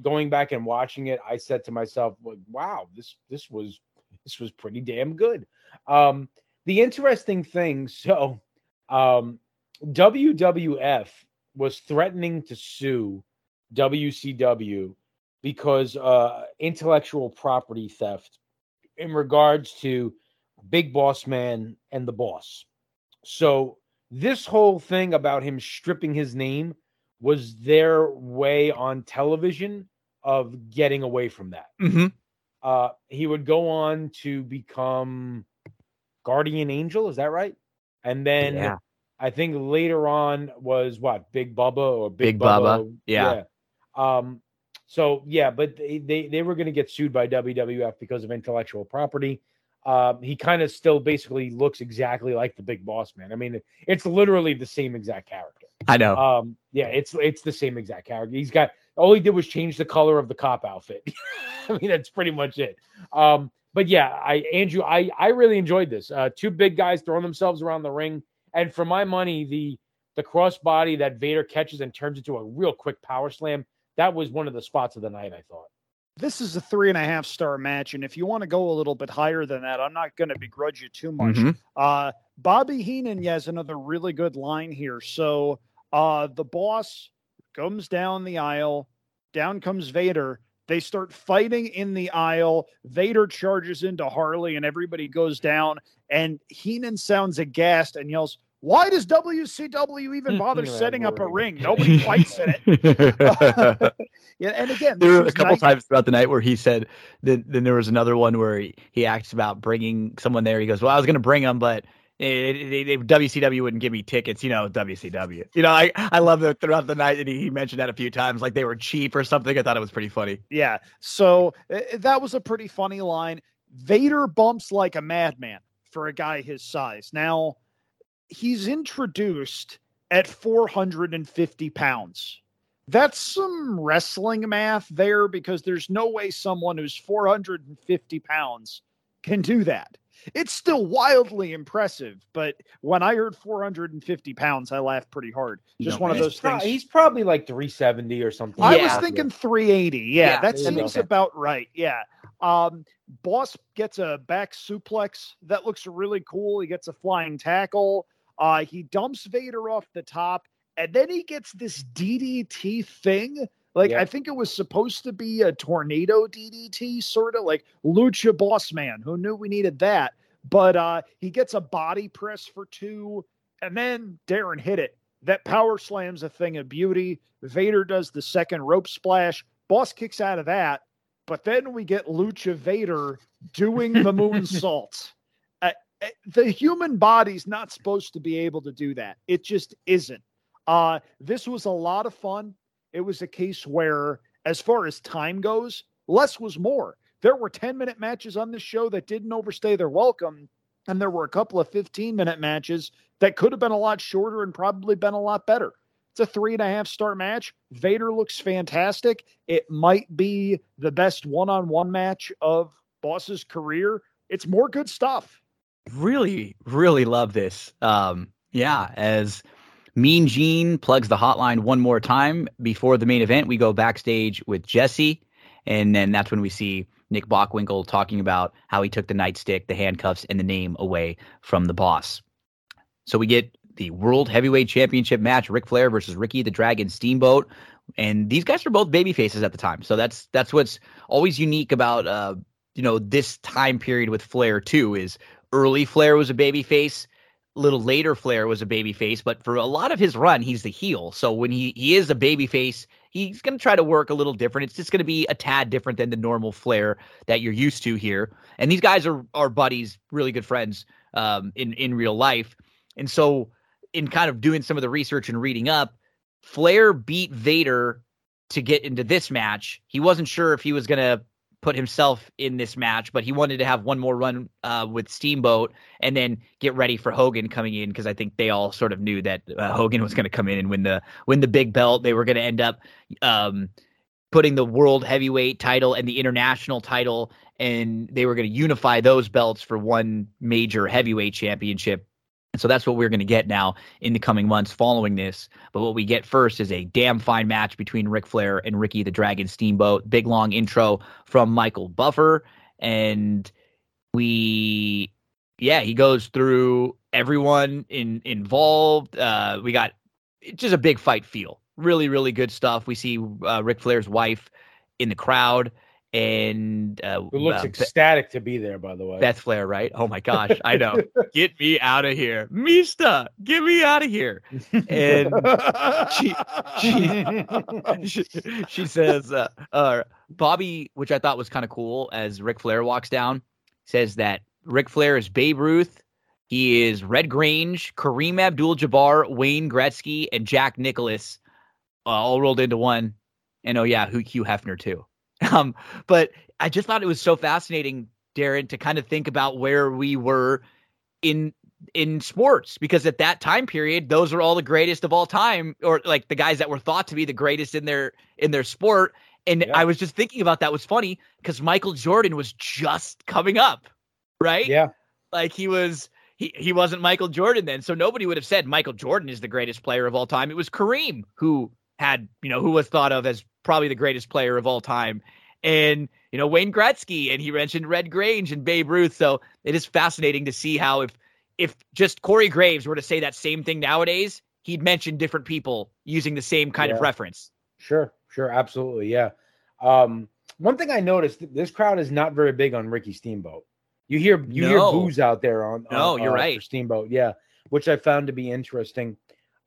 going back and watching it, I said to myself, wow, this this was this was pretty damn good. Um, the interesting thing, so um, WWF was threatening to sue WCW because uh, intellectual property theft in regards to Big Boss Man and the Boss. So this whole thing about him stripping his name was their way on television of getting away from that. Mm-hmm. Uh, he would go on to become Guardian Angel, is that right? And then Yeah. I think later on was what Big Bubba or Big, Big Bubba, yeah. yeah. Um, so yeah, but they they, they were going to get sued by WWF because of intellectual property. Um, he kind of still basically looks exactly like the Big Boss Man. I mean, it's literally the same exact character. I know. Um, yeah, it's it's the same exact character. He's got all he did was change the color of the cop outfit. I mean, that's pretty much it. Um, but yeah, I Andrew, I I really enjoyed this. Uh, two big guys throwing themselves around the ring, and for my money, the the crossbody that Vader catches and turns into a real quick power slam. That was one of the spots of the night. I thought. This is a three and a half star match, and if you want to go a little bit higher than that, I'm not going to begrudge you too much. Mhm. Uh, Bobby Heenan has another really good line here. So uh, the boss comes down the aisle, down comes Vader. They start fighting in the aisle. Vader charges into Harley, and everybody goes down. And Heenan sounds aghast and yells, "Why does WCW even bother Yeah, setting up a ring? Nobody fights in it." yeah, and again, there were a couple nice- times throughout the night where he said then then there was another one where he, he acts about bringing someone there he goes well i was going to bring them but it, it, it- wcw wouldn't give me tickets you know wcw you know i i love that throughout the night and he, he mentioned that a few times like they were cheap or something i thought it was pretty funny Yeah. So uh, that was a pretty funny line. Vader bumps like a madman for a guy his size. Now, he's introduced at 450 pounds. That's some wrestling math there because there's no way someone who's 450 pounds can do that. It's still wildly impressive, but when I heard 450 pounds, I laughed pretty hard. Just No, one of those pro- things. He's probably like 370 or something. I Yeah. was thinking 380. Yeah, Yeah, that seems go. about right. Yeah. Um, Boss gets a back suplex that looks really cool. He gets a flying tackle. Uh, he dumps Vader off the top, and then he gets this DDT thing. Like Yeah. I think it was supposed to be a tornado DDT, sort of like Lucha Boss Man. Who knew we needed that? But uh, he gets a body press for two, and then Darren hit it. That power slams a thing of beauty. Vader does the second rope splash. Boss kicks out of that, but then we get Lucha Vader doing the moonsault. Uh, the human body's not supposed to be able to do that. It just isn't. Uh, this was a lot of fun. It was a case where, as far as time goes, less was more. There were 10 minute matches on this show that didn't overstay their welcome. And there were a couple of 15 minute matches that could have been a lot shorter and probably been a lot better. It's a three and a half star match. Vader looks fantastic. It might be the best one on one match of Boss's career. It's more good stuff. Really really love this um yeah as mean gene plugs the hotline one more time before the main event we go backstage with jesse and then that's when we see nick bockwinkel talking about how he took the nightstick the handcuffs and the name away from the boss. So we get the world heavyweight championship match Ric flair versus ricky the dragon steamboat and these guys were both baby faces at the time. So that's that's what's always unique about uh you know this time period with flair too is early Flair was a baby face. A little later, Flair was a baby face, but for a lot of his run, he's the heel. So when he he is a baby face, he's going to try to work a little different. It's just going to be a tad different than the normal Flair that you're used to here. And these guys are are buddies, really good friends um, in in real life. And so, in kind of doing some of the research and reading up, Flair beat Vader to get into this match. He wasn't sure if he was going to put himself in this match, but he wanted to have one more run uh, with Steamboat and then get ready for Hogan coming in because I think they all sort of knew that uh, Hogan was going to come in and win the win the big belt. They were going to end up um, putting the world heavyweight title and the international title, and they were going to unify those belts for one major heavyweight championship. And so that's what we're going to get now in the coming months following this. But what we get first is a damn fine match between Ric Flair and Ricky the Dragon Steamboat. Big long intro from Michael Buffer. And we, yeah, he goes through everyone in involved. Uh, we got just a big fight feel. Really, really good stuff. We see uh, Ric Flair's wife in the crowd and uh, Who looks uh, ecstatic to be there, by the way. Beth Flair, right? Oh my gosh, I know. get me out of here, Mista. Get me out of here. And she she she, she says, uh, uh, Bobby, which I thought was kind of cool, as Ric Flair walks down, says that Ric Flair is Babe Ruth. He is Red Grange, Kareem Abdul-Jabbar, Wayne Gretzky, and Jack Nicklaus, uh, all rolled into one. And oh yeah, who Hugh Hefner too. Um, but I just thought it was so fascinating, Darren, to kind of think about where we were in in sports because at that time period those were all the greatest of all time or like the guys that were thought to be the greatest in their in their sport. And Yeah. i was just thinking about that was funny because michael jordan was just coming up right? Yeah, like he was he, he wasn't michael jordan then so nobody would have said michael jordan is the greatest player of all time. It was kareem who had you know who was thought of as probably the greatest player of all time and you know wayne gretzky and he mentioned red grange and babe ruth so it is fascinating to see how if if just corey graves were to say that same thing nowadays he'd mention different people using the same kind of reference sure, sure, absolutely, yeah. Um, one thing I noticed: this crowd is not very big on Ricky Steamboat. You hear you hear No. boos out there on. No, you're uh, right. Steamboat, yeah, which I found to be interesting.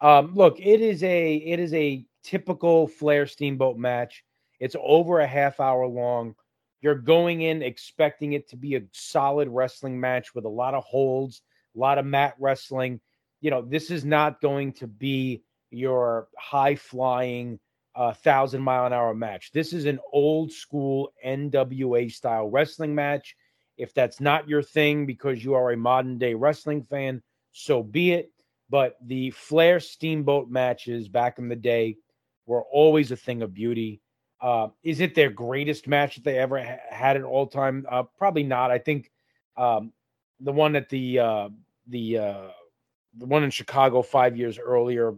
Um, look, it is a it is a typical Flair Steamboat match. It's over a half hour long. You're going in expecting it to be a solid wrestling match with a lot of holds, a lot of mat wrestling. You know, this is not going to be your high flying uh, thousand mile an hour match. This is an old school NWA style wrestling match. If that's not your thing because you are a modern day wrestling fan, so be it. But the Flair Steamboat matches back in the day were always a thing of beauty. Uh, is it their greatest match that they ever ha- had at all time? Uh, probably not. I think um, the one at the uh, the uh, the one in Chicago five years earlier,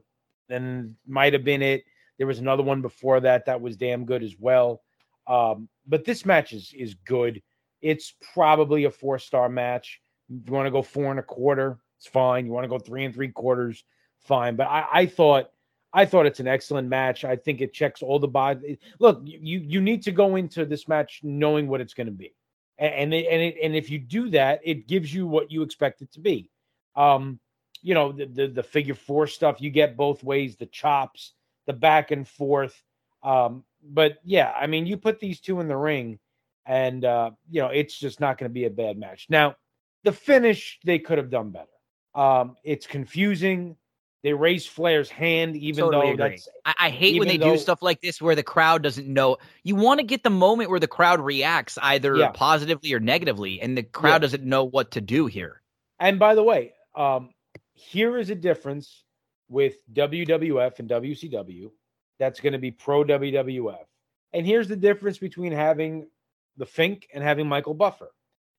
then might have been it. There was another one before that that was damn good as well. Um, but this match is is good. It's probably a four star match. If you want to go four and a quarter, it's fine. You want to go three and three quarters, fine. But I, I thought I thought it's an excellent match. I think it checks all the boxes. Look, you you need to go into this match knowing what it's going to be, and and it, and, it, and if you do that, it gives you what you expect it to be. Um, you know the, the the figure four stuff you get both ways, the chops, the back and forth. Um, but yeah, I mean, you put these two in the ring, and uh, you know it's just not going to be a bad match. Now, the finish they could have done better. Um, it's confusing. They raise Flair's hand, even Totally though agree. that's I, I hate when they even do stuff like this where the crowd doesn't know. You want to get the moment where the crowd reacts either Yeah. positively or negatively, and the crowd Yeah. doesn't know what to do here. And by the way, um, here is a difference with WWF and WCW that's going to be pro WWF. And here's the difference between having the Fink and having Michael Buffer.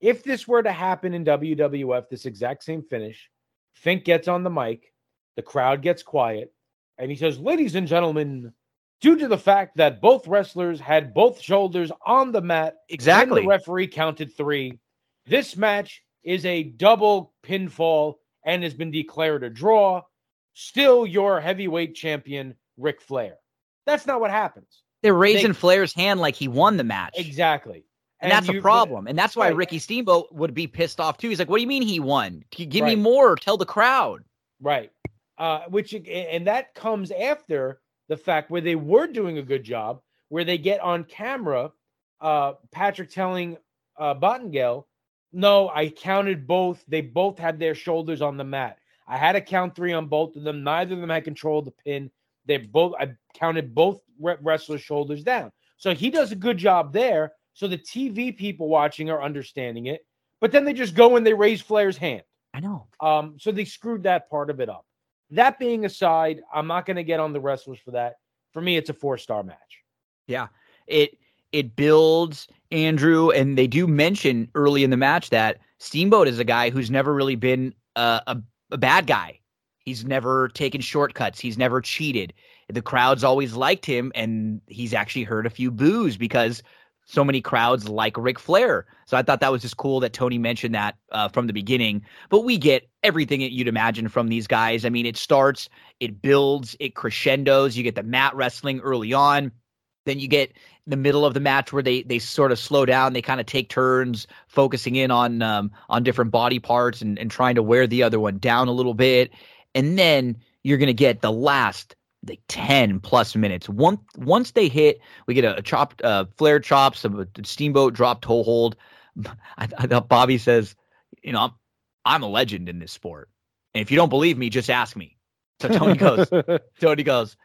If this were to happen in WWF, this exact same finish, Fink gets on the mic, the crowd gets quiet, and he says, Ladies and gentlemen, due to the fact that both wrestlers had both shoulders on the mat exactly. the referee counted three. This match is a double pinfall and has been declared a draw. Still your heavyweight champion, Ric Flair. That's not what happens. They're raising they- Flair's hand like he won the match. Exactly. And, that's a problem. And that's why Right. Ricky Steamboat would be pissed off too. He's like, What do you mean he won? Give me more. Tell the crowd. Right. Uh, which and that comes after the fact where they were doing a good job, where they get on camera, uh, Patrick telling uh, Bockwinkel, "No, I counted both. They both had their shoulders on the mat. I had to count three on both of them. Neither of them had control of the pin. They both. I counted both wrestlers' shoulders down. So he does a good job there. So the TV people watching are understanding it. But then they just go and they raise Flair's hand. I know. Um, so they screwed that part of it up. That being aside, I'm not going to get on the wrestlers for that. For me, it's a four star match. Yeah, it it builds Andrew, and they do mention early in the match that Steamboat is a guy who's never really been a, a a bad guy. He's never taken shortcuts. He's never cheated. The crowds always liked him, and he's actually heard a few boos because so many crowds like Ric Flair. So I thought that was just cool that Tony mentioned that uh, from the beginning. But we get everything that you'd imagine from these guys. I mean, it starts, it builds, it crescendos. You get the mat wrestling early on. Then you get the middle of the match where they they sort of slow down. They kind of take turns focusing in on um, on different body parts and, and trying to wear the other one down a little bit. And then you're gonna get the last like 10 plus minutes. Once once they hit, we get a, a chopped uh, Flair chop, some steamboat drop toe hold. I, I thought Bobby says, you know, I'm I'm a legend in this sport. And if you don't believe me, just ask me. So Tony goes, Tony goes,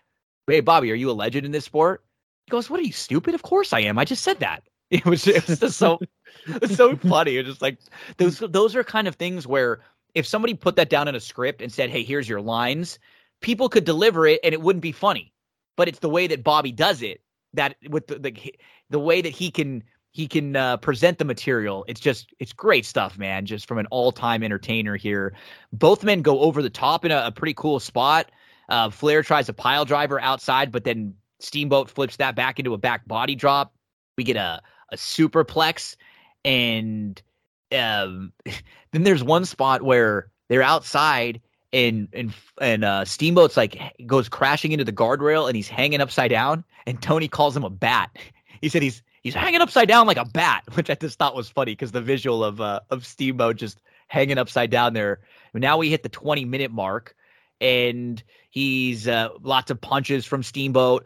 Hey Bobby, are you a legend in this sport? He goes, What are you stupid? Of course I am. I just said that. It was it was just so it's so funny. It's just like those those are kind of things where if somebody put that down in a script and said, Hey, here's your lines, people could deliver it and it wouldn't be funny. But it's the way that Bobby does it that with the the, the way that he can he can uh, present the material. It's just it's great stuff, man. Just from an all time entertainer here. Both men go over the top in a, a pretty cool spot. Uh, Flair tries a pile driver outside, but then Steamboat flips that back into a back body drop. We get a a superplex, and um, then there's one spot where they're outside and and and uh, Steamboat's like goes crashing into the guardrail and he's hanging upside down. And Tony calls him a bat. He said he's he's hanging upside down like a bat, which I just thought was funny because the visual of uh, of Steamboat just hanging upside down there. Now we hit the 20 minute mark, and he's uh, lots of punches from Steamboat.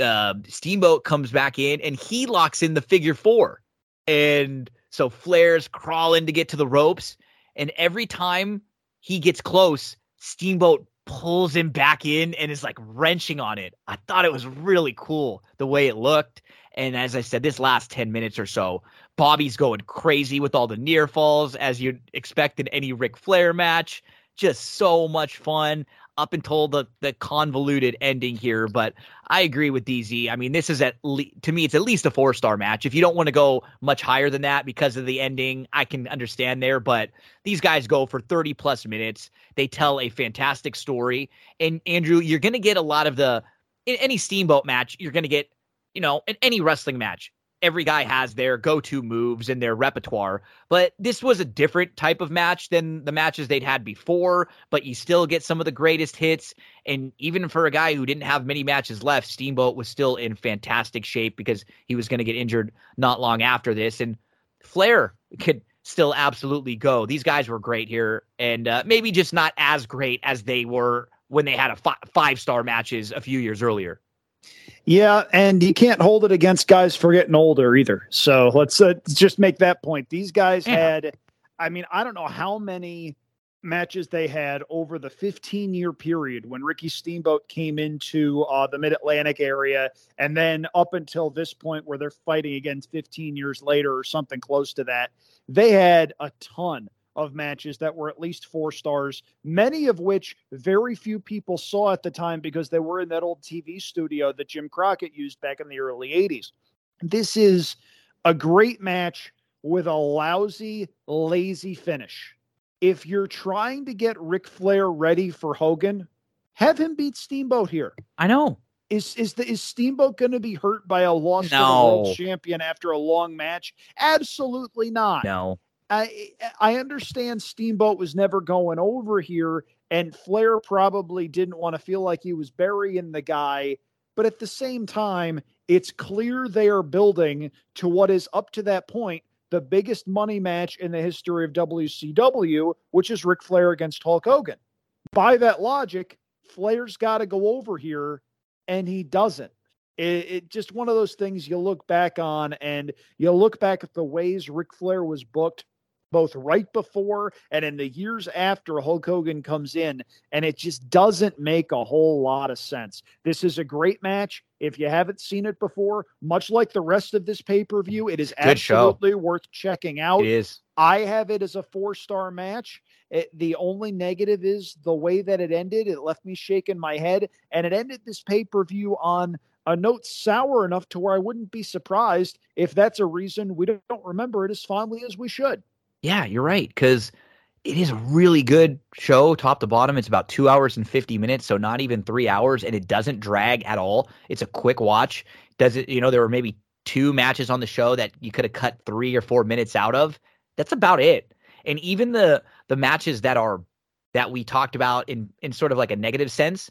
Uh, Steamboat comes back in and he locks in the figure four, and so Flair's crawling to get to the ropes, and every time he gets close, Steamboat pulls him back in and is like wrenching on it. I thought it was really cool the way it looked. And as I said, this last 10 minutes or so, Bobby's going crazy with all the near falls, as you'd expect in any Ric Flair match. Just so much fun up until the the convoluted ending here. But I agree with DZ. I mean, this is at le- to me, it's at least a four star match. If you don't want to go much higher than that because of the ending, I can understand there. But these guys go for thirty plus minutes. They tell a fantastic story. And Andrew, you're going to get a lot of the in any Steamboat match. You're going to get you know in any wrestling match every guy has their go-to moves and their repertoire but this was a different type of match than the matches they'd had before but you still get some of the greatest hits and even for a guy who didn't have many matches left steamboat was still in fantastic shape because he was going to get injured not long after this and flair could still absolutely go. These guys were great here and uh, maybe just not as great as they were when they had a fi- five star matches a few years earlier yeah, and you can't hold it against guys for getting older either. So let's uh, just make that point. These guys yeah. had, I mean, I don't know how many matches they had over the 15 year period when Ricky Steamboat came into uh, the Mid Atlantic area, and then up until this point where they're fighting again 15 years later or something close to that. They had a ton of matches that were at least four stars, many of which very few people saw at the time because they were in that old TV studio that Jim Crockett used back in the early 80s. This is a great match with a lousy, lazy finish. If you're trying to get Ric Flair ready for Hogan, have him beat Steamboat here. I know. Is is the is Steamboat going to be hurt by a loss no. to the world champion after a long match? Absolutely not. No. I I understand Steamboat was never going over here, and Flair probably didn't want to feel like he was burying the guy. But at the same time, it's clear they are building to what is up to that point the biggest money match in the history of WCW, which is Ric Flair against Hulk Hogan. By that logic, Flair's got to go over here, and he doesn't. It, it, just one of those things you look back on, and you look back at the ways Ric Flair was booked both right before and in the years after Hulk Hogan comes in, and it just doesn't make a whole lot of sense. This is a great match. If you haven't seen it before, much like the rest of this pay per view, it is Good absolutely show. worth checking out. It is. I have it as a four star match. It, the only negative is the way that it ended. It left me shaking my head, and it ended this pay per view on a note sour enough to where I wouldn't be surprised if that's a reason we don't remember it as fondly as we should. Yeah, you're right. Because it is a really good show, top to bottom. It's about two hours and 50 minutes, so not even three hours, and it doesn't drag at all. It's a quick watch. Does it, you know, there were maybe two matches on the show that you could have cut three or four minutes out of. That's about it. And even the the matches that are that we talked about in in sort of like a negative sense,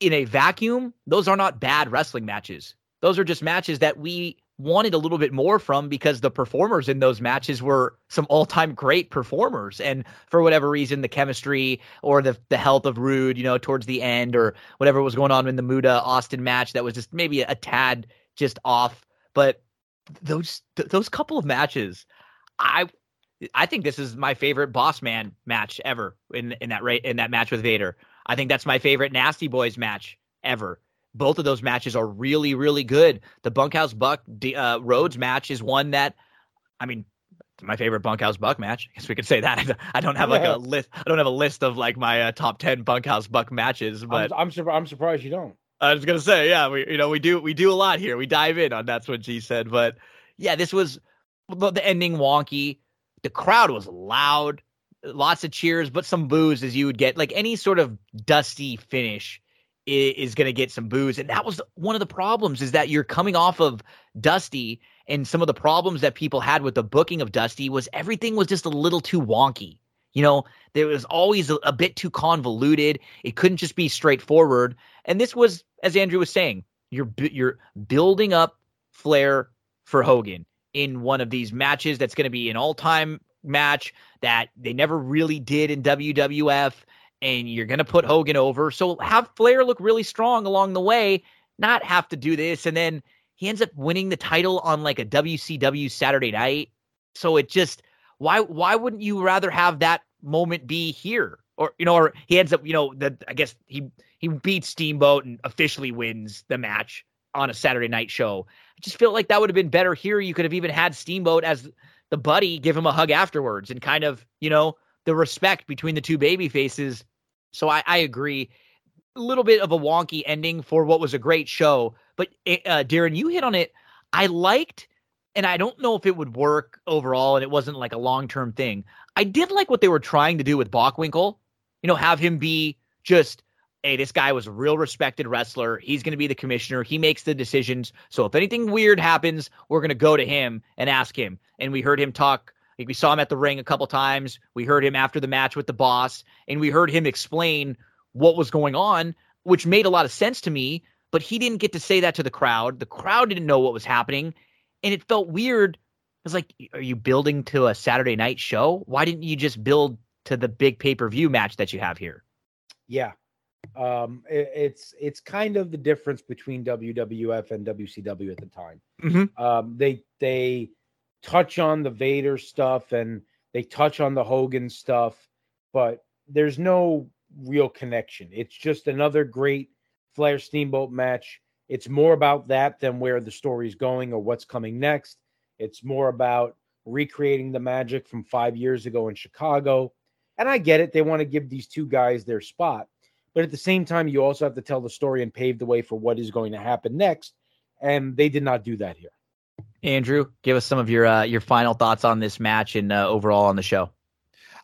in a vacuum, those are not bad wrestling matches. Those are just matches that we wanted a little bit more from because the performers in those matches were some all-time great performers. And for whatever reason the chemistry or the the health of Rude you know, towards the end or whatever was going on in the Muta Austin match that was just maybe a, tad just off, but those th- those couple of matches I I think this is my favorite boss man match ever in in that in that match with Vader. I think that's my favorite Nasty Boys match ever both of those matches are really, really good. The Bunkhouse Buck uh, Rhodes match is one that, I mean, my favorite Bunkhouse Buck match. I guess we could say that. I don't have like a list. I don't have a list of like my uh, top ten Bunkhouse Buck matches, but I'm, I'm, I'm surprised you don't. I was gonna say, yeah, we you know we do we do a lot here. We dive in on that's what G said, but yeah, this was the ending wonky. The crowd was loud, lots of cheers, but some boos as you would get like any sort of dusty finish is going to get some boos. And that was one of the problems is that you're coming off of Dusty and some of the problems that people had with the booking of Dusty was everything was just a little too wonky. You know, there was always a, a bit too convoluted. It couldn't just be straightforward. And this was, as Andrew was saying, you're you're building up Flair for Hogan in one of these matches that's going to be an all-time match that they never really did in WWF and you're going to put Hogan over. So have Flair look really strong along the way, not have to do this. And then he ends up winning the title on like a WCW Saturday night. So it just why why wouldn't you rather have that moment be here? Or you know, or he ends up, you know, the I guess he he beats Steamboat and officially wins the match on a Saturday night show. I just feel like that would have been better here. You could have even had Steamboat as the buddy give him a hug afterwards and kind of, you know, the respect between the two baby faces so I, I agree. A little bit of a wonky ending for what was a great show. But eh, uh, Darren, you hit on it. I liked, and I don't know if it would work overall, and it wasn't like a long term thing. I did like what they were trying to do with Bockwinkel. You know, have him be just, hey, this guy was a real respected wrestler. He's going to be the commissioner. He makes the decisions. So if anything weird happens, we're going to go to him and ask him. And we heard him talk like we saw him at the ring a couple times. We heard him after the match with the boss, and we heard him explain what was going on, which made a lot of sense to me. But he didn't get to say that to the crowd. The crowd didn't know what was happening, and it felt weird. It was like, are you building to a Saturday night show? Why didn't you just build to the big pay per view match that you have here? Yeah, um, it, it's it's kind of the difference between WWF and WCW at the time. Mm-hmm. Um, they they touch on the Vader stuff and they touch on the Hogan stuff, but there's no real connection. It's just another great Flair Steamboat match. It's more about that than where the story's going or what's coming next. It's more about recreating the magic from five years ago in Chicago. And I get it. They want to give these two guys their spot. But at the same time, you also have to tell the story and pave the way for what is going to happen next. And they did not do that here. Andrew, give us some of your uh, your final thoughts on this match and uh, overall on the show.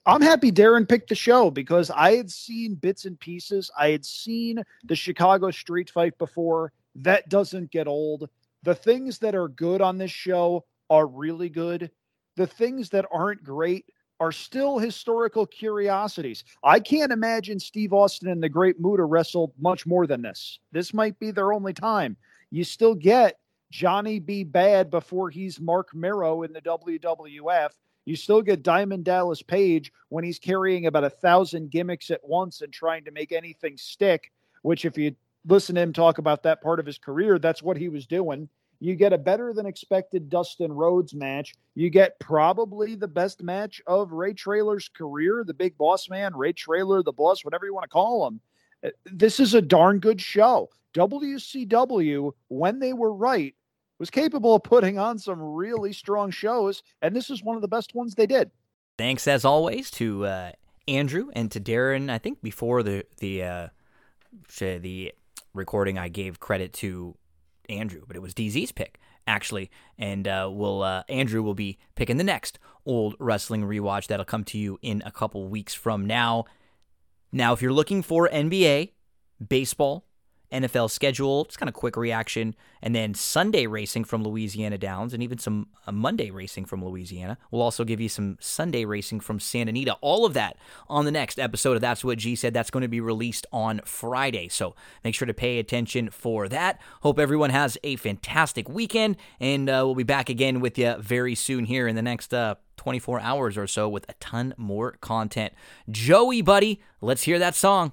I'm happy Darren picked the show because I had seen bits and pieces. I had seen the Chicago street fight before. That doesn't get old. The things that are good on this show are really good. The things that aren't great are still historical curiosities. I can't imagine Steve Austin and the Great Muta wrestled much more than this. This might be their only time. You still get Johnny B. Bad before he's Marc Mero in the WWF. You still get Diamond Dallas Page when he's carrying about a thousand gimmicks at once and trying to make anything stick, which, if you listen to him talk about that part of his career, that's what he was doing. You get a better than expected Dustin Rhodes match. You get probably the best match of Ray Traylor's career, the big boss man, Ray Trailer, the boss, whatever you want to call him. Uh, this is a darn good show. WCW, when they were right, was capable of putting on some really strong shows, and this is one of the best ones they did. Thanks as always to uh, Andrew and to Darren. I think before the the uh, the recording, I gave credit to Andrew, but it was DZ's pick actually. And uh, we'll uh, Andrew will be picking the next old wrestling rewatch that'll come to you in a couple weeks from now. Now, if you're looking for NBA, baseball, NFL schedule, just kind of quick reaction, and then Sunday racing from Louisiana Downs, and even some uh, Monday racing from Louisiana. We'll also give you some Sunday racing from Santa Anita. All of that on the next episode of That's What G Said. That's going to be released on Friday, so make sure to pay attention for that. Hope everyone has a fantastic weekend, and uh, we'll be back again with you very soon here in the next uh, 24 hours or so with a ton more content. Joey, buddy, let's hear that song.